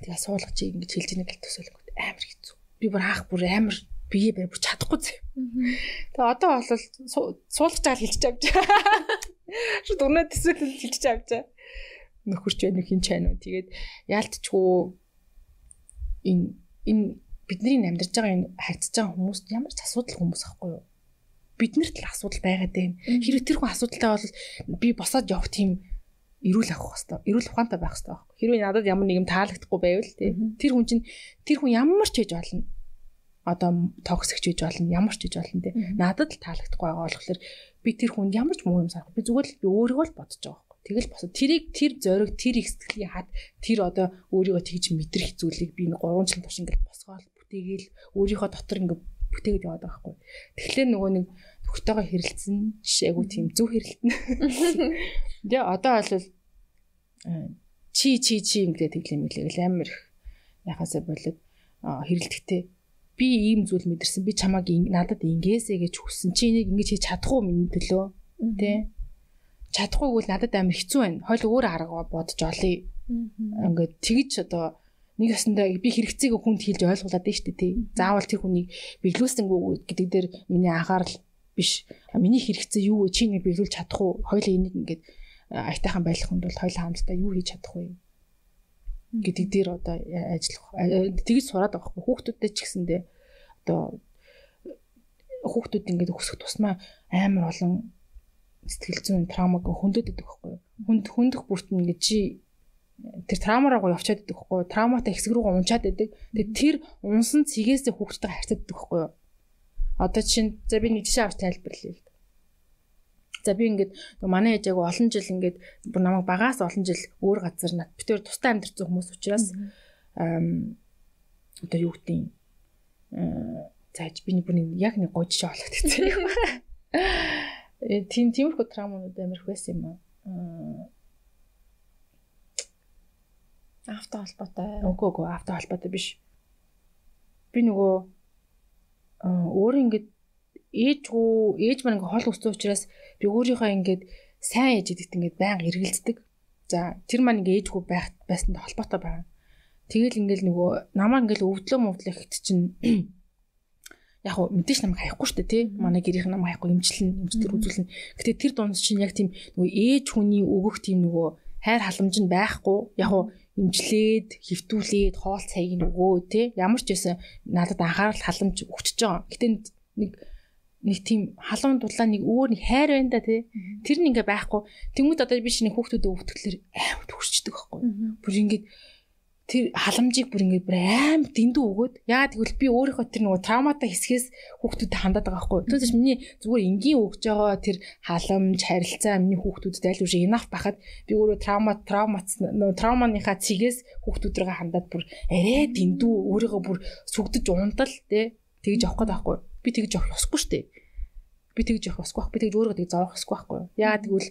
Тэгээ суулгач ингэж хэлж ийнэ гэл төсөөлөнгөт амар хэцүү. Би бүр хаах бүр амар бие бай бүр чадахгүй зэ. Тэгээ одоо бол суулгаж байгаа хэлж авч. Шууд өнөө төсөөлөл хэлж авч. Нөхөрч байна уу хин ч байна уу. Тэгээд яалтчгүй энэ энэ бидний амьдарч байгаа энэ хайцж байгаа хүмүүс ямар ч асуудал хүмүүс ахгүй юу? Биднэрт л асуудал байгаад байна. Хэрвээ тэр хүн асуудалтай бол би босоод явах тийм эрүүл авах хэвээр эрүүл ухаантай байх хэвээр байхгүй. Хэрвээ надад ямар нэг юм таалагдахгүй байвал тэр хүн чинь тэр хүн ямар ч хийж болно одоо токсик хийж болно ямар ч хийж болно те надад л таалагдахгүй байгаа болохоор би тэр хүнд ямар ч муу юм санахгүй би зүгээр л би өөрийгөө л бодож байгаа тэгэл босоо тэрийг тэр зориг тэр их сэтгэлийн хат тэр одоо өөрийгөө тэгж мэдрэх зүйлийг би 3 жил туш ингээд босгоол бүтээгээл өөрийнхөө дотор ингээд бүтээгээд яваад байгаа байхгүй. Тэгэхээр нөгөө нэг төгтөөгөө хэрэлцэн жишээгүй тийм зөв хэрэлтэн тэгээ одоо бол чи чи чи ингээд тэглэм мэлээгэл амар их яхасаа болоод хэрэлдэхтэй би ийм зүйл мэдэрсэн. Би чамааг надад ингээсэ гэж хүссэн. Чи энийг ингэж хийж чадахгүй миний төлөө? Тий чадахгүй бол надад амар хэцүү байна. Хойл өөр арга бодож олъё. Ингээд тэгж одоо нэг ясандаа би хэрэгцээг хүнд хэлж ойлгуулад шүү дээ тий. Заавал тэр хүнийг биелүүлсэнгүй гэдэг дээр миний анхаарал биш. Миний хэрэгцээ юу вэ? Чи нэг биелүүлж чадахгүй. Хойлоо энийг ингээд айтайхан байх хүнд бол хойлоо хамтдаа юу хийж чадахгүй гэдэг дээр одоо ажиллах тэгж сураад байгаа хгүй хүүхдүүдтэй ч гэсэндээ одоо хүүхдүүд ингээд өсөх тусмаа амар олон сэтгэл зүйн травмаг хөндөд идэх хгүй хүнд хөндөх бүрт нь ингээд чи тэр травмараагаа явчаад идэх хгүй травматай хэсэг рүү унчаад идэг тэгээд тэр унсан цэгээсээ хүүхдтэй харьцаад идэх хгүй одоо чинь за би нэг жишээ авч тайлбарлая За би ингээд манай ээжээг олон жил ингээд бүр намайг багаас олон жил өөр газар нат битээр тустай амьдарсан хүмүүс учраас одоо юу гэдэг юм? Зааж би нэг яг нэг гож жишээ олгдчихсан юм. Э тийм тиймэрхүү травмууд амар их байсан юм аа. Авто холбоотой. Үгүй үгүй авто холбоотой биш. Би нөгөө өөр ингээд ээжгүй ээж маань ингээ хол өссөн учраас би өөрийнхөө ингээд сайн ээж гэдэгт ингээд байнга эргэлздэг. За тэр маань ингээ ээжгүй байх байсантай холбоотой байна. Тэгэл ингээл нөгөө намаа ингээл өвдлөө мөвдлөө ихт чинь яг хуу мэдээж намайг хаяхгүй шүү дээ тий. Манай гэрийнх намайг хаяхгүй имжлэн имжтэр үзүүлнэ. Гэтэ тэр дундс чинь яг тийм нөгөө ээж хүний өгөх тийм нөгөө хайр халамж нь байхгүй. Яг хуу имжлээд, хөвтүүлээд, хоол цайг нь өгөө тий. Ямар ч байсан надад анхаарал халамж өгчөж байгаа. Гэтэ нэг нэг тийм халуун дулаан нэг өөр нэг хайр байна да тий. Тэр нь ингээ байхгүй. Тэнгүүд одоо би шинэ хүүхдүүдэд өвтгөлөр амар төгсчдөг байхгүй. Бүр ингээд тэр халамжийг бүр ингээд бүр аим дэндүү өгөөд яагаад гэвэл би өөрийнхөө тэр нөгөө травматай хэсгээс хүүхдүүдэд хандаад байгаа байхгүй. Түүнээс миний зүгээр энгийн өгж байгаа тэр халамж, харилцаа миний хүүхдүүдэд аль үшиг enough байхад би өөрөө травма травмац нөгөө травманыхаа цэгээс хүүхдүүдрээ хандаад бүр арай дэндүү өөрийгөө бүр сүгдэж унтал тий тэгж явах гээд байхгүй. Би тэгж явах ёсгүй шүү дээ. Би тэгж явах ёсгүй байх. Би тэгж өөрийгөө тэг зовох ёсгүй байхгүй. Яагаад гэвэл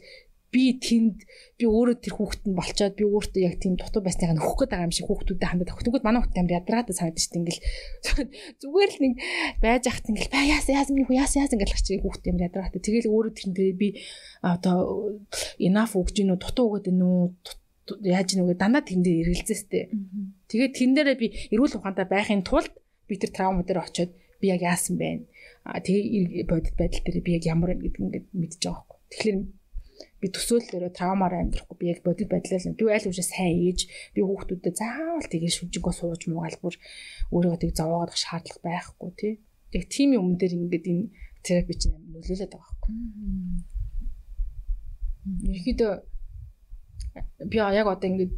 би тэнд би өөрөө тэр хүүхэд нь болчоод би өөртөө яг тийм дутуу байсныг нөхөх гээд байгаа юм шиг хүүхдүүдэд хандаад авах. Тэгвэл манай хүүхэд амар ядраатай санагдаж шүү дээ. Ингээл зүгээр л нэг байж ахт ингээл баа яас яас миний хүү яас яас ингээл хач хүүхэд амар ядраатай. Тэгэл өөрөө тэр дээр би одоо enough өгж гинүү дутуу өгöd гинүү яаж нүгэ дандаа тэн дээр эргэлзээстэй. Тэгээд тэн дээрээ би эрүүл ухаантай байхын тулд би тэр травма дээр очиод би яг яасан бэ? А тэгээ бодит байдал дээр би яг ямар вэ гэдгийг ингээд мэдчихэж байгаа байхгүй. Тэгэхээр би төсөөллөөрөө травмаар амьдрахгүй би яг бодит байдлаар би аль үшээ сайн ээж би хүүхдүүдэд заавал тэгээ шүжигөө сууж муугаалбар өөрийгөө тэг зовоогоох шаардлага байхгүй тий. Яг тийм юм дээр ингээд энэ терапи чинь нөлөөлөд байгаа байхгүй. Ерхийдөө би яг одоо ингээд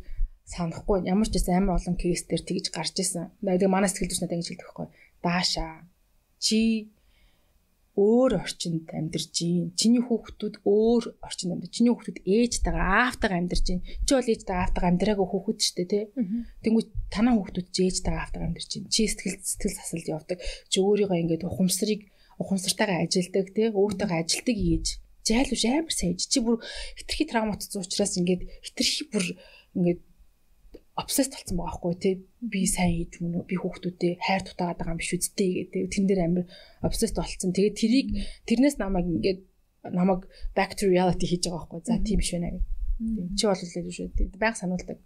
санахгүй ямар ч гэсэн амар олон кейс дээр тэгж гарч исэн. Тэгээ манай сэтгэл зүйч надад ингэж хэлдэг байхгүй. Даашаа чи өөр орчинд амьдарч гин. Чиний хүүхдүүд өөр орчинд амьдарч. Чиний хүүхдүүд ээжтэйгээ аавтайгаа амьдарч гин. Чи бол ээжтэйгээ аавтайгаа амьдраагүй хүүхэд шүү дээ, тий. Тэнгүү танаа хүүхдүүд чи ээжтэйгээ аавтайгаа амьдарч гин. Чи сэтгэл сэтгэл засалд явдаг. Чи өөрийгөө ингээд ухамсарыг ухамсартайгаа ажилдаг, тий. Өөртөөгөө ажилдаг ээж. Зайл биш амар сайж. Чи бүр хитрхи травматцсан учраас ингээд хитрхи бүр ингээд обсесс толцсон байгаа байхгүй. Тий би сайн хийж мөн үү би хүүхдүүдээ хайр тутаагаад байгаа юм биш үсттэй гэдэг. Тэн дээр амир обсесс толцсон тэгээд тэрийг тэрнээс намайг ингээд намайг back to reality хийж байгаа байхгүй. За тийм биш байна гэдэг. Чи бол л биш үү байг сануулдаг.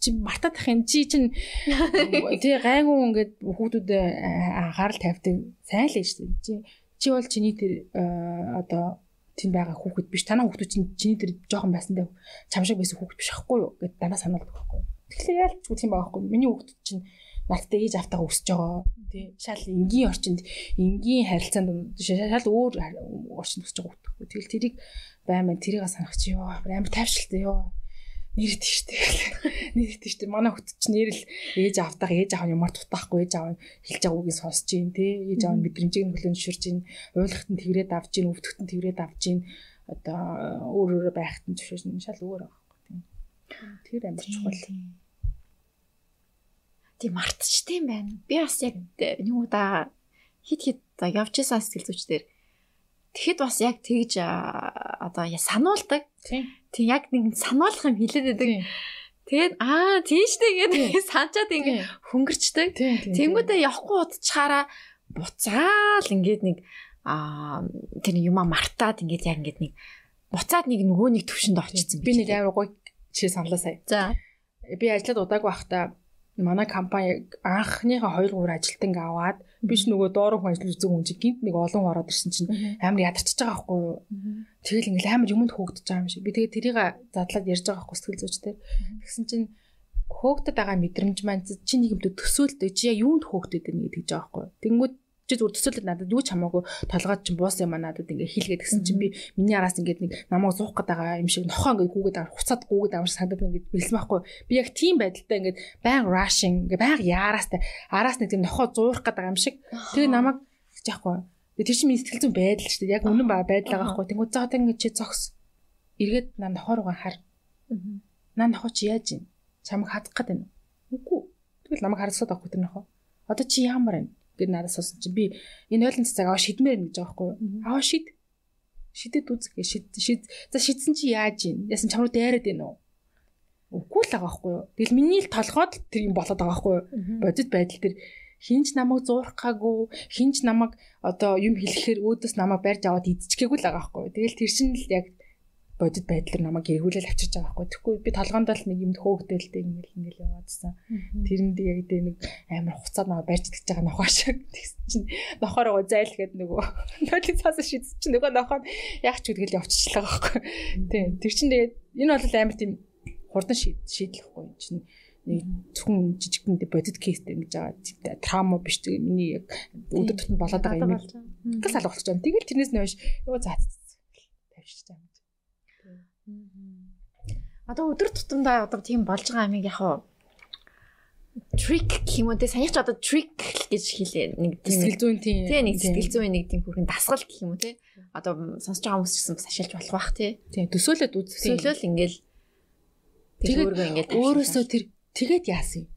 Чи мартаад ах юм. Чи чин тий гайгүй ингээд хүүхдүүдэд анхаарал тавьдаг. Сайн л шүү дээ чи чи бол чиний тэр одоо тэнд байгаа хүүхэд биш. Танаа хүүхдүүд чинь чиний тэр жоохон байсандаа чам шиг байсан хүүхэд биш ахгүй юу? Гэд дандаа сануулдаг байхгүй Тэгэхээр яалч үгэх юм байгаа байхгүй. Миний хүүхэд чинь надтай ээж автагаа өсөж байгаа. Тий. Шал энгийн орчинд энгийн харилцаанд шал өөр орчинд өсөж байгаа хүүхэд. Тэгэл тэрийг баймаа тэрийг санах чи ёо амар тайвшилтай ёо нэрэт штэ. Нэрэт штэ. Манай хөт чинь нэрэл ээж автах ээж аав ямар тутаахгүй ээж аав хэлж байгаа үгийг сонсож гин тий. Ээж аав мэдрэмжийг хүлээн зөвшөөрж гин. Ойлгохт нь тэгрээд авч гин, өвдөхт нь тэгрээд авч гин. Одоо өөр өөр байхт нь зөвшөөрч шал өөр байгаа байхгүй тий. Тэр амар чухал. Тийм мартчихдээ юм байна. Би бас яг нэг удаа хит хит явж исэн сэтгэл зүйч дээр тэгэхэд бас яг тэгж одоо сануулдаг. Тийм. Яг нэг сануулах юм хэлээд байдаг. Тэгээд аа тийштэй гэдэг санчаад ингэ хөнгөрчдөг. Тэнгүүдээ явахгүй удачаараа буцаал ингээд нэг аа тэр юма мартаад ингээд яг ингээд нэг буцаад нэг нөгөө нэг төвшөнд орчихсон. Би нэг амар гоё чи саналаа сая. За. Би ажиллаад удаагүй байхдаа манай компани анхныхаа 2 3 ажилтныг аваад биш нөгөө доорх ажил үзэг хүн чинь гинт нэг олон ороод ирсэн чинь амар ядарчж байгаа байхгүй юу. Тэгэл ингээл амар юмд хөөгдөж байгаа юм шиг. Би тэгээ тэрийг задлаад ярьж байгаа байхгүй сэтгэл зүйчтэй. Тэгсэн чинь хөөгдөд байгаа мэдрэмж маань чи нэг юмд төсөөлдөг чи яг юунд хөөгдөд байна гэдэг жаа байхгүй. Тэнгүүд чи зүгээр төсөөлөд надад юу ч хамаагүй толгойд чинь буус юм а надад ингээ хийлгээд гисэн чинь би миний араас ингээд нэг намайг зуух гээд байгаа юм шиг нохоо ингээ гүгээд авах хуцаад гүгээд авах санагдаад ингээд бэлсэн байхгүй би яг тийм байдалтай ингээд баян rushing ингээ баян яараастай араас нэг тийм нохоо зуурах байгаа юм шиг. Тэгээ намайг яахгүй тэр чинь миний сэтгэл зүйн байдал шүү дээ. Яг үнэн ба байдал байгаа байхгүй тэнгууд заа ингээ чи зогс. Эргээд наа нохоо руугаа хар. Наа нохоо чи яаж юм чамайг хадах гээд байна үгүй. Тэгэл намайг харсаад байхгүй тэр нохоо. Одоо чи ямар байна гэд надад сонсон чи би энэ ойлын цацаг аваа шидмээр гэж байгаа байхгүй юу? Аваа шид. Шидэд үзэх шид шид. За шидсэн чи яаж юм? Яасан чамруу дайраад байна уу үгүй л байгаа байхгүй юу? Тэгэл миний л толгойд тэр юм болоод байгаа байхгүй юу? Бодит байдал тэр хинч намайг зуурхаагүй хинч намайг одоо юм хэлэхээр өөдөөс намайг барьж аваад идчихгээгүй л байгаа байхгүй юу? Тэгэл тэр шин л яг бодит байдлаар намайг эргүүлэл авчирч байгаа байхгүй. Тэгэхгүй би толгоонд л нэг юмд хөөгдөлтэй ингээл ингээл яваадсан. Тэрэнд яг дэ нэг амар хуцаад намайг барьж идэж байгаа нохоо шиг тэгсэн чинь нохоор гоо зайл гээд нөгөө нойлын цаас шидс чинь нөгөө нохоо яг ч үдгэл явчихлаа байхгүй. Тийм. Тэр чинь тэгээд энэ бол амар тийм хурдан шийдлэхгүй чинь нэг зөвхөн жижигхэн бодит кейстэй ингэж байгаа траума биш тэгээ миний яг өдөр тутмын болоод байгаа юм. Тэгэл алга болчих юм. Тэгэл тэрнээс нь хойш юу заа тавьчих чам. Одоо өдөр тутамдаа одоо тийм болж байгаа амиг яг trick гэх юм уу те санийч одоо trick гэж хэлээ нэг тийм Сэтгэл зүйн тийм. тий нэг сэтгэл зүйн нэг тийм бүрхэн дасгал гэх юм уу те одоо сонсож байгаа хүмүүс ч гэсэн бас ашиглаж болох бах те Тийм төсөөлөд үзэх. сөөлөөл ингээл Тэгээд өөргөө ингээд Өөрөөсөө тэр тэгээд яасан юм?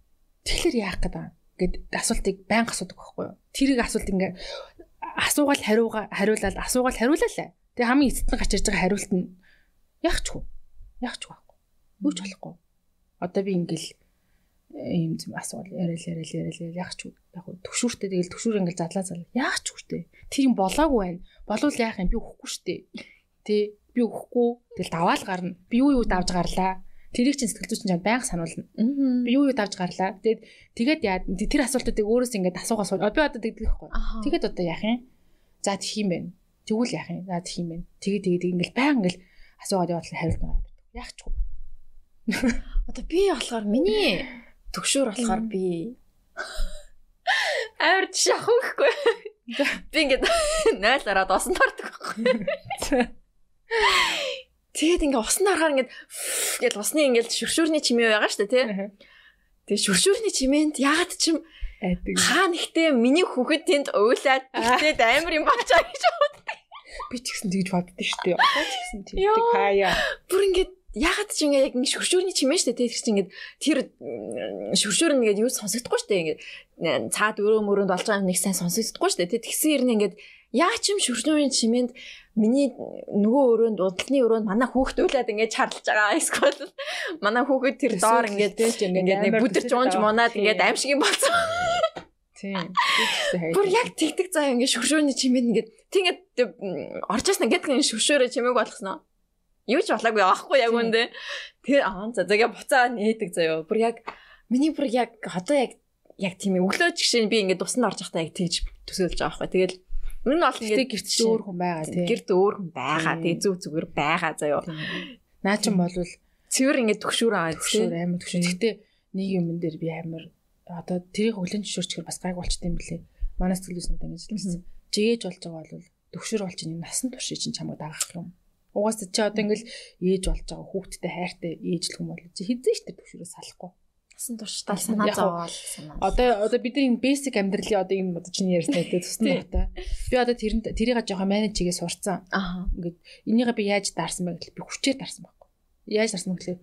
Тэгэхээр яах гээд байгаа гэд асуултыг байнга асуудаг байхгүй юу? Тэрийг асуулт ингээ асуугаал хариуга хариулаад асуугаал хариулаа лээ. Тэгээ хамгийн эцэст нь гарч ирж байгаа хариулт нь яах ч вэ? Яах ч байхгүй. Юу ч болохгүй. Одоо би ингээл ийм юм асуувал яриад яриад яриад яах ч? Яг хөө төгшүүртэй тэгэл төгшүүр ингээл задлаа залаа. Яах ч? Тэр юм болоогүй байна. Болвол яах юм? Би өгөхгүй штэ. Тэ би өгөхгүй. Тэгэл даваал гарна. Би юу юу давж гарлаа. Тэрийг чинь сэтгэл зүйчин чам байнга сануулна. Би юу юу давж гарлаа. Тэгээд тэгээд яа тэр асуултуудыг өөрөөс ингээд асуугаа суу. Би одоо. Аха. Тэгээд одоо яах юм? За тэх юм байна. Тэгвэл яах юм? За тэх юм байна. Тэгээд тэгээд ингээд байнга ингээд асуугаад яваад хариулт байгаа. Яах ч вэ? Одоо би болохоор миний төгшөөр болохоор би амар тийш авах гэхгүй. Би ингээд 0 ороод усан тартдаг байхгүй. Тэгээд ингээд усан харахаар ингээд гэл усны ингээд шүршүүрний чимээ байгаа шүү дээ тий. Тэгээд шүршүүрний чимээнд ягаад ч юм Айдаг. хаа нэгтээ миний хүүхэд тэнд уйлаад тэгээд амар юм болчаа гэж боддог. Би ч гэсэн тэгж боддоо шүү дээ. Одоо ч гэсэн тэгдэг хаяа. Бүр ингээд ягаад ч ингээд яг ингээд шүршүүрний чимээ тий. Тэр чинь ингээд тэр шүршүүр нь ингээд юу сонсогдохгүй. Ингээд н- цаад өрөө мөрөнд болж байгаа нэг сайн сонсогдохгүй дээ тий. Тэгсэн хэрнээ ингээд яа ч юм шүршүүрийн чимээнд миний нөгөө өрөөнд удалны өрөөнд манай хүүхэд уйлаад ингээд чарлж байгаа. Эсвэл манай хүүхэд тэр доор ингээд ингээд нэг бүдэрч уунж мунаад ингээд аимшиг юм болсон. Тийм. Бүр яг тэгдэг заа ингээд шүршүүрний чимээнд ингээд тийгээд орчоос ингээд шүршүүрээ чимээг болгосноо. Юу ч болоогүй аахгүй яг үндэ. Тэр аа за зэгээ буцаа нээдэг заяо. Бүр яг миний бүр яг одоо яг яг тийм өглөө ч гэсэн би ингээд тусанд орж байхдаа яг тэгж төсөөлж байгаа байхгүй. Тэгэл энэ нь бол ингээд гэрт өөр хүн байгаа тийм. гэрд өөр хүн байгаа. Тэгээ зүг зүгээр байгаа заяо. Наа чин болвол Цэвэр ингээд төгшүүр аваад тийм. амар төгшөр. Гэтэ нэг юм дээр би амар одоо тэрийг өглөн төгшөрчгөр бас гайг болчтой юм блэ. Манай сэтгэлүйснүүд ингэж хэлсэн. Жигээж болж байгаа бол төгшөр болж ин насан турш чинь чамд дагаах юм. Угаасаа чи одоо ингээл ээж болж байгаа хүүхдтэй хайртай ээжлэх юм бол чи хизээ ч тэр төгшөрөөс салахгүй. Насан туршдаа санаа зовоол санаа. Одоо одоо бидний энэ basic амьдралын одоо энэ одоо чиний ярьсан дээр тусна утаа. Би одоо тэрэнд тэрийг жоохон менеж чигээ сурцсан. Аа. Ингээд энийгээ би яаж дарсан бэ гэхэл би хүчээр дарсан байхгүй. Яаж дарсан бэ гэхэл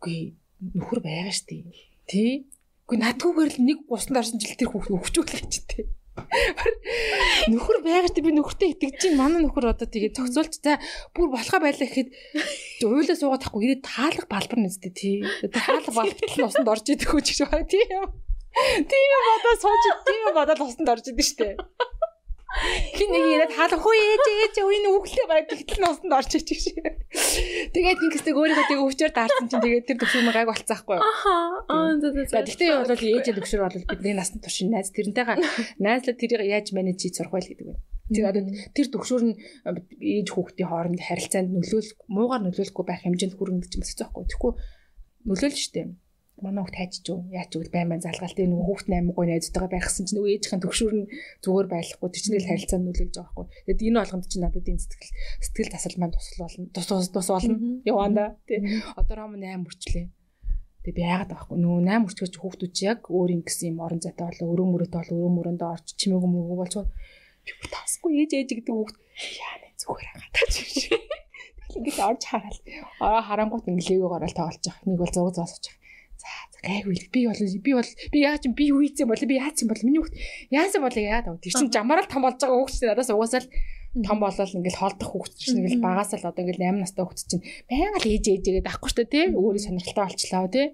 үгүй нөхөр байгаа штий. Тий? Үгүй надгүйгээр л нэг гусан дарсан жил тэр хүүхд өвчүүлэх гэж тий. Нөхөр байгаа штий би нөхөртэй итгэж чинь манай нөхөр одоо тэгээ зохицуулж за бүр болохоо байлаа гэхэд уйлаа суугаад тахгүй ирээд таалах балбар нэстэй тий. Таалах балбартал нь усанд орж идэх үү гэж байна тий. Тийм бодоо сууж тийм бодоод усанд орж идэв штий. Хин нэг ирээд хаалга хөө ээж ээж үе нүглээ баг тэгтэл нь усанд орж ич гэж. Тэгээд ингэсдэг өөрийнхөө тэгээ өвчээр даарсан чинь тэгээд тэр төвшөр маяг болцсон байхгүй юу? Аа за тэгтээ бол ээжээ төвшөр бол бидний насны туршийн найз тэрнтэйгээ найзлаад тэрийг яаж менеж хийж сурах вэ гэдэг байна. Тэр одоо тэр төвшөр нь ээж хүүхдийн хооронд харилцаанд нөлөөл муугаар нөлөөлөхгүй байх хэмжээнд хүрнэ гэж байхгүй. Тэгэхгүй нөлөөлж штеп. Манай хүүхд хайчих уу? Яаж үл байн байн залгаал тэ нөгөө хүүхд 8 гой найзтайгаа байхсан чинь нөгөө ээжийн төгшүүр нь зүгээр байхгүй тэр чинь л харилцаанд нөлөөлж байгаа байхгүй. Тэгэд энэ болгонд чинь надад энэ сэтгэл сэтгэл тасал маань тусал болно. Тус тус тус болно. Яваанда тий. Одоо ром 8 хүрчлээ. Тэгээ би яагаад байхгүй нөгөө 8 хүрчгэж хүүхдүүд чи яг өөр юм гэсэн юм орон зайтай болоо өрөө мөрөөтэй болоо өрөө мөрөндөө орч чимээгүй мөгөө болж би бүр тасгүй ээж ээж гэдэг хүүхд яа нэ зүгээр хатаач биш. Тэгэл ингээд орж хараал. Аа харангуут инглээгээр орол тоглож байгаа. Нэг бол зураг зоосож. За гайгүй би бол би бол би яаж юм би юу хийцэн бол би яац юм бол миний хүүхд яасан бол яа даа. Тэр чин жамаараа л том болж байгаа хүүхд чинь надаас угаасаа л том болол ингээл хоолдох хүүхд чинь ингээл багаас л одоо ингээл 8 настай хүүхд чинь байнга л ээж ээжгээд авахгүй шүү дээ тий. Өөрөө сонирхолтой болчлаа тий.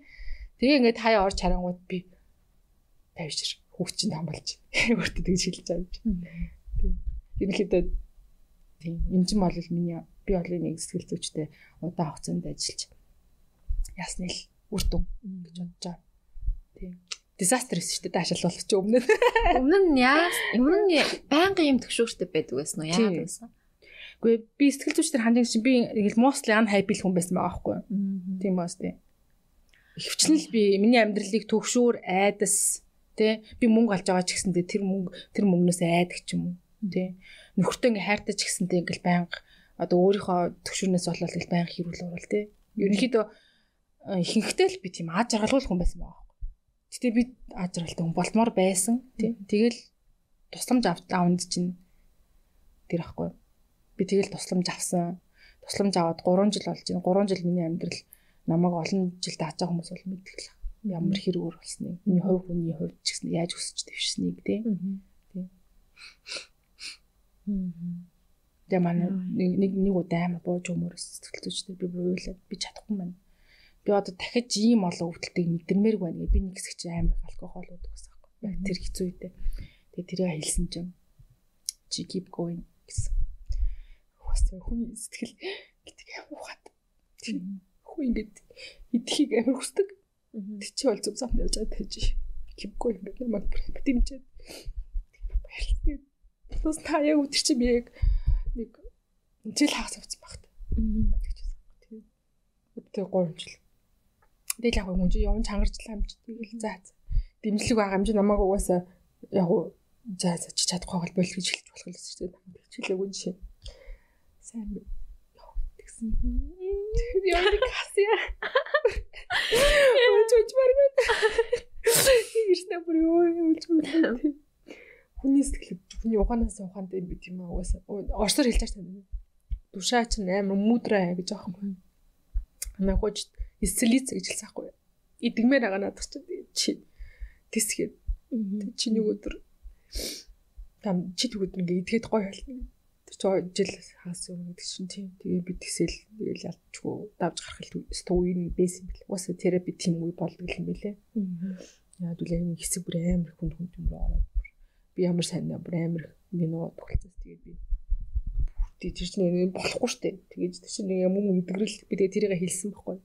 Тэгээ ингээд хаяа орж харангууд би тавьж хүүхд чинь том болж өөртөө тэгж хэлж байгаа юм чи. Тий. Ерөнхийдөө тийм юм чинь бол миний би бол нэг сэтгэл зүйчтэй удаан хугацаанд ажиллаж ясны л үр дүн гэж бодож байгаа. Тийм. Disaster шүү дээ даашаал болох чи өмнө. Өмнө нь яа өмнө нь байнгын юм төгшөөртэй байдаг байсан уу? Яагаад байсан? Үгүй би сэтгэл зүйчдэр хандсан чинь би ингээл mostly unhappy хүн байсан байгаа байхгүй юу? Тийм баас тийм. Ихэвчлэн л би миний амьдралыг төгшөөр айдас тий би мөнгө алж байгаа ч гэсэндээ тэр мөнгө тэр мөнгнөөс айдаг ч юм уу тий нөхөртөө ингээ хайртай ч гэсэндээ ингээл байнга одоо өөрийнхөө төгшөрнөөс болоод ингээл байнга хэрүүл уурал тий ерөнхийдөө ихэнхдээ л би тийм аа жаргалгүй хүн байсан байгаа байхгүй Гэтэ би ажралтай хүн болмоор байсан тий. Тэгэл тусламж аванд чинь тэр ахгүй. Би тэгэл тусламж авсан. Тусламж аваад 3 жил болж байна. 3 жил миний амьдрал намайг олон жил байгаа хүмүүс бол мэддэг л ямар хэрүүр болсныг. Миний хувь хүний хувьд ч гэсэн яаж өсөж дэвшсэнийг тий. Тий. Манай нэг нэг удаа амар бууж өмөрөс сэтгэл зүйчтэй би буйлаад би чадахгүй маань. Би одоо дахиж ийм олон өвдөлтийг мэдэрмээргүй байна гэ би нэг хэсэг чи амар алкогол уудаг гэсэн юм. Яг тэр хэцүү үедээ. Тэгээ тэрийг хэлсэн чинь чи keep going гэсэн. Хөөсөө хүний сэтгэл гэдэг юм ухаад. Хүү ингэж идэхийг амар хүсдэг. Тэг чи бол зөв замд явж байгаа гэж keep going гэдэг намайг дэмжиж. Баярлалаа. Тус та яг өтер чи би яг нэг жил хагас авсан багт. Тийм. Өдөө 3 жил. Тэгэл яг хүн чи явж чангарчлаа юм чи тэгэл заа. Дэмжлэг байгаа юм чи намайг угаасаа яг за за чи чадахгүй бол гэж хэлж болох л шүү дээ. Хичээлээгүй жишээ. Сайн яа тэгсэн. Яа касия. Ууч ууч маргад. Ирснэ бүр юу ууч. Хүний сэтгэл хүний ухаанаас ухаанд юм бит юм аа угаасаа. Орсоор хэлж шүү дээ. Душаа чинь амар мудраа гэж аахгүй. Намайг эсэлиц гэж хэлсэн аахгүй. Идгмээр байгаа надад чи тисгээд чи нэг өдөр там чи тэг өдөр ингээ идгээд гоё болно. Тэр чи жил хаас юм гэдэг чинь тийм. Тэгээ би тэсэл тэгэл ялчгүй давж гарах л үеийн бэс юм бэл. Уусаа терапи тийм үе болдог юм бэлээ. Яа дүүлээ нэг хэсэг бүр амар хүнд хүнд юм ороод би ямар сайн бүр амар минут тогтолцоос тэгээд би тий тэр чинь болохгүй штэ. Тэгээд тэр чинь нэг юм юм идэгрэл би тэгээд тэрийг хэлсэн байхгүй.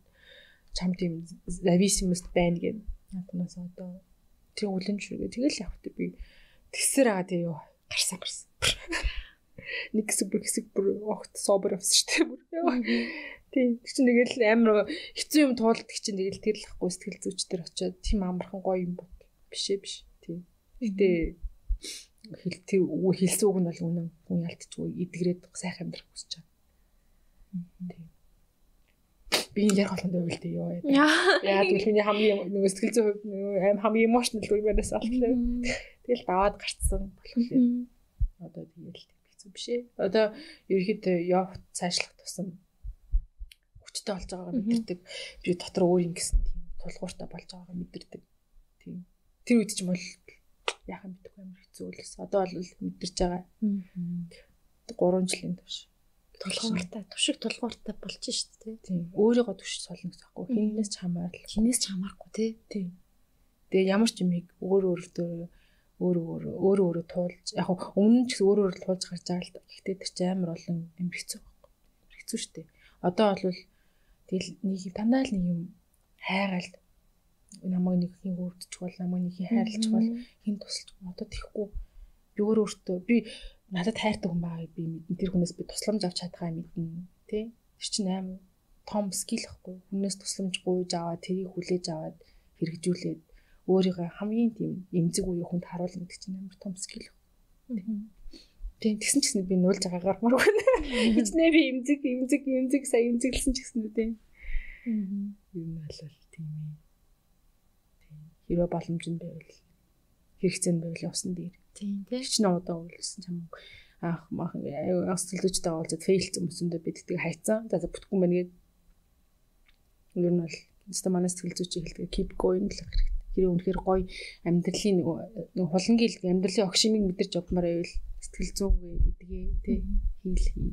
Чам тийм зависимост байна гэв. Яднаас одоо тэр үлэн шүргээ тэгэл явахт би тэгсэр байгаа тий юу гарсан гарсан. Нэг хэсэг бүр хэсэг бүр огт собер авсан штэ бүр. Тийм. Тэр чинь тэгэл амар хэцүү юм туулдаг чинь тэгэл тэр л ахгүй сэтгэл зүйч төр очиод тийм амархан гоё юм бод. Бишээ биш. Тийм. Гэтэ хэлтий хэлсэн үг нь бол үнэн хүн ялтчихгүй идэгрээд сайхан амьдрах хүсэж байгаа. Тийм. Би яг холонд байвал дээ ёо. Яа тэгвэл миний хамгийн нөгөө сэтгэл зүйн хувьд аим хамгийн эмоционал үеэрээс алтлаа. Тэгэл даваад гарцсан болохоор одоо тэгэл хэцүү биш ээ. Одоо ерөөхдөө явт цаашлах тусам хүчтэй болж байгаагаа мэдэрдэг. Би дотор өөр ингэсэн тийм тулгууртай болж байгаагаа мэдэрдэг. Тийм. Тэр үед ч юм бол яхаа мэдгүй амар хэцүү байсан. Одоо бол мэдэрч байгаа. 3 жилийн турш тулгууртай тушиг тулгууртай болж шít тий. Тийм. Өөрийгөө түш солно гэсэхгүй. Хинээс ч хамаарал. Хинээс ч хамаарахгүй тий. Тийм. Тэгээ ямар ч юмыг өөр өөртөө өөр өөр өөр өөрө туулж яг өмнө ч гэсэн өөр өөр туулж гарч байгаа л да. Гэхдээ тэр чинь амар олон юм хэцүү байхгүй. Хэцүү шүү дээ. Одоо бол тэгэл нэг танаа л нэг юм хайгаал намайг нэг хин өөртчих бол намайг нэг хин хайрлах бол хин тусалж одоо тэхгүй би өөр өөртөө би надад хайртай хүн байгааг би мэднэ. Тэр хүнээс би тусламж авч чадхаа мэднэ тий. Тэр чинь аим том скил ахгүй. Хүнээс тусламж гуйж аваад тэрийг хүлээж аваад хэрэгжүүлээд өөрийгөө хамгийн тийм эмзэг үе хүнд харуулна гэдэг чинь амар том скил. Тийм тэгсэн ч гэсэн би нуулж байгаагаар мар байна. Хичнээн би эмзэг эмзэг эмзэг сая эмзэглсэн ч гэсэн үү тийм. Юм бол тийм ээ. Хэрвээ боломж нь байвал хэрэгцээ нь байвал явсан дээр. Тийм тийм. Чи нуудаа үйлсэн чам аах мах асуултуудтай уулзаад фейлцсэн хүмүүсэндээ биддэг хайцсан. За бүтггүй мэн гээд ер нь бол өстө манай сэтгэл зүйч хэлдэг keep going л хэрэгтэй. Хэрэг үнэхээр гоё амьдралын нэг хулангийн амьдралын огшимыг мэдэрч явмаар байвал сэтгэл зүйгээ эдгээ тий хийл хий.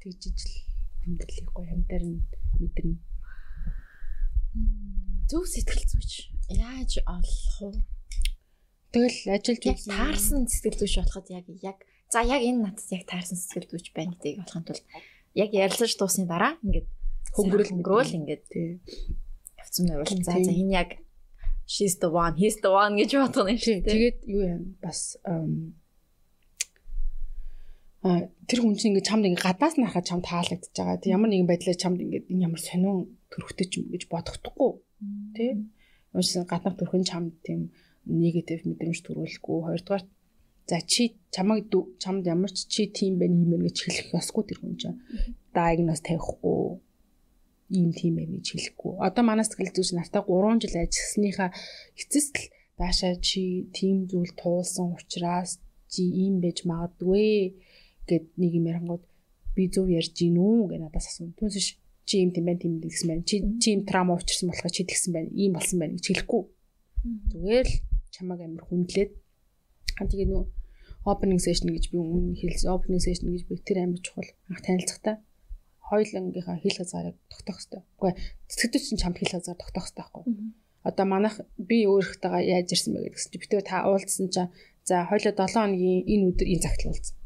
Тэгжиж л амьдралыг гоё амьдаар нь мэдэрнэ. Зөв сэтгэл зүйч яаж олох вэ? Тэгэл ажиллаж яг таарсан сэтгэл зүйч болоход яг яг за яг энэ надад яг таарсан сэтгэл зүйч байна гэдгийг олохын тулд яг ярилцаж дуусны дараа ингээд хөнгөрөл хөнгөрөөл ингээд явцсан байвал за за энэ яг she's the one he's the one гэж бодох юм шиг тэгээд юу юм бас а тэр хүн чинь ингээд чамд ингээд гаднаас нь харахад чам таалагдчихж байгаа. Тэг ямар нэгэн байдлаар чамд ингээд энэ ямар сонин төрөхтэй ч юм гэж бодохдохгүй. Тэ? Уушсан гаднах төрхөн чамд тийм негатив мэдрэмж төрүүлэхгүй. Хоёрдугаар за чи чамайг чамд ямар ч чи тийм байна юм гэж хэлэх ёсгүй тэр хүн чинь. Диагноз тавихгүй. ийм тийм байх гэж хэлэхгүй. Одоо манай сэтгэл зүйч нартай 3 жил ажилласныхаа эцэст л даашаа чи тийм зүйл туулсан учраас чи ийм байж магадгүй гэд нэг юм ярангууд би зөв ярьж гин үү гэж надаас асуув. Түүнээс чи ийм тийм байна тийм гэсэн байна. Чи чи ийм трама учирсан болохоо чи тэгсэн байна. Ийм болсон байна гэж хэлэхгүй. Зүгээр л чамаг амир хүндлээд тэгээ нөө opening session гэж би өмнө хэлсэн. Opening session гэж би тэр амир чухал анх танилцахтаа хоёулангийнхаа хэл хязгаарыг тогтоох хэрэгтэй. Үгүй сэтгэлдээ чинь чамд хэл хязгаар тогтоох хэрэгтэй байхгүй. Одоо манайх би өөрийнхтэйгээ яаж ирсэн бэ гэдгсэн чинь битүү та уулзсан чинь За хоёлоо 7 хоногийн энэ өдөр энэ цагт уулзсан.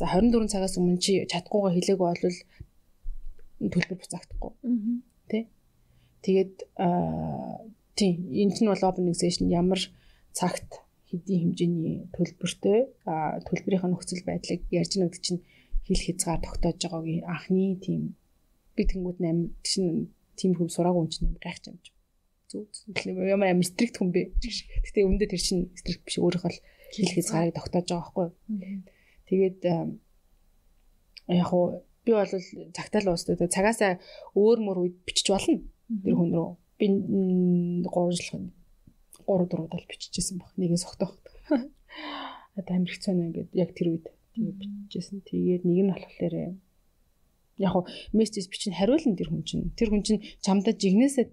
За 24 цагаас өмнө чи чадахгүйгаа хэлээгүй бол төлбөр буцаагдахгүй. Тэ? Тэгээд тийм энэ нь бол session ямар цагт хэдийн хэмжээний төлбөртэй а төлбөрийн нөхцөл байдлыг ярьж нэгд чинь хэл хязгаар тогтоож байгаагийн анхны тийм би тэнгууд 8 чинь тийм хүм сураагүй юм чинь гайхаж юм зүү. Ямар амар стрикт хүн бэ. Гэтэ өмнөд тэр чинь стрикт биш өөрөөх нь хэл хязгаарыг тогтоож байгаа байхгүй. Тэгээд яг хуу би бол цагтаал уустаа цагаасаа өөр мөр үед бичиж болно. Тэр хүн рүү би 3 жил 3 4 удаа бичижсэн баг. Нэг нь согтоох. Одоо амирх цаана ингээд яг тэр үед тэгээд бичижсэн. Тэгээд нэг нь болохоор яг хуу мессеж бичин хариулна тэр хүн чинь. Тэр хүн чинь чамдаа жигнэсээ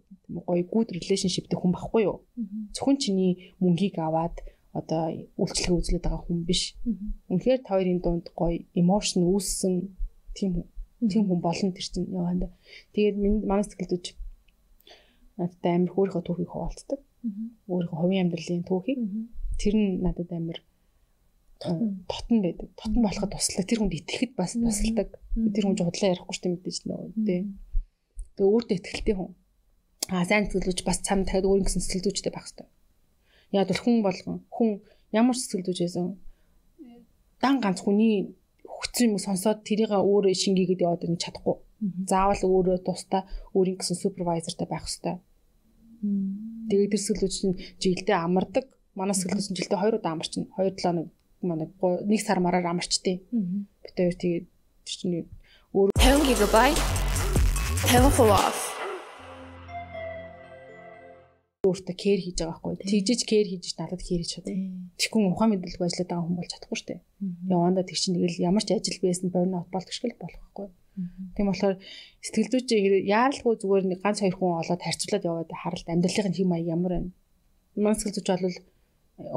гоё good relationship дэх хүн байхгүй юу? Зөвхөн чиний мөнгийг аваад одоо үйлчлэг үзлээд байгаа хүн биш. Үнэхээр та хоёрын дунд гоё emotion үүссэн тийм тийм хүн болно тэр чинь яваанда. Тэгээд манай сэтгэлдүүч надад амар хөөрийнхөө түүхийг хуваалцдаг. Өөрийнхөө хувийн амьдралын түүхийг. Тэр нь надад амар тотн байдаг. Тотн болоход туслаа. Тэр хүнд итгэхэд бас тусалдаг. Тэр хүн жудлаа ярихгүй ч мэдээж нөө тий. Тэгээ өөртөө ихтэй хүн. Аа сайн сэтгэлдүүч бас цам дахиад өөр ингэсэн сэтгэлдүүчтэй байх хэрэгтэй. Яг бол хүн болгон хүн ямар сэтгэлдүүч байсан дан ганц хүний хүчсэн юм сонсоод тэрийг өөрөө шингээгээд яваад ирэх чадахгүй. Заавал өөрөө тусдаа өөрийн гэсэн супервайзертай байх хэрэгтэй. Тэгээд тэр сэтгэлдүүч нь жилдээ амардаг. Манай сэтгэлдүүч нь жилдээ 2 удаа амарчна. 2 7 хоног манай нэг сар мараар амарчтээ. Бид хоёр тэгээд тэр чинь өөр 50 GB 50% off өөртөө кэр хийж байгаа байхгүй. Тэгжиж кэр хийж надад кэр хийж чадна. Тэгэхгүй ухаан мэдлэг ажиллаад байгаа хүн бол чадахгүй шүү дээ. Яванда тэг чинь тэгэл ямар ч ажил байсан борно болдог шиг л болох байхгүй. Тийм болохоор сэтгэл зүйч яаралгүй зүгээр нэг ганц хоёр хүн олоод харьцуулаад яваад харалт амьдралын хэм маяг ямар байна. Манай сэтгэл зүйч бол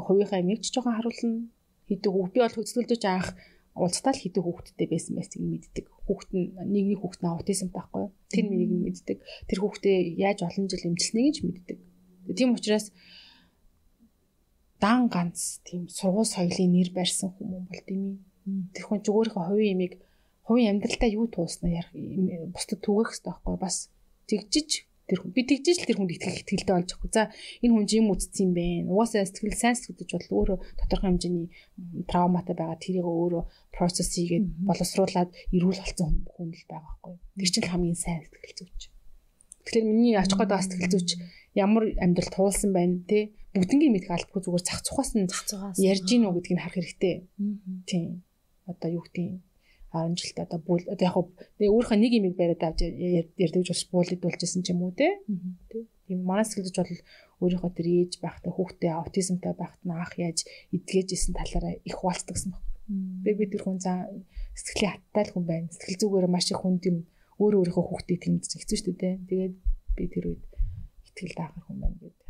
хувийнхаа ямиг ч жоохон харуулна хийдэг хүүхд. Би бол хөдөлгөлдөж анх уулзтал хийдэг хүүхдтэй байсан байсыг мэддэг. Хүүхд нь нэг нэг хүүхд нь аутизм байхгүй. Тэр миний мэддэг. Тэр хүүхдээ яаж олон жил эмчилснэг ч мэддэг. Тийм учраас дан ганц тийм сургууль соёлын нэр барьсан хүмүүс бол тийм ээ. Тэр хүн зүгөөрийнхөө хувийн ямиг хувийн амьдралдаа юу туусна ярих бусдад түгэх хэрэгтэй байхгүй бас тэгжиж тэр хүн би тэгжиж л тэр хүнд итгэх итгэлтэй болж байгаа. За энэ хүн юм үтцсэн юм бэ. Угаасаа сэтгэл сайн сэтгэж бол өөрөө тодорхой хэмжээний травматай байгаа тэрийг өөрөө процесс хийгээд боловсруулад эрүүл болсон хүн л байгаа байхгүй. Тэр чинь хамгийн сайн сэтгэл зүйч. Тэгэхээр миний очих гээд бас сэтгэл зүйч ямар амьдрал туулсан байна те бүгднийг мэдэх албагүй зүгээр зах цухаас нь зах цухаас ярьж гин үү гэдгийг харах хэрэгтэй. Тийм. Одоо юу гэдэг 10 жилд одоо бүл одоо яг өөрийнхөө нэг имийг бариад авч ярьдаг болж буулдуулжсэн ч юм уу те. Тийм манай сэтгэлж бол өөрийнхөө тэр ээж байхдаа хүүхдээ аутизмтай байхад нь анх яаж эдгээжсэн талаараа их хуваалцдагсан баг. Би би тэр хүн за сэтгэлийн хаттай л хүн байна. Сэтгэл зүгээр маш их хүнд юм өөр өөрийнхөө хүүхдээ тэмдэж хэцүү шүү дээ. Тэгээд би тэр үед итгэл даахар хүн байна гэдэг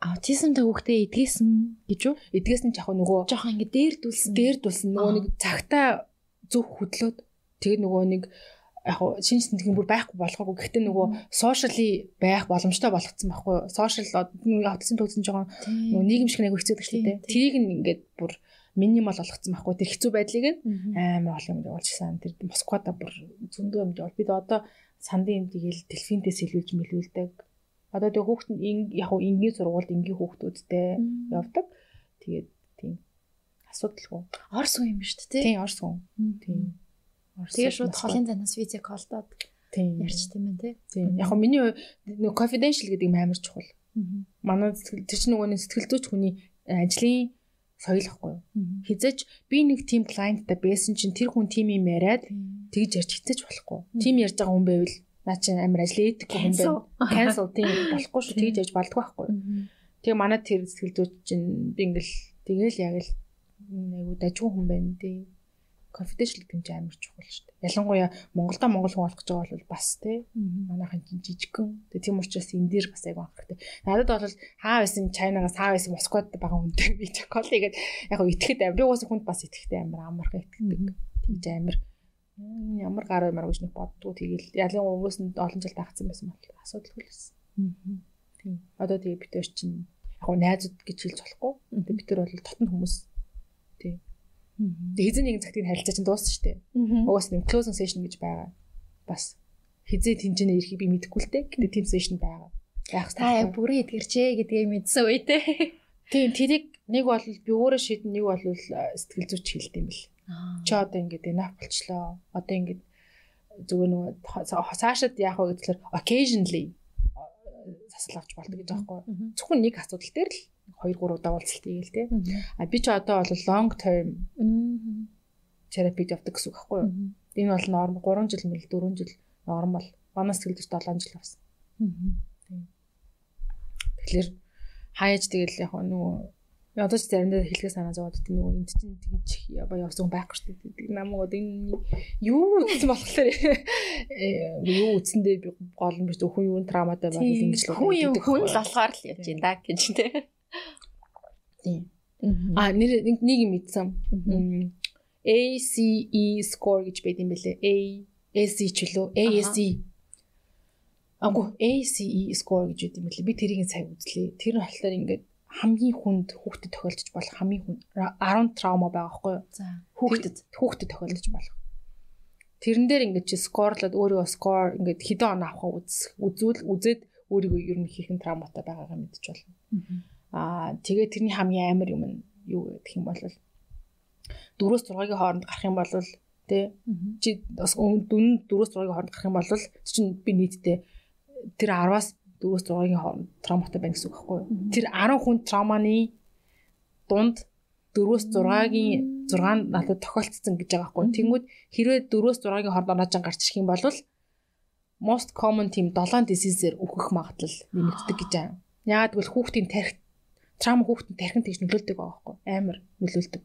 аутизмтай хүүхдээ эдгээсэн гэж үү? Эдгээсэн ч яг нөгөө жоохон ингэ дээрдүүлсэн. Дээрдүүлсэн нөгөө нэг цагтаа зөв хөдлөөд тэгээд нөгөө нэг яг шинж тэмдгийн бүр байхгүй болохгүй. Гэхдээ нөгөө сошиали байх боломжтой болгоцсон байхгүй. Сошиал аутизм төгсөн жоохон нөгөө нийгэм шиг нэг хэцүү шүү дээ. Тэрийг ингээд бүр минимал болгоцсон байхгүй. Тэр хэцүү байдлыг амар олон юм явуулчихсан. Тэр Москвада бүр зөндөө юм явуул. Бид одоо сандын юм тэгэл телефинтээс илүүлж мэлүүлдэг Одоо тэгээ хүүхэд нь яг уу энгийн сургуульд энгийн хүүхдүүдтэй явдаг. Тэгээд тийм асуудалгүй. Орс хүн юм шүү дээ. Тийм орс хүн. Тийм. Орс. Тэгээ шууд холын занаас визэг колдоод ярьч тийм ээ тий. Тийм. Яг нь миний нэг confidential гэдэг юм амар чухал. Манай тэр чинь нөгөө нэг сэтгэл зүйч хүний ажлын соёл ахгүй юу. Хизэж би нэг team clientтай байсан чинь тэр хүн team юм яриад тэгж ярьж хитэж болохгүй. Тим ярьж байгаа хүн байвал наа чи амар ажил ээдэггүй хүн байна. Cancel тийм болохгүй шүү. Тэгж ярьж болдгоо байхгүй. Тэгээ манай тэр сэтгэл зүйч чинь би ингээл тэгэл яг л айгу дажгүй хүн байна тий confidential гэмж амар чухал шүү дээ. Ялангуяа Монголда монгол хүн болох гэж байгаа бол бас тий. Манайхан чинь жижигхэн. Тэгээ тийм учраас энэ дээр бас айгу анхаартай. Надад бол хаа байсан Чайнагаас хаа байсан Москвад байгаа хүнтэй би чоколад игээд яг гоо итгэхэд амар. Би уус хүнд бас итгэхтэй амар амархан итгэдэг. Тэгж амар ямар гар амар гэж нэг боддгоо тэгэл ялын өвөөс нь олон жил тагцсан байсан бол асуудалгүй л байсан. Тийм. Одоо тэгээ бид төр чинь яг гоо найзууд гэж хэлж болохгүй. Бид төр бол тотон хүмүүс. Тийм хизээ нэгэн цагтыг харилцаа чинь дууссан шүү дээ. Угаас нэм closing session гэж байгаа. Бас хизээ тэнцэнэ ирэхийг би мэдэхгүй л дээ. 근데 team session байгаа. Яг та яг бүрэн эдгэрчээ гэдгийг мэдсэн үе те. Тийм тэрийг нэг бол би өөрөө шийдэн нэг бол сэтгэл зүйч хэлдэм бил. Чи одоо ингээд enough болчлоо. Одоо ингээд зүгээр нөгөө цаашид яах вэ гэхээр occasionally засал авч болдог гэж байгаа байхгүй. Зөвхөн нэг асуудал дээр л 2 3 удаа уулзалт хийгээл те. А би ч одоо бол long term терапид явдаг гэсэн үг байхгүй юу? Энэ бол норм 3 жил мэл 4 жил нормал. Манаас гэлж 7 жил авсан. Тэгэхээр хаяж тэгэл яг нөгөө Одоо ч заримдаа хэлгээ санаа зовоод тийм нөгөө энд чинь тэгж явсан байхгүй шүү дээ. Намайг энэ юу үзсэн болохоор юу үзсэндээ би гол нь биш хүн юу трауматай байгаад ингэж л хүн юм хүн л болохоор л явж байна да гэж тийм. Тийм. А нэр нэг юм мэдсэн. ACE score гэж байд юм бэлээ. A AC ч лөө ASE. Агу ACE score гэж байд юм бэлээ. Би тэрийг сайн үзлээ. Тэр болохоор ингээд хамгийн хүнд хүүхдэд тохиолдож болох хамгийн хүн 10 траума байгаа байхгүй юу? За. Хүүхдэд хүүхдэд тохиолдож болох. Тэрэн дээр ингээд чи скорлоод өөрийгөө скор ингээд хэдэн он авахаа үз үзүүл үзээд өөрийгөө ер нь хийхэн трауматай байгаагаа мэдчих болно. Аа тэгээ тэрний хамгийн амар юм нь юу гэх юм бол 4-өөс 6-гийн хооронд гарах юм бол тэ чи бас дүн 4-өөс 6-гийн хооронд гарах юм бол чинь би нийтдээ тэр 10-аас 4-өөс 6-гийн хооронд травматай байна гэсэн үг байхгүй юу? Тэр 10 хүн травманы дунд 4-өөс 6-гийн 6 надад тохиолдсон гэж байгаа байхгүй? Тэнгүүд хэрвээ 4-өөс 6-гийн хооронд оноожин гарч ирэх юм бол most common тийм 7 disease-ээр үхэх магадлал нэмэгддэг гэж байна. Яагаад гэвэл хүүхдийн тарих траума хүүхдэд тархин тэгж нөлөөлдөг байгаа байхгүй амар нөлөөлдөг.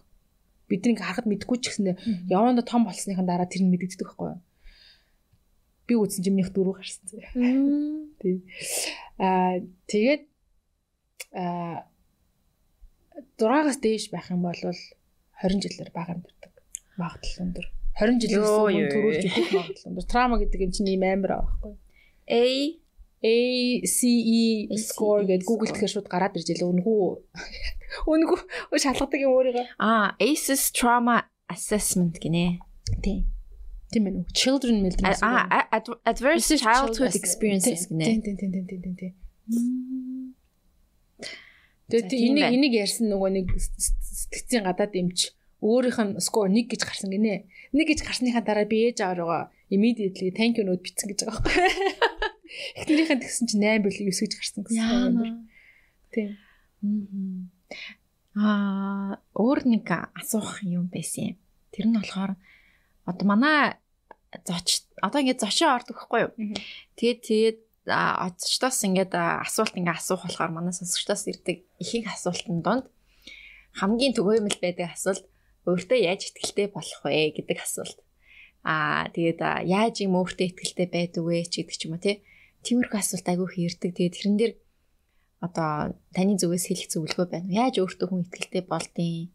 Бид нэг харахад мэдгүй ч гэсэндээ яванда том болсныхан дараа тэр нь мэдэгддэг байхгүй юу? Би үзсэн чинь минийх дөрөв гарсан. Тий. Аа тэгээд аа дураагаас дээш байх юм бол 20 жилээр бага амьддаг. Магадлал өндөр. 20 жилээс өмнө төрүүлж идэх магадлал өндөр. Траума гэдэг юм чинь ийм амар юу? A ACE score гэдэг Google тэгэхээр шууд гараад ирж байлаа. Үнгүү. Үнгүү шалгадаг юм өөрийгөө. Аа, ACEs trauma assessment гинэ. Тийм. Тийм ээ. Children milden. Аа, adverse childhood experiences гинэ. Тийм, тийм, тийм, тийм, тийм, тийм. Тэгээд энийг энийг ярьсан нөгөө нэг сэтгцийн гадаад эмч өөрийнх нь score 1 гэж гарсан гинэ. 1 гэж гарсныхаа дараа би ээж авааргаа immediately thank you note бичсэн гэж байгаа байхгүй. Эхнэрийнхэн тэгсэн чинь 8 болоо 9 гэж гарсан гэсэн юм байна. Тийм. Аа, өөр нэг асуух юм байсан юм. Тэр нь болохоор одоо манай зоч одоо ингээд зочин ордог байхгүй юу? Тэгээд тэгээд оцчтоос ингээд асуулт ингээд асуух болохоор манай сонсогчдоос ирдэг ихэнх асуултанд донд хамгийн түгээмэл байдаг асуулт өөртөө яаж ихтгэлтэй болох вэ гэдэг асуулт. Аа тэгээд яаж юм өөртөө ихтгэлтэй байдаг вэ ч гэдэг ч юм уу тий тиймэрхүү асуулт айгүй хэрдэг. Тэгээд тэрэн дээр одоо таны зүгээс хэлэх зөвлөгөө байна уу? Яаж өөртөө хүн ихтэй болдیں۔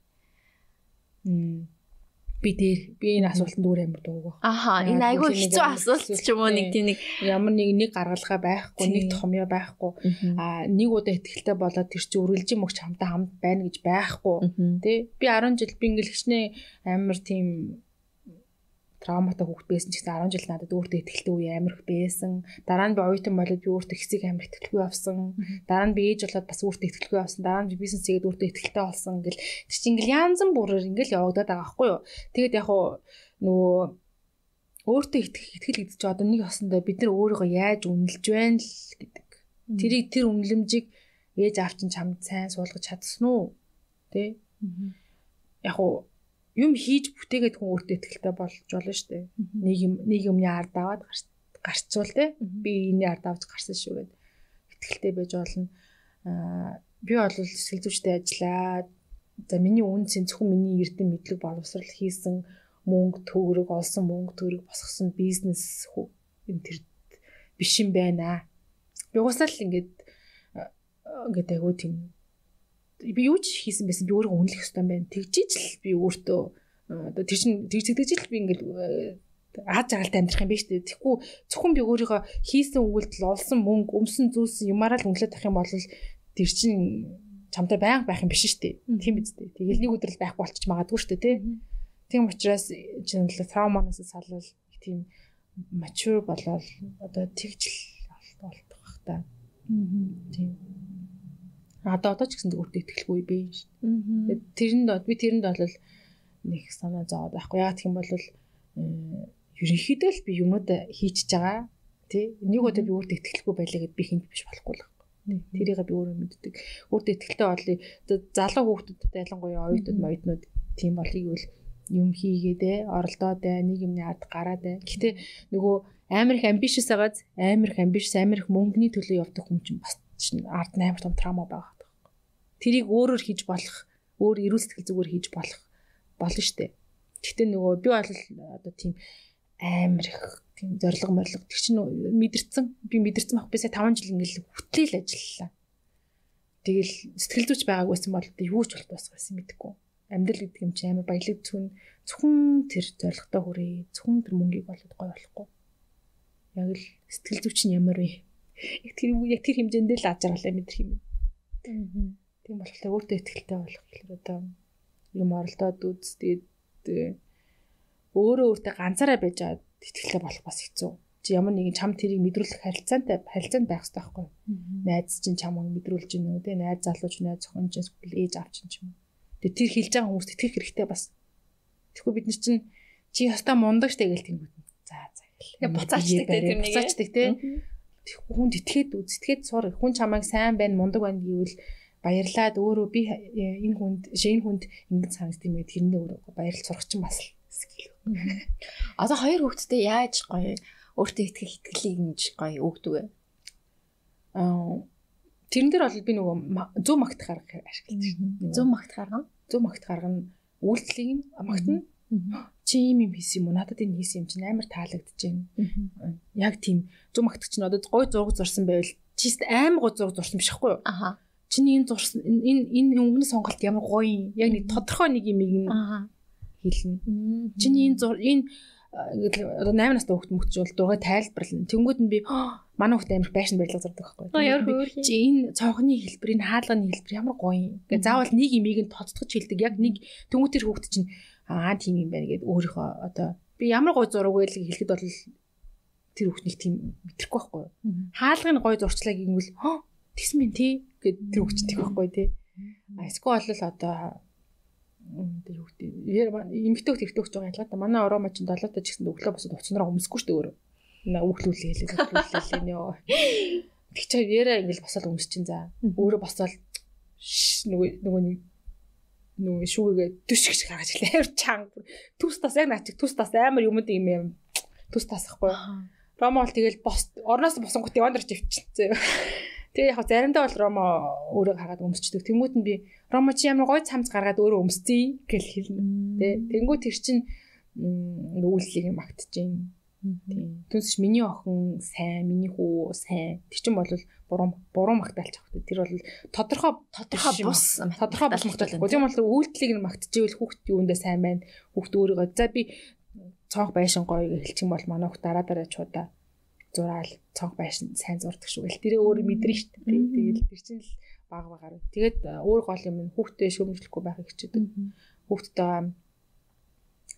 Би дээр би энэ асуултанд өөр амар дууг. Аха, энэ айгүй хэцүү асуулт ч юм уу нэг тийм нэг ямар нэг нэг гаргалгаа байхгүй, нэг тохомьёо байхгүй. Аа нэг удаа ихтэй болоод тэр чинь үргэлжийн мөгч хамтаа хамт байна гэж байхгүй. Тэ? Би 10 жил би ингээл хичнээн амар тийм трауматай хүүхэд байсан ч гэсэн 10 жил надад өөртөө ихтэй үе амирх байсан. Дараа нь би оюутан болоод би өөртөө хэсэг амир ихтгэлгүй авсан. Дараа нь би ээж болоод бас өөртөө ихтгэлгүй авсан. Дараа нь би бизнес хийгээд өөртөө ихтгэлтэй болсон гэл тэр чинь ингээл янзан бүрээр ингээл явагдаад байгаа байхгүй юу. Тэгээд яг хуу нөгөө өөртөө итгэл гэдэг чинь одоо нэг осондоо бид нар өөрийгөө яаж үнэлж байна л гэдэг. Тэрийг тэр үнэлэмжийг ээж аав чинь чамд сайн суулгаж чадсан уу? Тэ? Яг хуу юм хийж бүтээгээд хүн өөртөө ихтэй болж болно шүү дээ. Нэг юмны ард аваад гарцуул те. Би энэ ард авч гарсан шүү гэдэг ихтэй байж болно. Аа би бол сэтгэл зүйчтэй ажиллаад за миний үнцэн зөвхөн миний эрдэм мэдлэг боловсрал хийсэн мөнгө төгрөг олсон мөнгө төгрөг босгосон бизнес юм тэр биш юм байна. Би угаасаа л ингээд ингээд айгуу тийм би юу ч хийсэн байсан би өөрийгөө үнэлэх хэрэгтэй юм байна. Тэгжиж л би өөртөө одоо тэр чин тэгж тэгж л би ингээд аз жаргалтай амьдрах юм биш үү? Тэгэхгүй зөвхөн би өөрийгөө хийсэн өгүүлдэл олсон мөнгө, өмсөн зүйлс юмараа л өнгөлөд авах юм бол тэр чин чамтай байнга байх юм биш шүү дээ. Тийм биз дээ. Тэгэл нэг өдөр л байхгүй болчих магадгүй шүү дээ, тий. Тийм учраас чинь л трауманаас салвал тийм mature болоод одоо тэгжл болдог бах та. Тийм. Одоо одоо ч гэсэн өөртөө ихтгэлгүй би шүү. Тэрэнд би тэрэнд бол нэг санаа зовоод байхгүй. Гэх юм бол ерөнхийдөө л би юмнууд хийчихэж байгаа. Тэ нэг удаа би өөртөө ихтгэлгүй байлаа гэд би хинт биш болохгүй л. Тэрийг би өөрөө мэддэг. Өөртөө ихтгэлтэй болъё. Залуу хүүхдүүдэд ялангуяа оюутнууд моюутнууд тийм болъё гэвэл юм хийгээдэ, оролдоодэ, нэг юмны ард гараадэ. Гэхдээ нөгөө амар их амбишс байгааз амар их амбишс, амар их мөнгөний төлөө явдаг хүн чинь бас чинь ард амар том трама байгаа. Тэрийг өөрөөр хийж болох, өөр эрүүл сэтгэл зүгээр хийж болох болно штэ. Гэхдээ нөгөө би бол одоо тийм амар их тийм зориг морлог тэг чинь мэдэрсэн би мэдэрсэн баг бисаа 5 жил ингээл хөтлөөл ажиллалаа. Тэгэл сэтгэл зүйч байгааг байсан бол юу ч болт бас байсан мэдэхгүй. Амьдрал гэдэг юм чи амар баялаг зүн зөвхөн тэр зоригтой хүрээ зөвхөн тэр мөнгийг болоод гой болохгүй. Яг л сэтгэл зүйч нь ямар вэ? Яг тэр яг тэр хэмжээндээ л ажиглалаа мэдрэх юм. Тийм болохоор өөртөө ихтэй болох гэхээр одоо юм оролдоод үз тэгээд өөрөө өөртөө ганцаараа байж аваад итгэлтэй болох бас хэцүү. Чи ямар нэгэн чам тэрийг мэдрүүлэх харилцаантай харилцаанд байх хэрэгтэй байхгүй юу? Найз чинь чамайг мэдрүүлж гин үү те найз залууч найз зохион чинь эсвэл ээж авч чинь юм. Тэгээ тэр хэлж байгаа хүмүүст итгэх хэрэгтэй бас. Тэгэхгүй бид нар чинь чи ястаа мундаг штэ гэл тэнгүүд. За за гэл. Буцаачдаг те тэр нэг. Буцаачдаг те. Тэгэхгүй хүнд итгээд үзтгээд сур. Хүн чамайг сайн байна мундаг байна гэвэл баярлаад өөрөө би энэ хүнд шинэ хүнд ингэж санагдсан юм гэдэг тэрнээ өөрөө баярлал сурах чинь бас скил Одоо хоёр хүүхэдтэй яаж гоё өөртөө итгэх итгэлийг ингэж гоё өгдөг вэ? Аа тэрэн дээр бол би нөгөө зөв магт гаргах ашиглаж байна. Зөв магт гаргана. Зөв магт гаргана. Үйлчлэгийг нь магтана. Чи юм юм хийсэн юм уу? Надад энэ хийсэн юм чинь амар таалагдж байна. Яг тийм зөв магт чинь одоо гой зураг зурсан байвал чист амар гой зураг зурсан биш байхгүй юу? Аха. Чиний энэ зурсан энэ энэ өнгөний сонголт ямар гоё юм. Яг нэг тодорхой нэг юм ийм хэлнэ. Чиний энэ энэ одоо 8 настай хүүхд мөгч бол дургаа тайлбарлана. Тэнгүүд нь би манай хүүхд амар байшин барилга зурдаг байхгүй. Чи энэ цонхны хэлбэр, энэ хаалганы хэлбэр ямар гоё юм. Гэ заавал нэг имийг нь тоцтгож хэлдэг. Яг нэг тэнгүүд тэр хүүхд чинь аа тийм юм байна гэд өөрийнхөө одоо би ямар гоё зураг вэ гэж хэлэхэд бол тэр хүүхнийг тийм мэдрэхгүй байхгүй. Хаалгын гоё зурчлаа гэнгүүл тэгсэн мэн тий гэд тэр тийм байхгүй тий. А эсвэл бол одоо тэр хүүхдээ эмгтөөх тэртөөх жоо ялгаа да манай ороо мачин долоотоо ч гэсэн өглөө босоод уцнараа өмсөхгүй шүү дээ өөрөө. Наа өглүүлээ хэлээ өглүүлээ нөө. Тэг чи яра ингээл босоод өмс чин за. Өөрөө босоод нөгөө нөгөө нэг нөгөө шүүгээ төш гэж гаргаж ирлээ. Амар чанга төс тас яг наач төс тас амар юмд юм юм. Төс тасахгүй ромол тэгэл бос орноос босонгот явандar чивчихсэн Тэгээ яг заримдаа бол Ромо өөрөө гаргаад өмсчдөг. Тэнгүүт нь би Ромо чи ямар гой цамц гаргаад өөрөө өмсций гэж хэлнэ. Тэ. Тэнгүүт тэр чин үйлчлэгийг магтж. Тийм. Түнсч миний охин сайн, миний хүү сайн. Тэр чин бол буруу буруу магтаалч авах. Тэр бол тодорхой тодорхой бус тодорхой бус магтаалч. Тийм бол үйлчлэгийг магтживэл хүүхд юундаа сайн байна. Хүүхд өөрийгөө за би цонх байшин гоё гэж хэлчих юм бол манай хүүхд дараа дараа чудаа зураал цонх байшин сайн зурдаг шүү гэл. Тэрээ мэдэрнэ шүү дээ. Тэгэл тэр чинь л баг багаар. Тэгээд өөр гол юм нь хүүхдээ шөөмжлөхгүй байхыг хичээдэг. Хүүхдтэй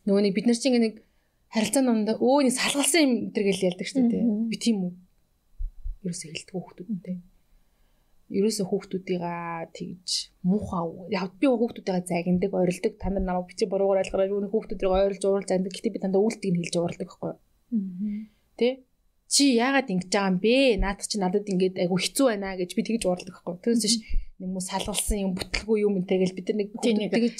нөгөө нэг бид нар чинь нэг харилцааны донд өө нэг салгалсан юм тэр гэл ялдаг шүү дээ. Би тийм үү. Ерөөсөө хэлдэг хүүхдүүдтэй. Ерөөсөө хүүхдүүдийгаа тэгж муухай яг би хүүхдүүдийгаа загиндаг, орилдог. Та нар намайг бичиж буруугаар ойлгороо юу нэг хүүхдүүдийг ойрлж ууралж анддаг. Гэтэ би дандаа үйлдэлийг хэлж ууралдаг байхгүй юу? Чи яагаад ингэж байгаа юм бэ? Наад чи надад ингэж айгу хэцүү байна гэж би тэгж уурлах байхгүй. Түүнээс ш нэг муу салгалсан юм бүтлгүй юм энтэй гэж бид нар нэг тэгэж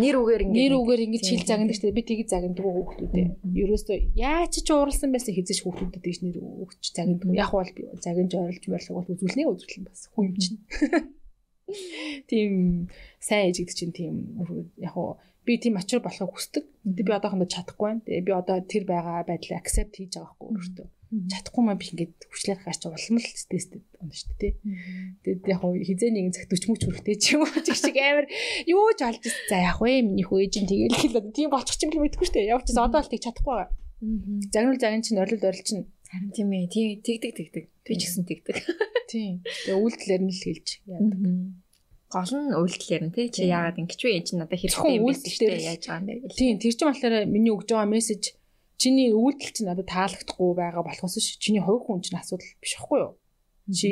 нэр үгээр ингээд нэр үгээр ингэж хил загнадаг дээ. Би тэгэж загнадаг хүүхдүүдээ. Ерөөсөө яаж ч ууралсан байсан хизэж хүүхдүүдэд тэгж нэр өгч загнадаг. Яг бол би загинж ойрлж мөрлөг бол үзүүлнэ үзүүлэн бас хүн юм чинь. Тийм сайн ээж гэдэг чинь тийм яг уу би тийм ачаар болохыг хүсдэг. Би одоохондоо чадахгүй байна. Тэгээ би одоо тэр байгаа байдлаа accept хийж байгаа байхгүй өөртөө чадахгүй маа би ингээд хүчлээр гарч улам л стресстэй байна шүү дээ. Тэгээд яг хизээ нэгэн цагт 40 мөч хүрэхтэй ч юм уу чиг шиг амар юу ч олж ирсэн. За яг вэ миний хөө ээж нь тэгэл хэл тийм болчих юм л мэдгүй шүү дээ. Явж одоо л тийг чадахгүй байгаа. Загнуул загин чинь орилд орил чинь харин тийм ээ. Тийм тэгдэг тэгдэг. Би ч гэсэн тэгдэг. Тийм. Тэгээ үйлдэлэр нь л хэлж яадаг. Гол нь үйлдэлэр нь тий чи яагаад ингэж вэ ээж нь надад хэрэгтэй юм биш үү яаж байгаа юм бэ? Тийм тэр чинь болохоор миний өгж байгаа мессеж чиний үйлдэл чинь надад таалагдахгүй байгаа болохоос чиний хувь хүн чинь асуудал биш байхгүй юу? Чи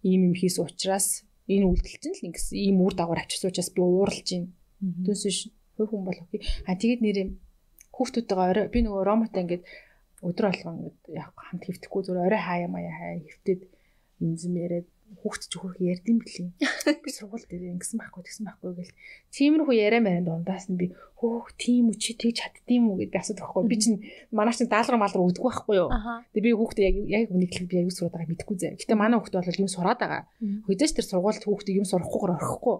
ийм юм хийсэн учраас энэ үйлдэл чинь л ингэсэн ийм үр дагавар авчирсан учраас би ууралж байна. Түүнээс ш хувь хүн бол окей. А тэгээд нэрээ хүүхдүүдтэйгээ орой би нөгөө ромота ингээд өдөр болгон ингээд яг хамт хөвтөхгүй зүгээр орой хаяа маяа хаяа хөвтөд инзэм яриад хүүхд ч хөрх ярьдсан бэлээ. Би сургууль дээр ингэсэн байхгүй тэгсэн байхгүй гэл. Тиймэрхүү яриа маянд дундаас нь би хөөх тийм үү чи тэгж чаддсан үү гэд би асуудаг байхгүй. Би чинь манай чинь даалгар малгар өгдөг байхгүй юу. Тэгээ би хүүхдээ яг яг үнэхээр би аяг сураад байгаа мэдгүй зэ. Гэтэ манай хүүхдээ бол юм сураад байгаа. Хөдөөж тэр сургуульд хүүхдээ юм сурахгүйгээр орхихгүй.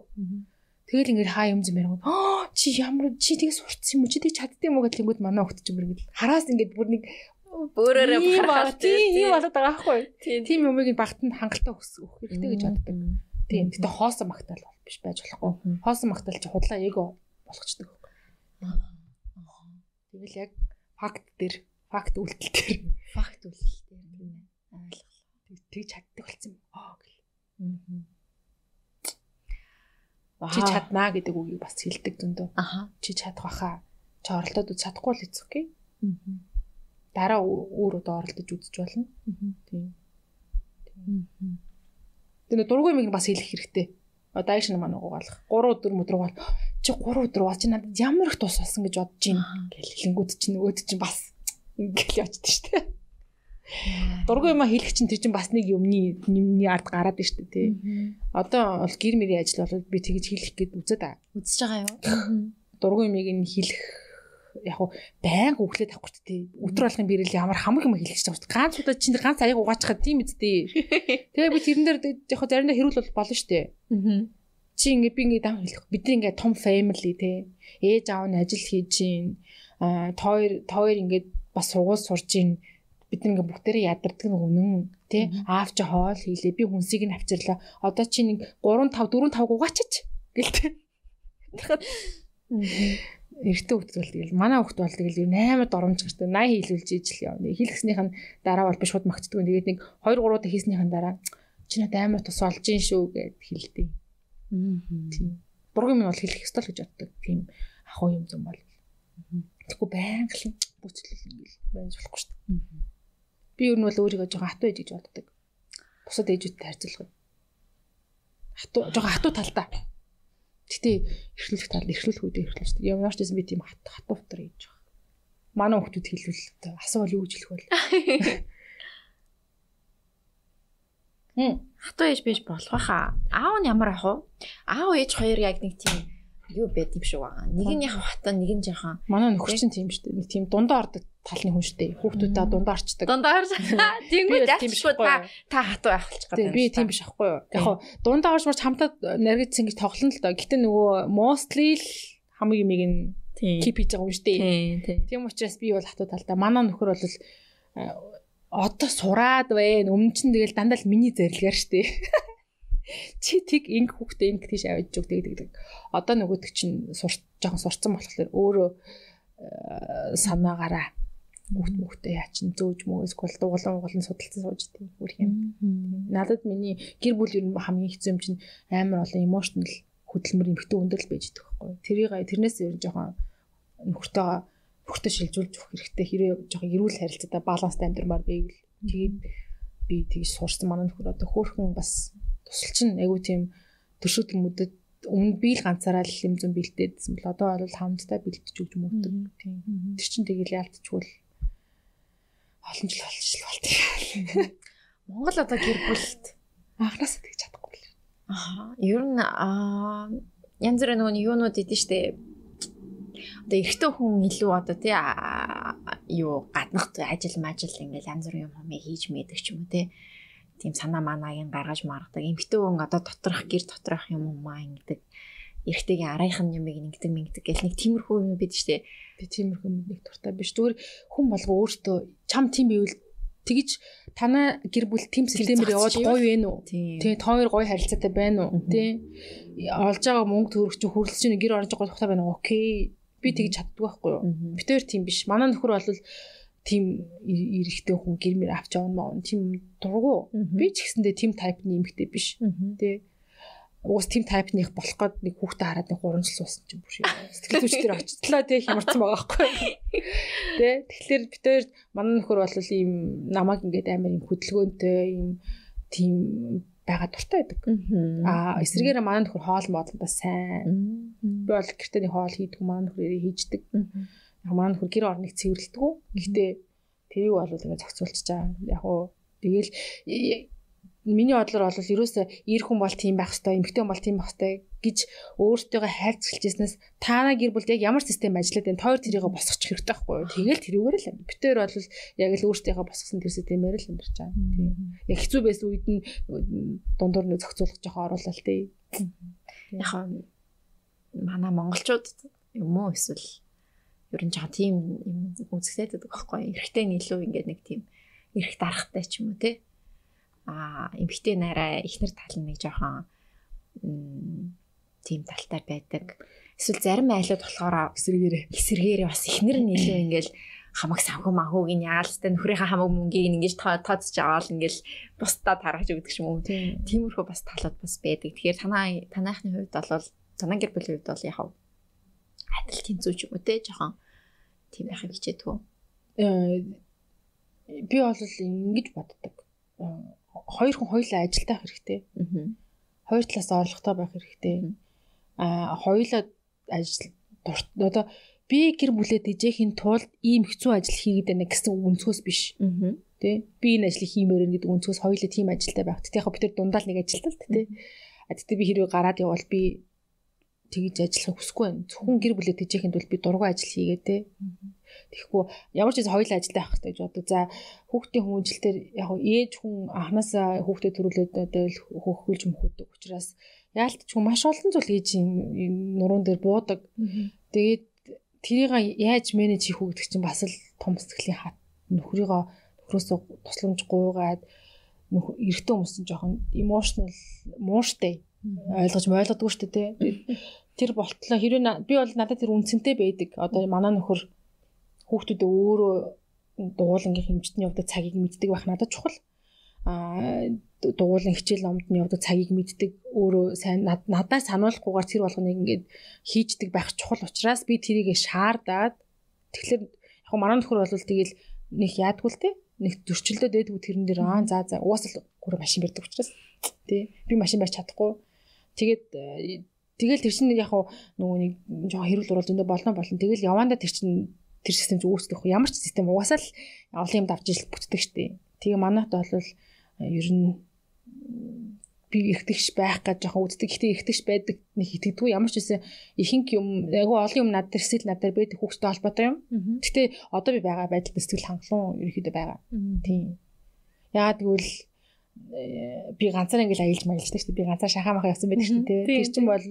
Тэгэл ингээд хаа юм зэм яриг. Аа чи ямар чи тэгээ сурцсан юм уу? Чи тэг чаддсан юм уу гэхлэнгүүд манай хүүхд чинь бүр ингээд хараас ингээд бүр нэг Бөөрөөрөө бахархаж тийм болоод байгаа байхгүй. Тийм юмыг багтанд хангалттай өсөх хэрэгтэй гэж боддог. Тийм. Гэтэ хоосон магтаал бол биш байж болохгүй. Хоосон магтаал чи худлаа эго болгочдөг. Тэгэл яг факт дээр, факт үйлдэл дээр, факт үйлдэл дээр тийм ээ. Ойлголоо. Тэг чаддаг болсон. Аа гэл. Чи чаднаа гэдэг үгийг бас хэлдэг зөндөө. Аха. Чи чадах баха. Чи оролдоод чадахгүй л эцэг окей. Аа дараа өөр удаа оролдож үзэж болно. Тийм. Тэгээ дургүй мэг бас хэлэх хэрэгтэй. Одоо айш намаа нугуулах. 3 өдөр мөдрөг бол чи 3 өдөр бол чи надад ямар их тус болсон гэж бодож байна гэл хэлэнгүүд чинь нөгөөд чинь бас ингээл явчихдаг шүү дээ. Дургүй юм хэлэх чинь тэр чинь бас нэг юмны юмны ард гараад байна шүү дээ. Одоо бол гэр мэрийн ажил бол би тэгж хэлэх гээд үзээд байгаа. Үзэж байгаа юу? Дургүй мэг нь хэлэх яг хуу баян өглөөд авахгүй тий. Өдөр болгон бирэл ямар хамаг юм хэлчих гэж байна. Ганц удаа чинь ганц аяг угаачихад тийм үсттэй. Тэгээ би тэрэн дээр яг хуу заримдаа хэрүүл бол болно штэ. Аа. Чи ингээ би ингээ дам хэлэх. Бид ингээ том family тий. Ээж аав нь ажил хийж чинь. Аа тоор тоор ингээ бас сургууль сурж чинь бид ингээ бүгдээрээ ядардаг нэг үнэн тий аав чи хоол хийлээ би хүнсийг нь авчирлаа одоо чи нэг 3 5 4 5 угаачаач гэлтэй эртөө хөлт бол тэгэл манай хөлт бол тэгэл 8 доромж гэртээ 80 хийлүүлж ижил явна. Хийлгэснийх нь дараа бол би шууд магтдаг. Тэгээд нэг 2 3 удаа хийснийхэн дараа чи надад амар тус олж ийн шүү гэд хэлдэг. Тийм. Бургын минь бол хэлэх ёстой л гэж боддог. Тийм ахуй юм зам бол. Тэгэхгүй байнга л бүцлэл ингээл байж болохгүй шүү дээ. Би ер нь бол өөрийгөө жоохон хатуу гэж боддог. Бусад ээжүүдтэй харьцуулахад. Хатуу жоохон хатуу талдаа Гэтэ эрхлүүлэх тал эрхлүүлэх үедээ эрхлүүлж. Ямар ч гэсэн би тийм хат хатуу утгаар хийж байгаа. Манай хүмүүс хэлвэл асуувал юу гэж хэлэх вэ? Хм хатуу ээж биш болох байхаа. Аав нь ямар ах вэ? Аав ээж хоёр яг нэг тийм юу байд юм шиг байгаа. Нэг нь яг хатаа, нэг нь жоохон. Манай нөхөр чинь тийм шүү дээ. Нэг тийм дундаа ордог талны хүн шүү дээ. Хүүхдүүдэд дундаа орчдөг. Дундаа орж. Тэнгүүд яахгүй та та хатуу авахч гэдэг. Би тийм биш аахгүй юу. Яг хоо дундаа орж марч хамтаа наригдсан гэж тоглоно л доо. Гэтэ нөгөө mostly л хамаг юмыг нь кип хийж байгаа юм шүү дээ. Тийм учраас би бол хатуу талдаа манай нөхөр бол одоо сураад байна. Өмнө чинь тэгэл дандаа л миний зарилгаар шүү дээ чи тэг инг хүүхдээ инг тийш авиж зүг тэгдэг. Одоо нөгөөдөг чинь сурч жоохон сурцсан болохоор өөрөө э, санаагаараа хүүхд мөхтэй яа чин зөөж мөөс гол дуулан гол судалсан сууж тийм бүр юм. Надад миний гэр бүл ер нь хамгийн хэцүү юм чинь амар олон emotional хөдөлмөр эмхтэй өндөрлөл байж байгаа байхгүй. Тэрийг тэрнээс ер нь жоохон нөхөртөөгөө нөхөртөө шилжүүлж өгөх хэрэгтэй. Хэрэг жоохон эрүүл харилцаатай баланстай амьдрмаар байвал тэгээд би тэгж суурсан манай нөхөр одоо хөөхөн бас тусалч нь айгүй тийм төршөөд хүмүүдэд өмнө би л ганцаараа л юм зүүн бэлдээдсэн бол одоо бол хамтдаа бэлдэж өгч мөгдөг тийм. Тэр чин тэгэл яалтчгүй л олон жил болчихл болт. Монгол одоо гэр бүлт анханасаа тэгж чадахгүй л. Аа, ер нь аа янз бүрийн нөгөө юунууд идэв штэ. Одоо эрэгтэй хүн илүү одоо тий аа, юу гаднах ажил мажил ингээл янз бүрийн юм хэмээ хийж мэддэг ч юм уу тий. Тийм санаа манаагийн гаргаж маргадаг. Эмэгтэй хүн одоо доторх гэр доторх юм уу маа ингэдэг. Эрэгтэйгийн арайхан юмыг ингэдэг ингэдэг гэл нэг тиймэрхүү юм бид штэ. Би тиймэрхүү нэг дуртай биш. Зүгээр хүн болго өөртөө чам тийм бивэл тэгж танаа гэр бүл тим системээр яваад гоё вэ нү? Тэгээ та хоёр гоё харилцаатай байна уу? Тэ олж байгаа мөнгө төгрөг чинь хүрлж чинь гэр орж байгаа тухтай байна уу? Окей. Би тэгж чаддаг байхгүй юу? Битээр тийм биш. Манай нөхөр бол тийм эрэхтэй хүн гэр мэр авч явна маа. Тийм дургу. Би ч гэсэндээ тийм тайпны эмэгтэй биш. Тэ уус тим тайпных болох гээд нэг хүүхдээ хараад нэг 3 жил суусан чинь бүр сэтгэл зүйч дээр очтлоо тий хямарсан байгаа байхгүй тий тэгэхээр бид хоёр манай нөхөр бол ийм намайг ингээд амар юм хөдөлгөөнтэй ийм тийм байгаа дуртай байдаг. Аа эсрэгээр манай нөхөр хоол модондоо сайн. Би бол гэртээ нэг хоол хийдэг манай нөхөр хийждэг. Манай нөхөр гэр орныг цэвэрлэдэг. Гэхдээ тэрийг бол ингээд зохицуулчих чаа. Яг уу тэгэл миний бодлоор бол ерөөсөө ир хүн бол тийм байх хэвээр, эмэгтэй хүн бол тийм байх хэвээр гэж өөртөөгөө хайрц хэлжсэнээс таана гэр бүлд яг ямар систем ажиллаад байна тойр тэрийгэ босгочих хэрэгтэй байхгүй юу. Тэгэл тэрүүгээр л. Битээр бол яг л өөртөөгөө босгосон тэр системээр л амьдарч байгаа. Тийм. Яг хэцүү байсан үед нь дундуур нь зохицуулах жоохон оруулал тий. Яг манай монголчууд юм уу эсвэл ер нь жоохон тийм юм үзэгдээд байдаг байхгүй юу. Эрэгтэй нь илүү ингээд нэг тийм эрэх дарахтай ч юм уу тий а эмгтэй нараа ихнэр тал нь нэг жоохон тийм талтай байдаг. Эсвэл зарим айлууд болохоор эсэргээрээ эсэргээрээ бас ихнэр илүү ингээл хамаг санхүү манхууг нь яалстай нөхрийнхээ хамаг мөнгийг ингэж тооцож аваад ингээл бусдаа таргаж өгдөг юм уу. Тиймэрхүү бас талууд бас байдаг. Тэгэхээр танаа танаахны хувьд бол танаа гэр бүлийн хувьд бол яг адил тэнцүү ч юм уу те жоохон тийм байхыг хичээдэг үү. Би бол ингэж боддог хоёр хүн хоёулаа ажилдаа байх хэрэгтэй. Хоёр талаас орлоготой байх хэрэгтэй. Аа хоёулаа ажил одоо би гэр бүлээ дэжээхийн тулд ийм хэцүү ажил хийгээд байна гэсэн өнцгөөс биш. Тэ би энэ ажлыг хиймээр гэдэг өнцгөөс хоёулаа тийм ажилтай байх. Тэгэх яг бид тэр дундаа л нэг ажилтал тэ. А тэгтээ би хэрэг гараад явбал би тэгж ажиллахыг хүсэхгүй байна. Зөвхөн гэр бүлээ тэжээхэд бол би дургүй ажил хийгээ те. Тэгэхгүй ямар ч зүйл хоёулаа ажилдаа байх хэрэгтэй гэж бодог. За хүүхдийн хүмүүжлэлтэр яг ээж хүн анханасаа хүүхдэд төрүүлээд одоо хөхүүлж мөхөдөг учраас яалтч хүн маш олон зүйл ээж нуруунд дээр буудаг. Тэгээд тэрийг яаж менеж хийх үү гэдэг чинь бас л том сэтгэлийн хат нөхрийгөө нөхрөөсөө тусламж гуйгаад эрэгтэй хүмүүс нь жоохон emotional мууштай ойлгож ойлгодгүй шүү дээ тэр болтлоо хэрвээ би бол надад тэр үнцэнтэй байдаг. Одоо манай нөхөр хүүхдүүдээ өөрөө дугуулангийн хэмжтний явдаг цагийг мэддэг байх надад чухал. Аа дугуулan хичээл номд нь явдаг цагийг мэддэг. Өөрөө сайн надаас сануулахгүйгээр тэр болгоныг ингээд хийждэг байх чухал учраас би тэрийг шаардаад тэгэхээр яг манай нөхөр бол тэгэл нэг яадгүй л те нэг зөрчилдөө дээдгүй тэрэн дээр аа за за угаасаа гур машин барьдаг учраас тий би машин барьж чадахгүй тэгээд Тэгэл тэр чинь яг нөгөө нэг жоохон хэрүүл уруул зөндөө болно болно. Тэгэл явандаа тэр чинь тэр систем ч үүсдэх. Ямар ч систем угаасаа л олон юм давж ижил бүтдэг штеп. Тэгээ манайд бол э, ер нь би ихтгэж байх гэж жоохон үздэг. Гэхдээ ихтгэж байдаг нэг итгэдэггүй. Ямар ч үсэн ихэнх юм айгүй олон юм над дээр сэтгэл над дээр байдаг хүүхдтэй холбоотой юм. Гэхдээ одоо би байгаа байдал сэтгэл хангалуун ерөөхдөө байгаа. Тийм. Яагаад гэвэл Э, би ганцаар ингээл аялж маялждаг шүү дээ. Би ганцаар шахаа махаа явсан байдаг шүү дээ. Тэр чинь бол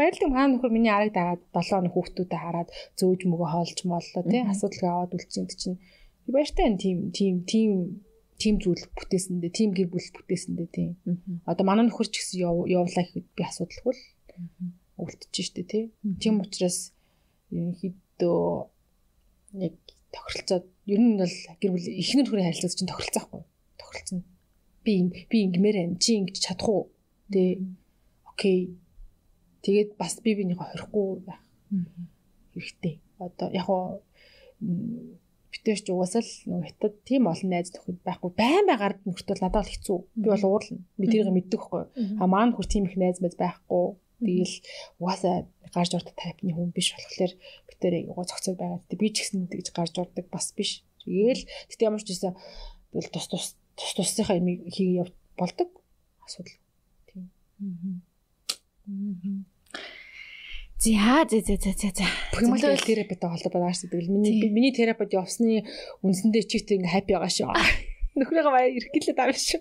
баярлалаа хаана нөхөр миний арыг дагаад 7 хоног хүүхдүүдэд хараад зөөж мөгөө хоолж моллоо тий. Асуудал аваад үлдсэн гэдэг чинь баяртай энэ тийм тийм тийм тийм зүйл бүтээсэндээ тийм гэр бүл бүтээсэндээ тийм одоо манай нөхөр ч гэсэн явуулаа гэхэд би асуудалгүй л үлдчихэж штэ тий. Тийм учраас ерөнхийдөө яг тохиролцоод ер нь бол гэр бүл ихнэр хүрээ харилцаж чинь тохиролцохгүй. Тохиролцсон би би ингэмээр байна. Чи ингэж чадах уу? Тэ. Окей. Тэгээд бас би бинийхээ хорихгүй байх хэрэгтэй. Одоо яг хоо битэрч угаасаа л нөгөө хятад тийм олон найз нөхөд байхгүй байн байгаар нөхөртөл надад бол хэцүү. Би бол уурлна. Би тэрийг мэддэг хгүй. А маань нөхөр тийм их найз мэд байхгүй. Тэгэл угаасаа гарч урд тайпны хүн биш болохоор битэрийг угаа цогцол байгаа. Би ч гэсэн тэгж гарч урдаг бас биш. Тэгэл тэгтээ ямар ч гэсэн бол тус тус тус тусынхаа юм хийгээ болдог асуудал. Тийм. За за за за за за. Примал терапитэй холбоотой байгаа шүү дээ. Миний миний терапид явсны үндсэндээ чигт ингээ хаппи байгаа шүү. Нөхрөөгөө баяр эргэлээд байгаа шүү.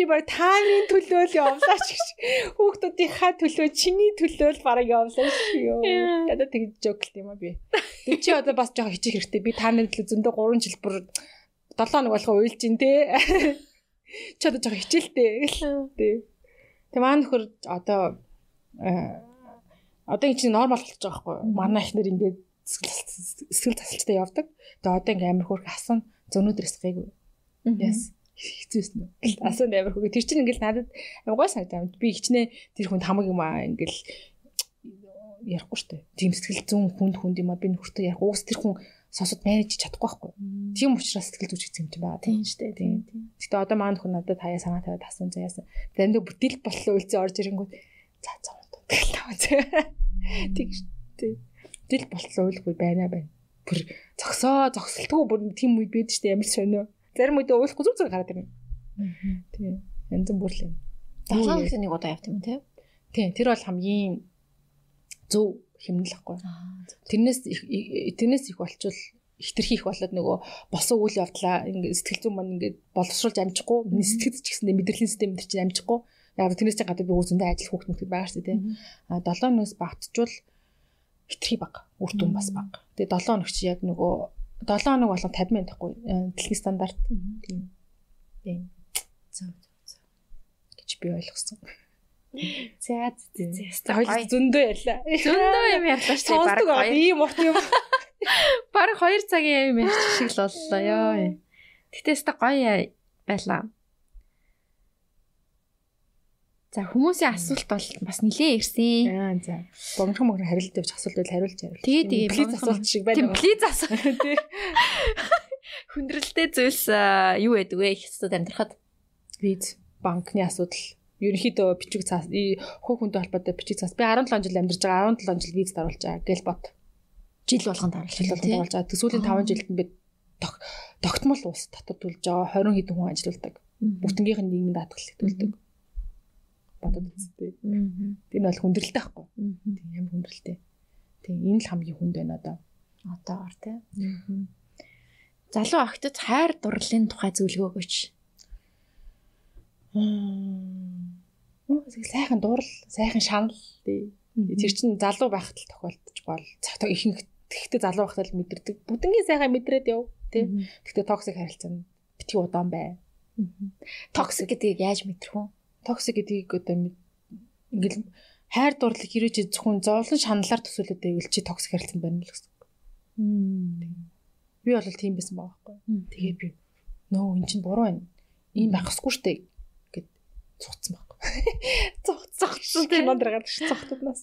Би баг тааны төлөө л явлаа ч гэж. Хүүхдүүдийнхаа төлөө чиний төлөө л бараг явлаа шүү. Дада тэгж жоклт юм а би. Тэг чи одоо бас жоохон хичих хэрэгтэй. Би тааны төлөө зөндөө 3 жил бүр 7 хоног болохоо уйлж ин тээ. Чи одоо жоохон хичээлтэй. Тэг. Тэг маань нөхөр одоо одоо энэ чинь нормал болчихж байгаа байхгүй юу? Манай ихнэр ингээд сэтгэл засалчтай явдаг. Тэгээ одоо ингээд амар хөрх асан зөнөөдрөөс гайгүй. Яс хэцүүсэн үү? Асан амар хөрх. Тэр чинь ингээд надад гой санагдаа. Би хичнээн тэр хүнд хамаг юм аа ингээд ярихгүй штэ. Тийм сэтгэл зүүн хүнд хүнд юм а би нөхөртөө ярих. Уус тэр хүн сонсоод менеж чадахгүй байхгүй. Тийм учраас сэтгэл зүйч гэсэн юм байгаа. Тийм штэ. Тийм. Гэтэ одоо маань хүн надад хаяа санаа тавиад асуун заяасан. Заримдаа бүтээл боллоо үлзээ орж ирэнгүүт за за. Тэг тий. Дэл болцсон уйлгүй байна байна. Бүр зогсоо зогсолтгүй бүр тийм үед бид штэ ямар сонио. Зарим үед уулахгүй зүг зүг хараад ирнэ. Тий. Янз бүр л юм. Долоо гэсэн нэг удаа явт юм тий. Тий. Тэр бол хамгийн зөв хэмнэлэхгүй. Тэрнээс тэрнээс их болчвол хитрхи их болоод нөгөө босон үйл явдлаа ингээд сэтгэл зүйн маань ингээд боловсруулж амжихгүй сэтгэл ч гэсэндээ мэдрэлийн систем дээр чинь амжихгүй Яг тэрнээс чинь гадаа би үзэндээ ажил мөхөд байгаа шүү дээ. А 7 өнөөс багтжвал хитрхи баг. Үр дүн бас баг. Тэгээ 7 өнөг чи яг нөгөө 7 өнөг болон 50 мянга тахгүй дэлхийн стандарт. Тийм. Тийм. Зөв зөв. гэж би ойлгосон. За за хоёр зөндөө ярьлаа. Зөндөө юм ярьлаа шүү дээ. Бараг ийм урт юм. Бараг 2 цагийн юм ярьчих шиг л боллоо ёо. Гэтээс та гоё байлаа. За хүмүүсийн асуулт бол бас нилээ ирсэн. Аа за. Богинохон мөр хариулт явж асуулт байл хариулж яривал. Тэгээ тэгээ плиз асуулт шиг байна. Плиз асуулт тий. Хүндрэлтэй зүйлс юу байдаг вэ? Их хэсүүд амьдрахад. Виз банкны асуудал. Ерөнхийдөө бичиг цаас хуу хүнтэй холбоотой бичиг цаас. Би 17 жил амьдарч байгаа. 17 жил визд оруулж байгаа. Гэл бот. Жил болгонд оруулж болгонд оруулж байгаа. Тэсүүлийн 5 жилд нь би тогтмол ус татвар төлж байгаа 20 хэдэн хүн ажилуулдаг. Бүтэнгийнх нь нийгмийн даатгал төлдөг бодод үзтээ. Тэр нь бол хүндрэлтэй байхгүй. Тийм ямар хүндрэлтэй. Тийм энэ л хамгийн хүнд байна одоо. Одоогор тий. Залуу охтод хайр дурлалын тухай зөвлөгөө өгөөч. Мм сайхан дуурал, сайхан шанал тий. Тэр чинь залуу байхад л тохиолдож бол цагтаа ихэнх тэгтээ залуу байхад л мэдэрдэг. Бүгднгийн сайхан мэдрээд яв тий. Тэгтээ токсик харилцаа битгий удаан бай. Токсик гэдгийг яаж мэдрэх вэ? Токсик гэдгийг одоо ингээл хайр дурлал хэрэг зөвхөн зовлон шаналлаар төсөөлөд байвал чи токсик харилцан байна л гэсэн. Би бол тийм байсан байгаа байхгүй. Тэгээ би нөө эн чинь буруу байна. Ийм байх ёсгүй штэ гэд цугцсан байхгүй. Цугцсан тийм мандраад ш цогтуднаас.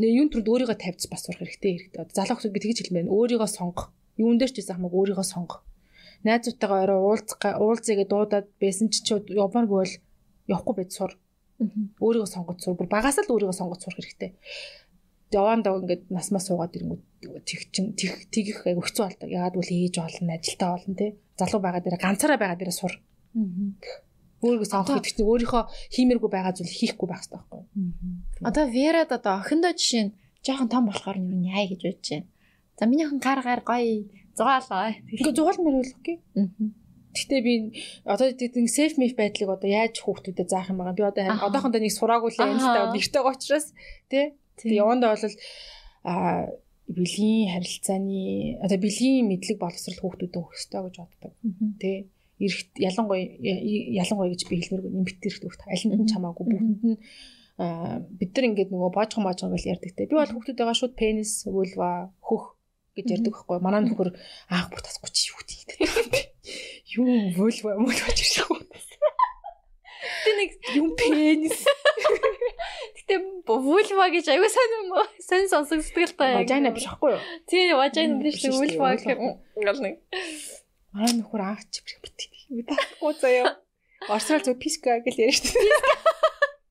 Нэ юун түрд өөрийгөө тавьц бас сурах хэрэгтэй хэрэгтэй. Залуу хүмүүс би тэгж хэлмээр өөрийгөө сонгох. Юун дээр ч гэсэн хамаагүй өөрийгөө сонгох найзуудтайгаа орой уулзах уулзъя гэдээ дуудаад байсан ч чи явмааргүй бол явахгүй байж сур. Өөрийгөө сонгож сур. Бүр багаас л өөрийгөө сонгож сурах хэрэгтэй. Яваандаа ингээд насмаа суугаад ирэнгүүт тэг чин тэг тэгэх айгу хэцүү болдог. Ягаад бол ээж болно, ажилтаа болно те. Залуу байгаа дээр ганцаараа байгаа дээр сур. Өөрийгөө сонгох гэдэг чинь өөрийнхөө хиймэргүй байгаа зүйл хийхгүй байх хэрэгтэй байхгүй. Одоо Верад одоо охиндоо жишээ нь жоохон том болохоор нь юу яа гэж бодож байна. За миний охин гар гар гоё Зугаалаа. Ингээ зугаал мөр болохгүй. Гэтэ би одоо тийм сейф миф байдлыг одоо яаж хүүхдүүдэд заах юм байгаа. Би одоо одоохондоо нэг сураагүй л энэ л нэртэй учраас тий. Тэгээ явандаа бол а бэлгийн харилцааны одоо бэлгийн мэдлэг боловсрал хүүхдүүдэд өгөх ёстой гэж боддог. Тий. Эрэгт ялангуяа ялангуяа гэж би хэлмээргүй нэмэгт эрэгт хүүхд аль нь чамаагүй бүгдэнд нь бид нар ингээд нөгөө боожхон боожхон гэж ярьдаг те. Би бол хүүхдүүдтэйгээ шууд пенис, вульва, хөх гэж ярьдаг байхгүй. Манай нөхөр аах бүр тасгүй чи юу гэдэг. Юу вөлва мөн гэж ирсэн. Тэ нэг юм пенис. Гэтэ вульва гэж аюу сайн юм уу? Сэн сонсогддаг л та. Важайна биш байхгүй юу? Тий, важайна биш л вульва гэх гал нэг. Манай нөхөр аах чи битгий. Би таахгүй заяа. Орсрал зөв писка гэж ярьж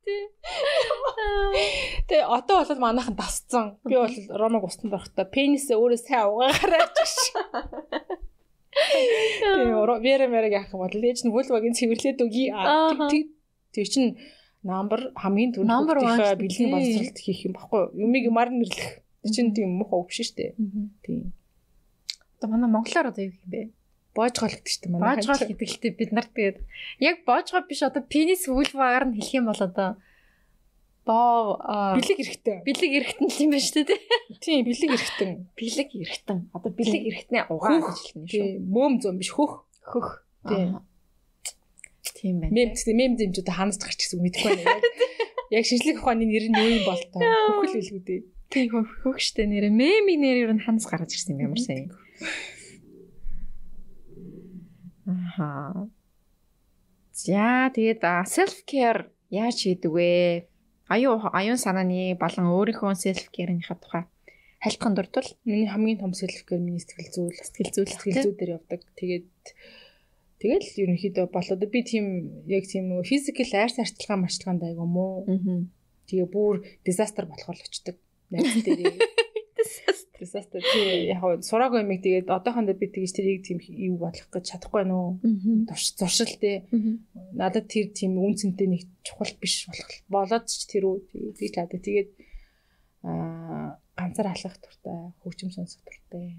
шүү. Тэгээ одоо бол манайхан дасцсан. Би бол Ромог устанд орохдоо пенисээ өөрөө сайн угаагаарай гэж. Тэгээ вера мерэг яах юм бол ээж нь вулвагийн цэвэрлээд өгье. Тэр чинь number хамгийн түрүүнд дээ. бэлгийн боловсролт хийх юм баггүй. Юмыг юмар нэрлэх. Чинь тийм мух өвш штэ. Тийм. Одоо манай монголоор одоо юу юм бэ? Боожгол гэдэг штэ манай. Боожгол гэдэг л дээ бид нарт тэгээд яг боожгол биш одоо пенис вульвагаар нь хэлэх юм бол одоо боо бэлэг эрэхтэн. бэлэг эрэхтэн л юм байна шүү дээ. Тийм бэлэг эрэхтэн. Бэлэг эрэхтэн. Одоо бэлэг эрэхтнээ угаа гэж хэлнэ шүү. Тийм мөөм зөм биш хөх. Хөх. Тийм. Тийм байна. Мем тийм мем зэмжүүд ханаас гарч гэсэн мэдэхгүй байна. Яг шинжлэх ухааны нэр нь юу юм бол тоо. Хөхөл билгүү дээ. Тийм хөх хөх штэ нэрэ мемийн нэр нь ханас гаргаж ирсэн юм ямар сайн. Аха. За тэгээд self care яаж хийдэг вэ? Аюу аюун санааны болон өөрийнхөө self care-ийнхаа тухай хайлтхан дурдвал Миний хамгийн том сэлфгэр миний сэтгэл зүйн сэтгэл зүйн сэтгэл зүй дээр явдаг. Тэгээд тэгэл ерөнхийдөө болоод би тийм яг тийм нөгөө физикал арьс арчилгаан марчилгаанд айгу мó. Аа. Тэгээ бүр дизастер болохоор л очдөг. Найз дээр. Дизастер тий яг хав сураагүй юм тэгээд одоохондоо би тэгж тэрийг тийм юу болох гэж чадахгүй нөө. Турш зуршилтэй. Надад тэр тийм үн цэнтэй нэг чухал биш болох болоод ч тэр үү тэгж чаддаг. Тэгээд аа ганцаар алхах туртай, хөгжим сонсох туртай.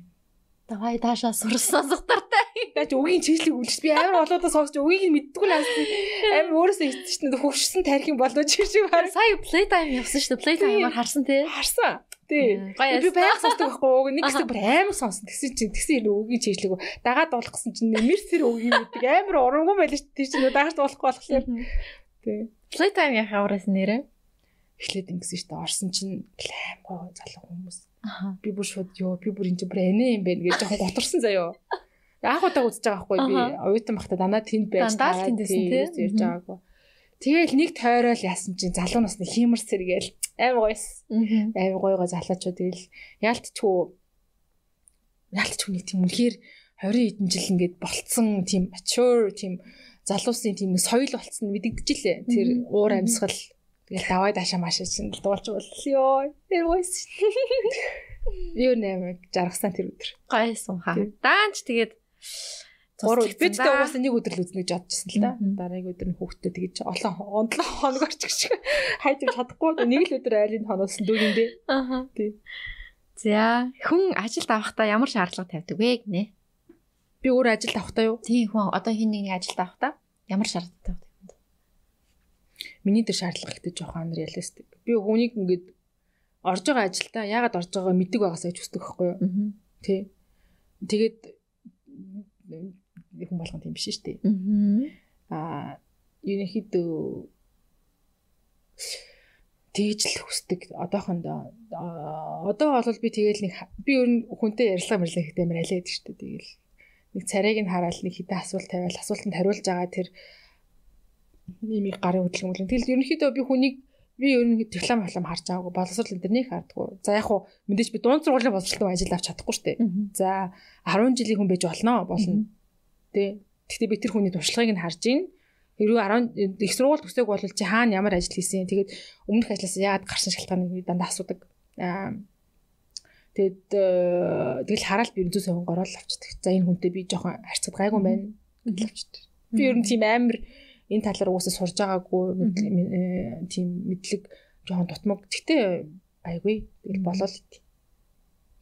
Давай таашаа сурсан сонсохтортой. Яаж үгийн чиглэлийг үлдэж би амар олоодаа сонсож үгийг нь мэддэггүй л аасан. Амар өөрөөсөө ичсэн чинь хөвшсөн тарих юм болоо чи шиг хараа. Сая playtime явсан шүү дээ. Playtime-аар харсан тий. Харсан. Тий. Би байг сонсдог байхгүй уу? Нэг хэсэг бүр амар сонсон. Тэгсэн чинь тэгсэн энэ үгийн чиглэлийг дагаад дуулах гэсэн чинь нэмэр тэр үгийг мэддэг. Амар урамгүй байлаа шүү. Тэр чинь дагаад дуулахгүй болохоор. Тий. Playtime яхаа ураас нэрэ. Эхлээд ингэсэн шүү дээ. Орсон чинь аим гой залуу хүмүүс. Би бүр шууд ёо би бүр энэ бүр анаа юм байна гэж жоохон готорсон заяо. Яах удаа үзэж байгаа байхгүй би оюутан бахта дандаа тэнд байж Дандаа л тэнд байсан, тий? ярьж байгаагүй. Тэгэл нэг тойрол яасан чинь залуу насны хиймэр сэргээл аим гойс. Аим гойгоо залуучууд тэгэл яалтчгүй яалтчгүй нэг тийм үнэхээр 20 хэдэн жил ингээд болцсон тийм mature тийм залуусын тийм соёл болцсон мэдэгдэж лээ. Тэр уур амьсгал тэгэл давай даашаа машаа чинь дуулж боллоо. Тэр гойс. Юу нэмэг жаргасан тэр өдөр. Гайсан хаа. Даанч тэгээд Гурав бид тэ угаасаа нэг өдөр л үзнэ гэж бодчихсон л да. Дараагийн өдөр нь хүүхдээ тэгэж олон ондлоо хоног орчих шиг хайж ив чадахгүй. Нэг л өдөр айлын хоноосон дүүгэндээ. Аха. Тий. За хүн ажилд авахдаа ямар шаардлага тавьдаг вэ гинэ? Би өөр ажилд авахтаа юу? Тийм хүн одоо хин нэг ажилд авахдаа ямар шаардлага тавьдаг вэ? Миний дээр шаардлага ихтэй жоохон реалистик. Би хүнийг ингээд орж байгаа ажилдаа яагаад орж байгааг мэддэг байгаасаа гэж хүсдэг байхгүй юу? Тий. Тэгээд хүн болгон тийм биш шүү дээ. Аа. Ерөнхийдөө тэгж л хүсдэг. Одоохондоо одоо бол би тэгэл нэг би ер нь хүнтэй ярилцлага мэрлэг ихтэй амар алиад шүү дээ. Тэгэл нэг царайг нь хараад нэг хитэ асуулт тавиал асуултанд хариулж байгаа тэр нэмийг гарын хөдөлгөөн тэгэл ерөнхийдөө би хүнийг би ер нь диплом халам харж байгаагүй. Боловсрол энэ нэг хардггүй за яг хуу мэдээж би дунд сургуулийн боловсролтой ажил авч чадахгүй шүү дээ. За 10 жилийн хүн байж болно болно. Тэ. Гэхдээ би тэр хүний туршлагыг нь харж ийн. Хэрвээ 10 их сургууль төсөөг бол чи хаана ямар ажил хийсэн. Тэгээд өмнөх ажлаас яагаад гарсан шалтгааныг дандаа асуудаг. Аа Тэгэд э, тэгэл хараад би зүү совин гороол авчдаг. За энэ хүнтэй би жоохон харьцаад гайгүй байна гэж авчдаг. Би ер нь тийм амар энэ тал руу уусаа сурж байгаагүй э, тийм мэдлэг жоохон дутмаг. Гэхдээ гайгүй. Тэгэл болоо л идэв. Тэг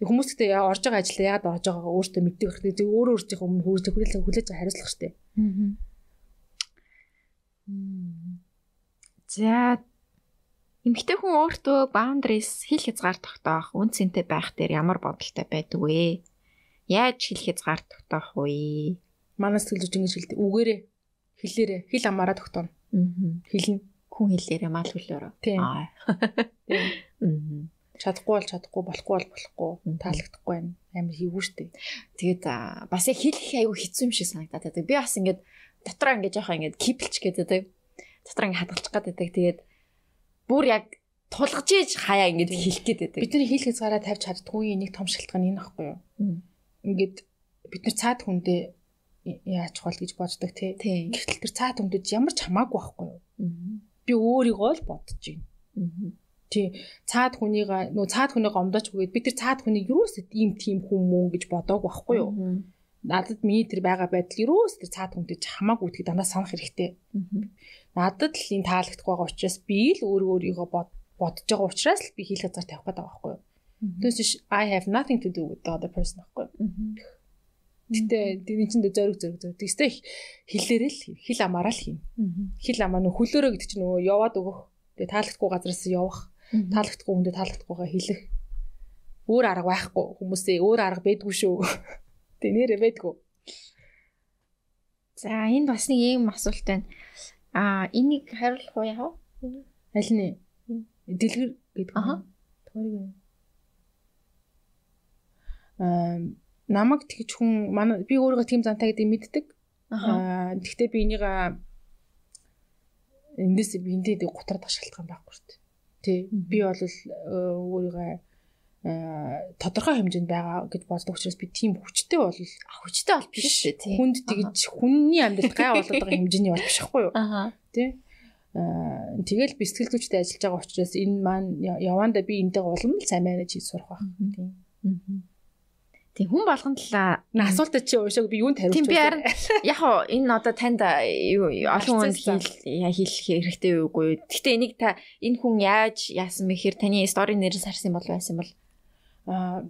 хүмүүс гэдэг яа орж байгаа ажиллаа яагаад орж байгаагаа өөртөө мэддэг хэрэгтэй. Тэг өөрөө өөртөө өмнө хүлээж хүлээж хүлээж хариуцлах хэрэгтэй. За эмэгтэй хүн өөртөө boundaries хил хязгаар тогтоох, үн цэнтэй байх дээр ямар бодолтой байдаг вэ? Яаж хил хязгаар тогтоох вэ? Манай сэтгэл зүйч ингэж хэлдэг. Үгээрээ хэлээрээ хэл амаараа тогтооно. Хэлнэ. Хүн хэлээрээ мал хүлээрээ. Тийм. Аа. Тийм. Мгм. Чадахгүй бол чадахгүй, болохгүй бол болохгүй, таалагдахгүй байна. Амар хийвгүй штэ. Тэгээд бас яг хэл их аюу хэцүү юм шиг санагдаад байдаг. Би бас ингээд дотроо ингээд жоохон ингээд киплч гэдэг. Дотроо ингээд хадгалчих гээд байдаг. Тэгээд бүр яг тулгаж ийж хаяа ингээд хэлэх гээд байдаг. Бидний хэл хязгаараа тавьж чаддгүй нэг том шалтгаан энэ байхгүй юу? Ингээд бид нар цаад хүндээ яаж чухал гэж боддог тий. Тийм. Гэвтэл тэр цаад хүндэд ямар ч хамаагүй байхгүй юу? Би өөрийгөө л бодож байна. Тий. Цаад хүнийгаа нөө цаад хүнийг гомдооч үгээд би тэр цаад хүнийг юусэд ийм тийм хүн мөн гэж бодоагүй байхгүй юу? Надад миний тэр байгаа байдал юус тэр цаад хүнтэй хамаагүй гэдгийг дандаа санах хэрэгтэй. Надад л энэ таалагдах байгаа учраас би л өөрөө өөрийгөө бодож байгаа учраас л би хийх газар тавих гэдэг байхгүй юу. Түүнээс I have nothing to do with the other person байхгүй юу. Гэтэ тэр чинь зориг зориг зориг. Тэгстэй хилээрээ л хил амаараа л хийнэ. Хил амаа нөх хөлөөрөө гэдэг чинь нөгөө яваад өгөх. Тэгээ таалагдахгүй газраас явах. Таалагдахгүй хүндээ таалагдахгүйгаа хэлэх. Өөр арга байхгүй хүмүүсээ өөр арга байдгүй шүү. Тэ нэрэ байдгүй. За энд бас нэг ийм асуулт байна. Аа энийг хариулах уу яав? Аль нь? Дэлгэр гэдэг. Аха. Тойрог. Аа намайг тэгж хүн манай би өөрийгөө тийм зантай гэдэг мэддэг. Аа тэгтээ би энийг эндээс би эндээ гутрах шалтгаан байхгүй шүү дээ. Тий. Би бол өөрийгөө тодорхой хэмжээнд байгаа гэж боддог учраас би тийм хүчтэй бол хүчтэй бол биш шүү тий. Хүнд тэгж хүнний амьдралд гай болоод байгаа хэмжээний бол биш хгүй юу? Аа. Тий. Аа тэгэл би сэтгэл зүйчтэй ажиллаж байгаа учраас энэ маань яванда би энтэй улам л сайн менеж хийж сурах байх. Тийм. Аа. Тийм хүн болгонд л асуултад чи уушааг би юунд хариулж Тийм би харин яг хоо энэ одоо танд олон хүнд хийх хэрэгтэй үгүй. Гэхдээ энийг та энэ хүн яаж яасан мэхэр таны стори нэрс харсан бол байсан бол аа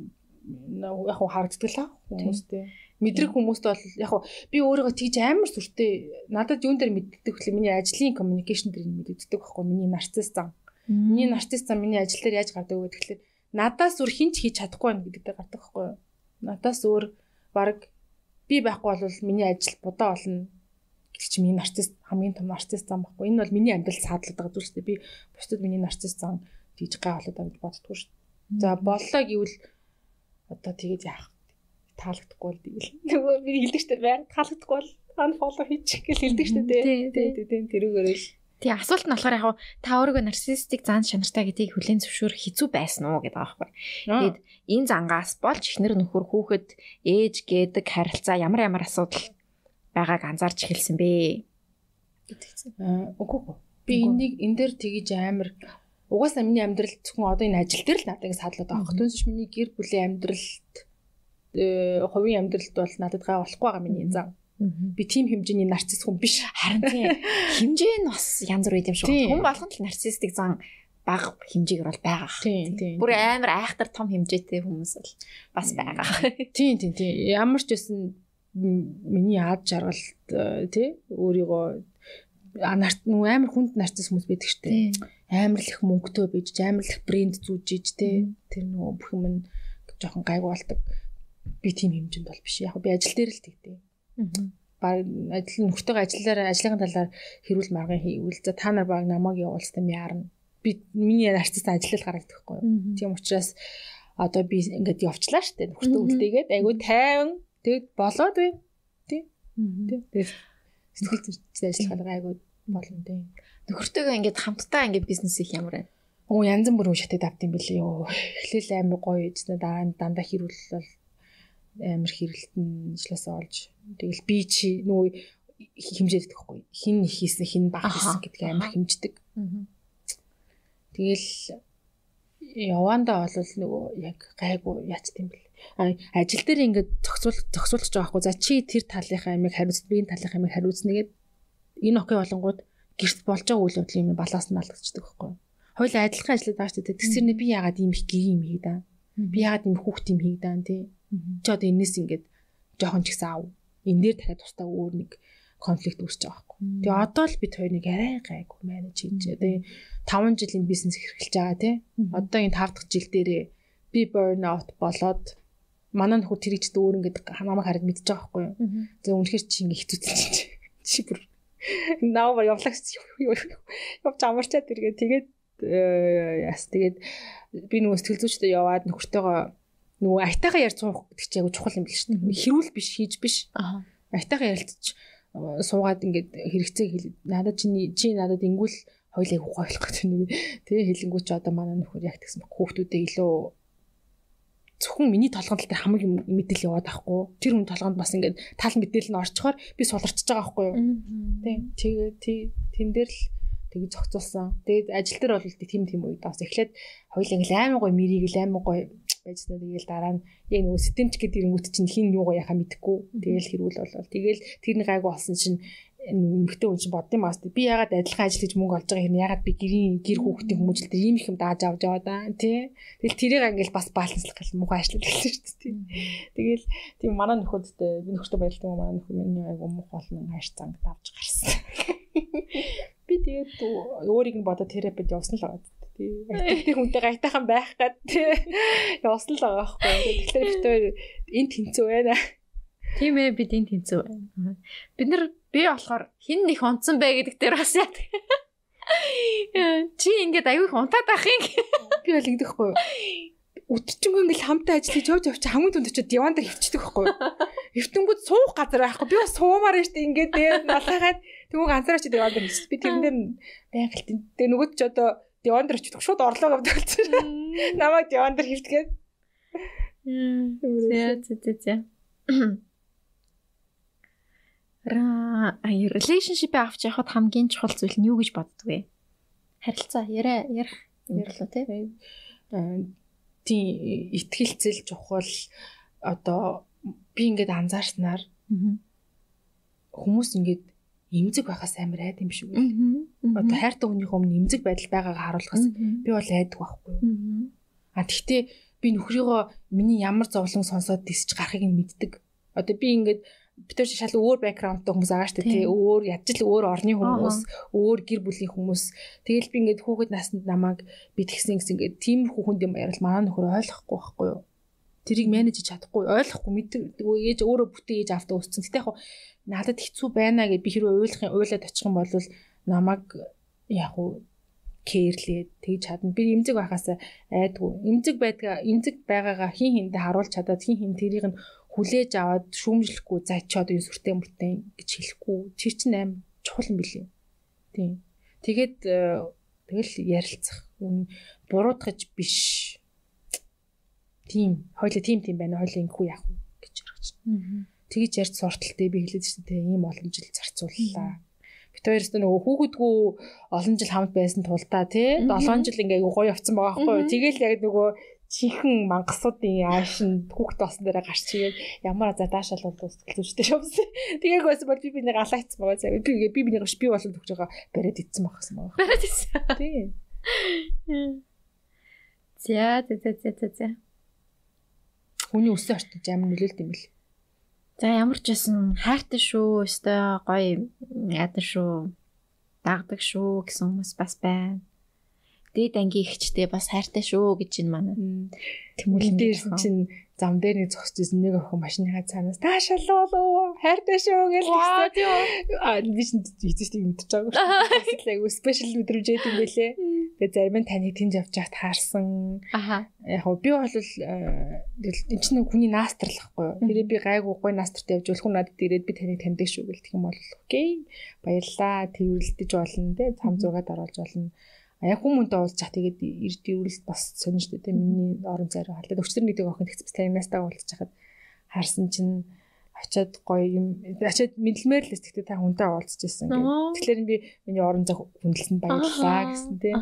яг хоо харагддаг л хүмүүстэй. Мэдрэг хүмүүст бол яг хоо би өөрийгөө тийж амар сүртэй надад юун дээр мэддэг хөлөө миний ажлын communication дээр мэддэг байхгүй миний нарцисс зам. Миний нарцисс зам миний ажил дээр яаж гардаг вэ гэхэлээ надаас үр хинч хийж чадахгүй байна гэдэг дээр гардаг байхгүй юу? Надаас өөр баг би байхгүй бол миний ажил будаа болно чи миний нарцисс хамгийн том нарцисс зам байхгүй. Энэ бол миний амьдрал саадлаад байгаа зүйл шүү дээ. Би бусдад миний нарцисс зам тийж гай болоод гэж боддгоо шүү дээ. За боллоо гэвэл одоо тэгээд яах таалагдахгүй л тэгэл. Нөгөө би хэлдэг шүү дээ. Баян таалагдахгүй бол unfollow хийчих гэж хэлдэг шүү дээ. Тий, тий, тий, тэрүүгээрээ л Тий асуулт нь болохоор яг та өөрийгөө нарциссик зан чанартай гэдгийг хүлээн зөвшөөрөх хэцүү байсан уу гэдэг байхгүй. Тэгээд энэ зангаас болж ихнэр нөхөр хүүхэд ээж гэдэг харилцаа ямар ямар асуудал байгааг анзаарч эхэлсэн бэ? Үгүй ээ. Би энийг энэ дээр тгийж амар угаасаа миний амьдрал зөвхөн одоо энэ ажил дээр л надад саадлаад байгаа. Түүнээс миний гэр бүлийн амьдралд э, хувийн амьдралд бол надад гай болохгүй байгаа миний зам. Би тийм хэмжээний нарцисс хүн биш. Харин тийм. Хэмжээ нь бас янз бүр байд юм шиг. Хүн болгонд л нарциссик зан бага хэмжээгээр бол байгаа. Тийм тийм. Бүр амар айхтар том хэмжээтэй хүмүүс бол бас байгаа. Тийм тийм тийм. Ямар ч байсан миний ад жаргалт тий өөрийгөө нарт нүү амар хүнд нарцисс хүмүүс байдаг штэ. Амар л их мөнгөтэй байж, амар л их брэнд зүүж иж тий. Тэр нөгөө бүх юм нь жоохон гайгүй болдог. Би тийм хэмжээнд бол биш. Яг би ажил дээр л тэгдэг баг ажил нөхдөйгөө ажиллаар ажлын талаар хэрүүл марган хийвэл за та нар баг намайг явуулсан юм яарна. Би миний нарцсан ажиллал гаргадагхгүй юу. Тийм учраас одоо би ингээд явчлаа штэ нөхөртөө үлдээгээд айгу тайван тэгэд болоод байна. Тий. Тэгээд сэтгэл зүйн ажиллагаа айгу болно тий. Нөхөртөөгөө ингээд хамтдаа ингээд бизнес их ямар байна? Оо янз бүрийн шатад авт юм бэлээ ёо. Эхлээл амар гоё ийжнэ дараа нь дандаа хэрүүл бол амар хэрэлтэн ижлээсээ олж тэгэл би чи нөгөө хэмжээдэг байхгүй хин хийсэн хин баг хийсэн гэдгийг амар хэмждэг. Тэгэл явандаа бол нөгөө яг гайгүй яц тийм бэл. Ажил дээр ингээд зохицуул зохицуулж байгаа байхгүй. За чи тэр талынхаа амиг хариуцсан, би энэ талынхаа амиг хариуцна гэд энэ окей болонгууд гэрт болж байгаа үйл явдлын юм балаас нь алдчихдаг байхгүй. Хоёул адилхан ажиллаад байгаа шүү дээ. Тэгсэрнэ би яагаад ийм их гэрийн юм хийдаа. Би яагаад ийм хүүхд юм хийдаа тий. Чи одоо энэс ингээд жоохон ч гэсэн аав. Энэ дээр дахиад тусдаа өөр нэг конфликт үүсэж байгаа байхгүй. Тэгээ одоо л бид хоёр нэг арай гайгүй менеж хийж тэгээ 5 жилийн бизнес хэрхэлж байгаа тий. Одоо энэ 5 дахь жил дээрээ би burn out болоод манай нөхөр тэрийг ч өөр ингээд намайг хараад мэдчихэж байгаа байхгүй юу. За үнэхээр чи ингээд хэцүүцэн чи. Бүр наава явлагч явж амарчаад иргээ тэгээд яс тэгээд би нөгөө сэтгэл зүйчтэй яваад нөхөртөөгөө нөгөө айтайгаа ярьж суух гэдэг чинь яг чухал юм биш шүү дээ. Хэрүүл биш хийж биш. Аа. Айтайгаа ярилцаж суугаад ингээд хэрэгцээ хэлээд надад чиний чи надад ингүүл хоёлыг гойлох гэж нэг тэгээ хэлэнгүүт ч одоо манай нөхөр яг тэгсэн баг хүүхдүүдээ илүү зөвхөн миний толгойд л тэр хамаг мэдээлэл яваад байхгүй. Тэр хүн толгойд бас ингээд тал мэдээлэл нь орчхоор би суларчж байгаа байхгүй юу. Тийм. Тэгээ тий тэн дээр л тэгж зохицуулсан. Тэгээд ажил дээр бол тийм тийм үед бас эхлээд хоёул ингээл аймаг гой мэрийг л аймаг гой байжснаа тэгэл дараа нь яг нөгөө сэтэмч гэдэг ирэнгүүт чинь хин юугаа яхаа мэдхгүй. Тэгэл хэрүүл болол. Тэгэл тэрний гайгүй болсон чинь эмгтэн хүн чинь бодсон маас би ягаад адилхан ажил хийж мөнгө олж байгаа юм ягаад би гэрийн гэр хүүхдийн хүмүүжил дээр ийм их юм дааж авч яваа да тий Тэгэл тэрийг ингээл бас баланслах гэл муухай ажиллаж хэлсэн шүү дээ тий Тэгэл тийм манай нөхөдтэй би нөхөртөө баярлалаа манай нөхөр миний айгу мух болно хайр цанг давж гарсан би тэгээд өөрийг нь бодо терапид явсан л байгаа тий. Хүнтэй гайтайхан байх гад тий. Явсан л байгаа байхгүй. Тэгэхээр битээ энэ тэнцүү байна. Тийм ээ бид энэ тэнцүү байна. Бид нар Би болохоор хин нэг унтсан бэ гэдэг дээр бас яа. Чи ингээд аюух унтаад байх юм. Би бол ингэдэхгүй. Өдөржингөө ингээл хамтаа ажиллаж явж явж хамгийн түнд очиод диван дээр хөвчдөг байхгүй. Эвтэнгүүд суух газар байхгүй. Би бас суумаар нь штэ ингээд дээр налхаад тэгвэл ганцаараа чи диван дээр хөвч. Би тэрэн дээр байгаль тэгээ нөгөөд ч одоо диван дээр очиод шууд орлоо гэдэг чинь. Намайг диван дээр хөвтгээд. Зэ зэ зэ. relationship-ийг авч явахад хамгийн чухал зүйл нь юу гэж боддог вэ? Харилцаа яриа ярих ярьлаа тий. Тийм ихтгэлцэл чухал одоо би ингээд анзаарснаар хүмүүс ингээд эмзэг байхаас амар айд юм шиг үү. Одоо хайртай хүнийхөө өмнө эмзэг байдал байгаагаа харуулахаас би бол айдаг байхгүй юу. А тэгтээ би нөхрийгөө миний ямар зовлон сонсоод тисч гарахыг нь мэддэг. Одоо би ингээд бид нар шал өөр бэкграундтай хүмүүс байгаа шүү дээ тий өөр ядч л өөр орны хүмүүс өөр гэр бүлийн хүмүүс. Тэгэл би ингээд хүүхэд наснд намайг би тэгсэн гэсэн ингээд тийм хүүхэнд юм ярил манай нөхөр ойлгохгүй байхгүй юу? Тэрийг менеж чадахгүй ойлгохгүй. Мэддэг ээж өөрөө бүтэн ээж автаа өссөн гэтээ яг надад хэцүү байна гэж би хэрвээ уйлахын уйлаад очих юм бол намайг яг уу кэрлээ тэгж чадна. Би эмзэг байхаас айдгүй. Эмзэг байдгаа эмзэг байгаагаа хин хиндэ харуулж чадаад хин хин тэрийг нь хүлээж аваад шүүмжлэхгүй зайчаад юу сүртэй мөртэй гэж хэлэхгүй. Тэр чинь аим чухал юм билий. Тийм. Тэгээд э, тэгэл ярилцах. Буруудах биш. Тийм. Хойло тийм тийм байна. Хойло ингэхүү яах вэ гэж харагч. Тэгж ярьж сурталтай би хэлээд шүү дээ. Ийм олон жил зарцууллаа. Бид хоёроос нөгөө хүүхэдгүү олон жил хамт байсан тулдаа тий 7 жил ингээ гоё явцсан байгаа байхгүй. Тэгэл яг нөгөө чихэн мангасуудын аашин хүүхд болсон дээрээ гарч чигээд ямар за даашаал бол сэтгэлзүйчтэй шовсон. Тэгээг байсан бол би бинийг алаацсан байгаа цаа. Би би бинийг би болоод өгч байгаа бариад идсэн багсан байгаа. Бариад идсэн. Тийм. За за за за за. Хүний өссөн орчинд амар нөлөөлт юм бэл. За ямар ч байсан хайртай шүү. Өстой гоё ядан шүү. Дагдаг шүү гэсэн хүмүүс бас байна дээд ангийн ихчтэй бас хайртай шүү гэж байна манай. Тэмүүл дээрсэн чинь зам дээр нэг зогсож ирсэн нэг охин машиныхаа цаанаас таашаалуу хайртай шүү гэж хэлсэн. Аа би чинь юм мэдчихэж байгаа. Айгу спешиал мэдрэмж юм бэлээ. Тэгээ зарим нь таныг тэнд явж байхад хаарсан. Аха. Яг би бол энэ чинь хүний наастрлахгүй. Тэр би гайгүй гой наастрт явж болох надад ирээд би таныг таньдаг шүү гэх юм бол окей. Баярлаа. Тэрвэрлдэж болно те. Цам зургаад оруулж болно яг хүмүүнтэй уулзах тэгээд эрд ирүүлэлт бас сонин шүү дээ. Миний орон зайруу халдаад өчтөр нэг охин таньнастай уулзах хахад харсан чинь очиад гоё юм. Очиад мэдлэмээр л тэгтээ та хүнтэй уулзаж ирсэн гэх. Тэгэхээр би миний орон зай хүндэлсэнд баярлалаа гэсэн тийм.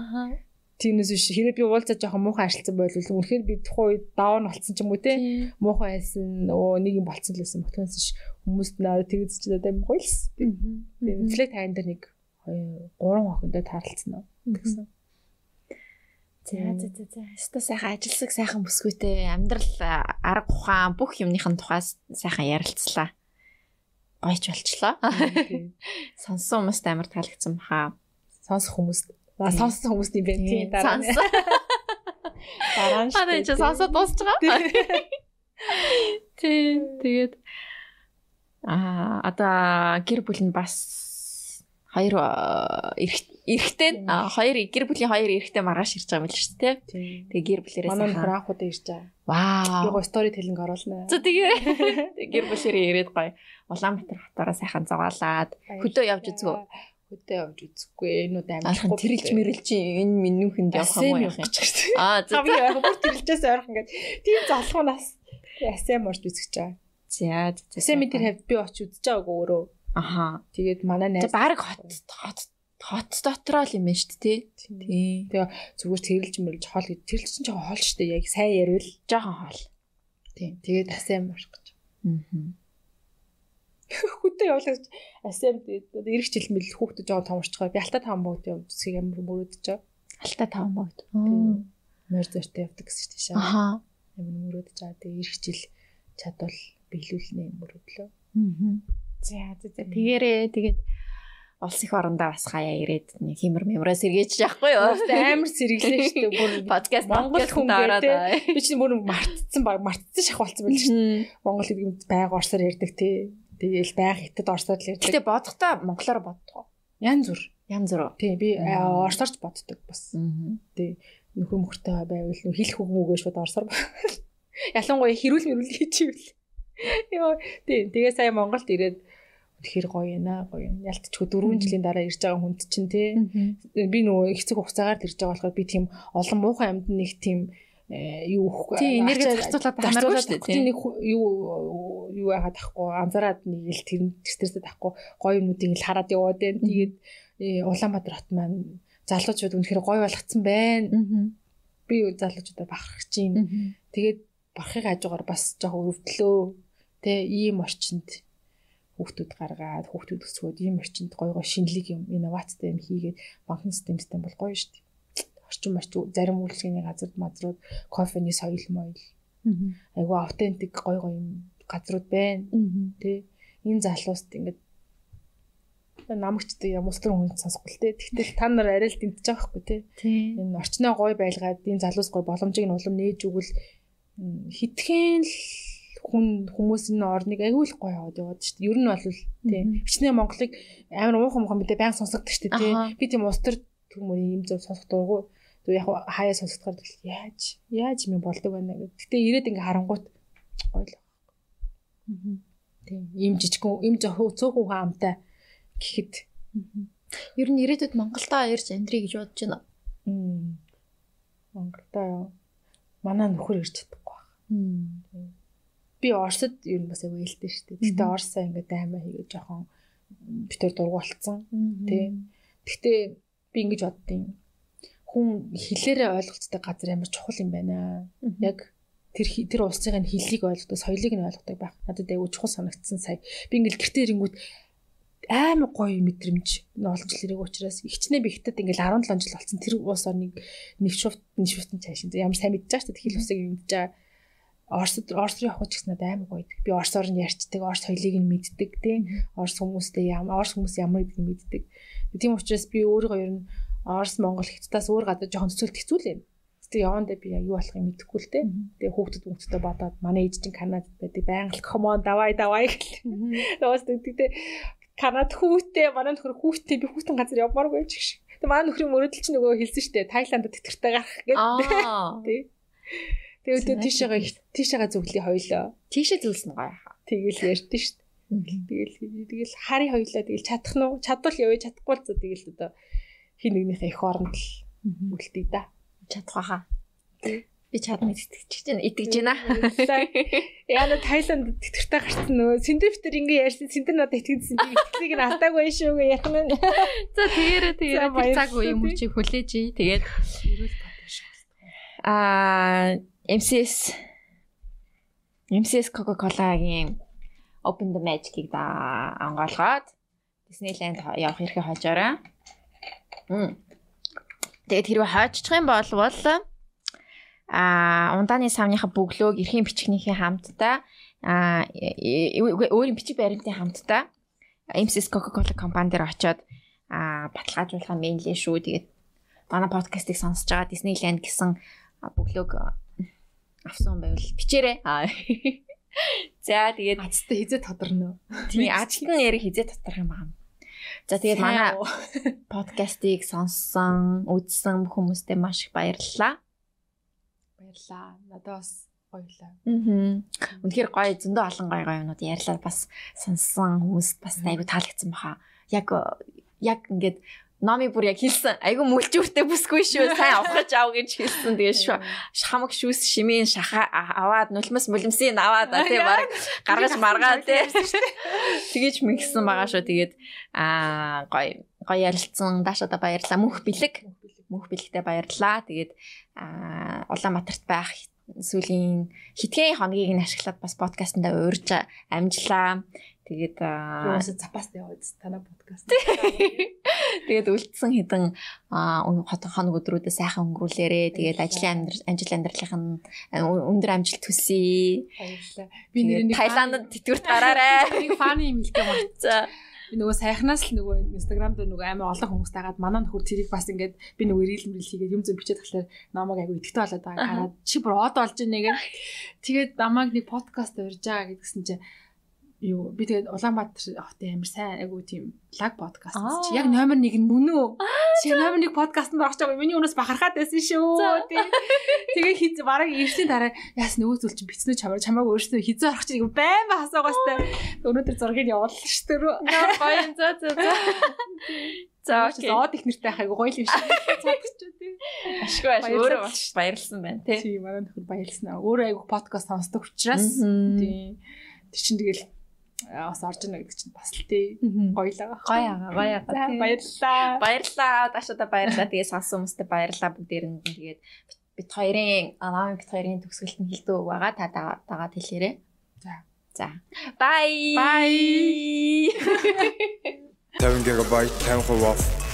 Тиймээс биш. Хэрэг би уулзаж жоохон муухай ашигласан байвал үнэхээр би тухайн үед даваа нь болцсон ч юм уу те. Муухай байсан өө нэг юм болцсон л байсан. Ботоос ш хүмүүст наа тэгэж ч одоо гоё л. Тийм флэт тайн дээр нэг гурван охинтой таарлцсан нь гэсэн. За за за за. Өстө сайхан ажилсаг сайхан бүсгүйтэй амьдрал арга ухаан бүх юмныхын тухай сайхан ярилцлаа. Гойч болчлоо. Сонсон хүмүүст амар таалагдсан баха. Сонсох хүмүүст. Сонссон хүмүүст юм бэ. Тийм дараа. Дараа нь. Аа чи сонсоод дуусч байгаа. Тийм тэгээд аа одоо гэр бүл нь бас хоёр эрэгтэй хоёр гэр бүлийн хоёр эрэгтэй маргааш ирж байгаа юм л шүү дээ. Тэгээ гэр бүлэрээс манай удаа ирж байгаа. Вау. Гоо стори телинг оруулна. За тэгээ гэр бүлэрээ ирээд гоё Улаанбаатар хотоороо сайхан зугаалаад хөдөө явж үзгөө. Хөдөө явж үзэхгүй энэ удаа амархан тэрэлж мэрэлж энэ минүүхэнд явах юм яах юм. Аа за би яг бүр тэрэлжээс ойрхон ингээд тийм залхуунаас асэм орж үзэж байгаа. За за. Асэм тэр хавьд би очиж үзэж байгаагүй өөрөө Аха. Тэгээд манай найз баг хот хот хот дотроо л юм шүү дээ. Тий. Тэгээ зүгээр тэрэлж мэрэлж хоол гэж тэрэлж чинь жоохон хоол шүү дээ. Яг сайн ярил. Жохон хоол. Тийм. Тэгээд асаам марах гэж. Аа. Хүүхдээ асаам тэгээд эрэх жил мэл хүүхдээ жоохон томорчгоо. Би алтаа таван богд явчихсыг амар мөрөөдөж байгаа. Алтаа таван богд. Морь зөртэй явдаг гэсэн чинь шээ. Аха. Амар мөрөөдөж байгаа. Тэгээд эрэх жил чадвал биелүүлнэ мөрөөдлөө. Аа. За за тэгээрээ тэгээд улс их орондоо бас хаяа ирээд нэг химэр мемраа сэргээж яахгүй юу? Амар сэргэлээ шүү дээ. Бүр подкаст Монгол хүн ороод би чинь бүр мартцсан баг мартцсан шахуулсан байл шүү дээ. Монгол гэдэг байг орсоор ярьдаг тий. Тэгээл байг хятад орсоор л ярьдаг. Гэтэ бодохдоо монголоор боддог. Янз бүр. Янз бүр. Тий би орсоорч боддог бас. Тий нөхөр мөхөртэй байвал нөх хэл хөгмөөгөө шууд орсоор. Ялангуяа хэрүүл мэрүүл хийчихвэл. Йоо тий тэгээ сая Монголд ирээд тэгэхээр гоё яана гоё юм. Ялтчгүй 4 жилийн дараа ирж байгаа хүнд чинь тий. Би нөгөө хэцэг хугацаагаар ирж байгаа болохоор би тийм олон муухай амьд нэг тийм юу өгөхгүй. Тий энерги зарцуулаад хамааргүй шүү дээ. Нэг юу юу яхад ахгүй анзаараад нэг л тэр стресстэй тахгүй гоё юмнуудыг л хараад яваад байна. Тэгээд Улаанбаатар хот маань залуучууд үнэхээр гоё болгоцсон байна. Би залуучуудаар бахархаж байна. Тэгээд барахыг хажуугаар бас жоохон өвдлөө. Тэ ийм орчинд хүүхдүүд гаргаад хүүхдүүд өсгөөд ийм орчинд гой гой шинэлэг юм инновацтай юм хийгээд банкны системтэй бол гоё шүү дээ. Орчин орчин зарим үйлчлэгийн газар мазрууд кофений соёл моёл. Айгу автентик гой гой юм газрууд байна. Тэ энэ залууст ингээд намагчтай юм устэр хүн сонсохгүй л те. Тэгтэл та нар арай л дэмтэж байгаа хгүй те. Энэ орчноо гой байлгаад энэ залуус гой боломжийг нь улам нээж өгвөл хитгэн л хүн хүмүүс энэ орныг аягүй л гоё яваад яваад шүү дээ. Ер нь бол тийм. Хичнээн Монголыг амар уухан муухан мэдээ баян сонсогддог шүү дээ. Би тийм устэр түмөр юм зөв сонсох дурггүй. Тэг яг хаяа сонсохоор яаж яаж юм болдог байна гэдэг. Гэтэ ирээд ингээ харангуут гоё л. Тийм. Им жижигхэн им цөөхөн хаамтай гэхэд ер нь ирээдүйд Монголдоо ирж амьдрий гэж бодож байна. Монголдоо манай нөхөр ирж чадахгүй байна би Оросд ер нь бас аягүй ээлтэй шүү дээ. Гэтэ Оросоо ингээд аймаа хийгээд жоохон битэр дургу болцсон. Тэ. Гэтэ би ингэж боддیں۔ Хүн хэлээрээ ойлголцдог газар амар чухал юм байна. Яг тэр тэр улсыг нь хэллийг ойлгодог, соёлыг нь ойлгодог байх. Надад аягүй чухал санагдсан сая. Би ингээл гэртээ ирэнгүүт амар гоё мэдрэмж олж лэрэг учраас ихчнээ би хятад ингээл 17 жил болсон. Тэр улс орныг нэвшүүфт нэвшүүфтэн цаашин. Ямар сайн мэдж байгаа шүү дээ. Хэл усыг мэдж байгаа Оросд Орос руу явах гэж надад амар гоё. Би Оросоор нь ярьцдаг, Орос соёлыг нь мэддэг тийм. Орос хүмүүстэй ямар Орос хүмүүс ямар гэдгийг мэддэг. Тийм учраас би өөрийгөө ер нь Орос Монгол хэцтаас өөр гадаа жоохон төсөөлт хэцүүлээ. Гэтэ явандаа би юу болохыг мэдэхгүй л те. Тэгээ хүүхдүүд хүүхдтэй бодоод манай ээж чинь Канадад байдаг. Байнга комон давай давай гэл. Тоос тэгтээ Канад хүүтэй манай нөхөр хүүтэй би хүүтэн газар явмааргүй ч гэх шиг. Тэгээ манай нөхрийн мөрөдөл чинь нөгөө хэлсэн штэ Таиландд тэтгэртэй гарах гэдэг. Тий. Тэгээ өөдөө тийшээгээ тийшээгээ зүглий хоёлоо. Тийшээ зүлсэн гоё хаа. Тэгэл ярьдэн шүү дээ. Тэгэл тэгэл хари хоёлоо тэгэл чадах нь уу? Чадвал явъя, чадахгүй л зөө тэгэл одоо хин нэгнийхээ их оронд л үлдээ да. Чадах хаа. Би чадна итгэж чинь итгэж байна. Яна Таиланд тэтгэртэй гарсан нөгөө Синдифтер ингэ ярьсан Синдер надад итгэжсэн би итгэлийг нь алдаагүй шүү гэ яах нь. За тэгээрээ тэгээрээ цаг үеийн мөчийг хүлээж ий. Тэгээд аа MCS MCS Coca-Cola-гийн Open the Magic-ийг да онгоолгоод Disneyland явах эрхээ хожоорой. Тэгээд хэрвээ хойчих юм бол а ундааны савныхаа бөглөөг эрхийн бичгнийхээ хамтдаа а өөрийн бичиг баримтын хамтдаа MCS Coca-Cola компани дээр очиод а баталгаажуулах юм лээ шүү. Тэгээд манай подкастыг сонсож байгаа Disneyland гэсэн бөглөөг авсан байвал бичээрэй. За тэгээд азтай хизээ тодорно. Тийм ажилт нь яри хизээ тодорх юм байна. За тэгээд манай подкастыг сонссон, үзсэн хүмүүстээ маш их баярлалаа. Баярлалаа. Надад бас гоёлаа. Аа. Үнэхээр гоё зөндөө олон гоё гоё юмнууд ярьлаа бас сонссон хүмүүст бас айгүй таалагдсан баха. Яг яг ингээд номи бүр яг хэлсэн. Айгу мүлжүүртэй бүсгүй шүү. Сайн авахж ав гэж хэлсэн. Тэгээд шүү. Хамаг шүүс шимийн шаха аваад нулимс мүлэмсийг аваад тий баг гаргаж маргаад тий. Тэгэж мэгсэн байгаа шүү. Тэгээд аа гоё гоё ярилцсан. Даашада баярлалаа. Мөнх бэлэг. Мөнх бэлэгтээ баярлалаа. Тэгээд аа Улаанбаатарт байх сүүлийн хитгэн хоногийг нь ашиглаад бас подкастнда уурж амжлаа. Тэгээд Юугаас запас яваад танаа подкаст. тэгээд үлдсэн хэдэн хот хоног өдрүүдэд сайхан өнгөрүүлээрээ тэгээд ажлын амжилт амьдралынх нь өндөр амжилт төсөе. Баярлалаа. Би нэрийг Таиландд тэтгэврт гараарай. нэг фаны юм хэлдэг. За. Би нөгөө сайхнаас л нөгөө инстаграм дээр нөгөө амар олон хүмүүс дагаад манай нөхөр тэрийг бас ингээд би нөгөө рил мрил хийгээд юм зөв бичээд тахлаар намайг айгу идэвхтэй болоод байгаа. Хараад чи бүр од болж ийнэ гэх. Тэгээд намайг нэг подкаст урьж байгаа гэдгсэн чинь юу би тэгээд Улаанбаатар хотын амар сайн айгу тийм лаг подкаст чи яг номер 1 нь мөн үү? Чи номер 1 подкастт орох гэж миний өнөөс бахархаад байсан шүү. Тэгээ хиз бараг ирсний дараа яас нөгөө зүйл чинь бицнүү чамаар чамааг өөрсдөө хизээ орох чинь байн ба асуугаастай. Өнөөдөр зургийг явууллаа шүү дээ. Гоё за за за. За окей. Зоод их нэртэй хайгу гоё л юм шиг. Цаадчихгүй тий. Ашгүй ашгүй өөрөө бас баярлсан байна тий. Тий манай нөхөр баярлсан. Өөрөө айгу подкаст сонсдог учраас тий. Тэр чинь тэгэл бас орж ийнэ гэдэг чинь бас л тий гоёлаа. Гоё ага, гоё ага. Баярлалаа. Баярлалаа. Дашуда баярлалаа. Тэгээ сонсон хүмүүстээ баярлалаа бүгдээр нь тэгээд бит хоёрын аваа бит хоёрын төгсгөлт нь хилдэг байгаа. Та дагаад хэлээрэй. За. За. Bye. Bye. 7 GB 10 хувиар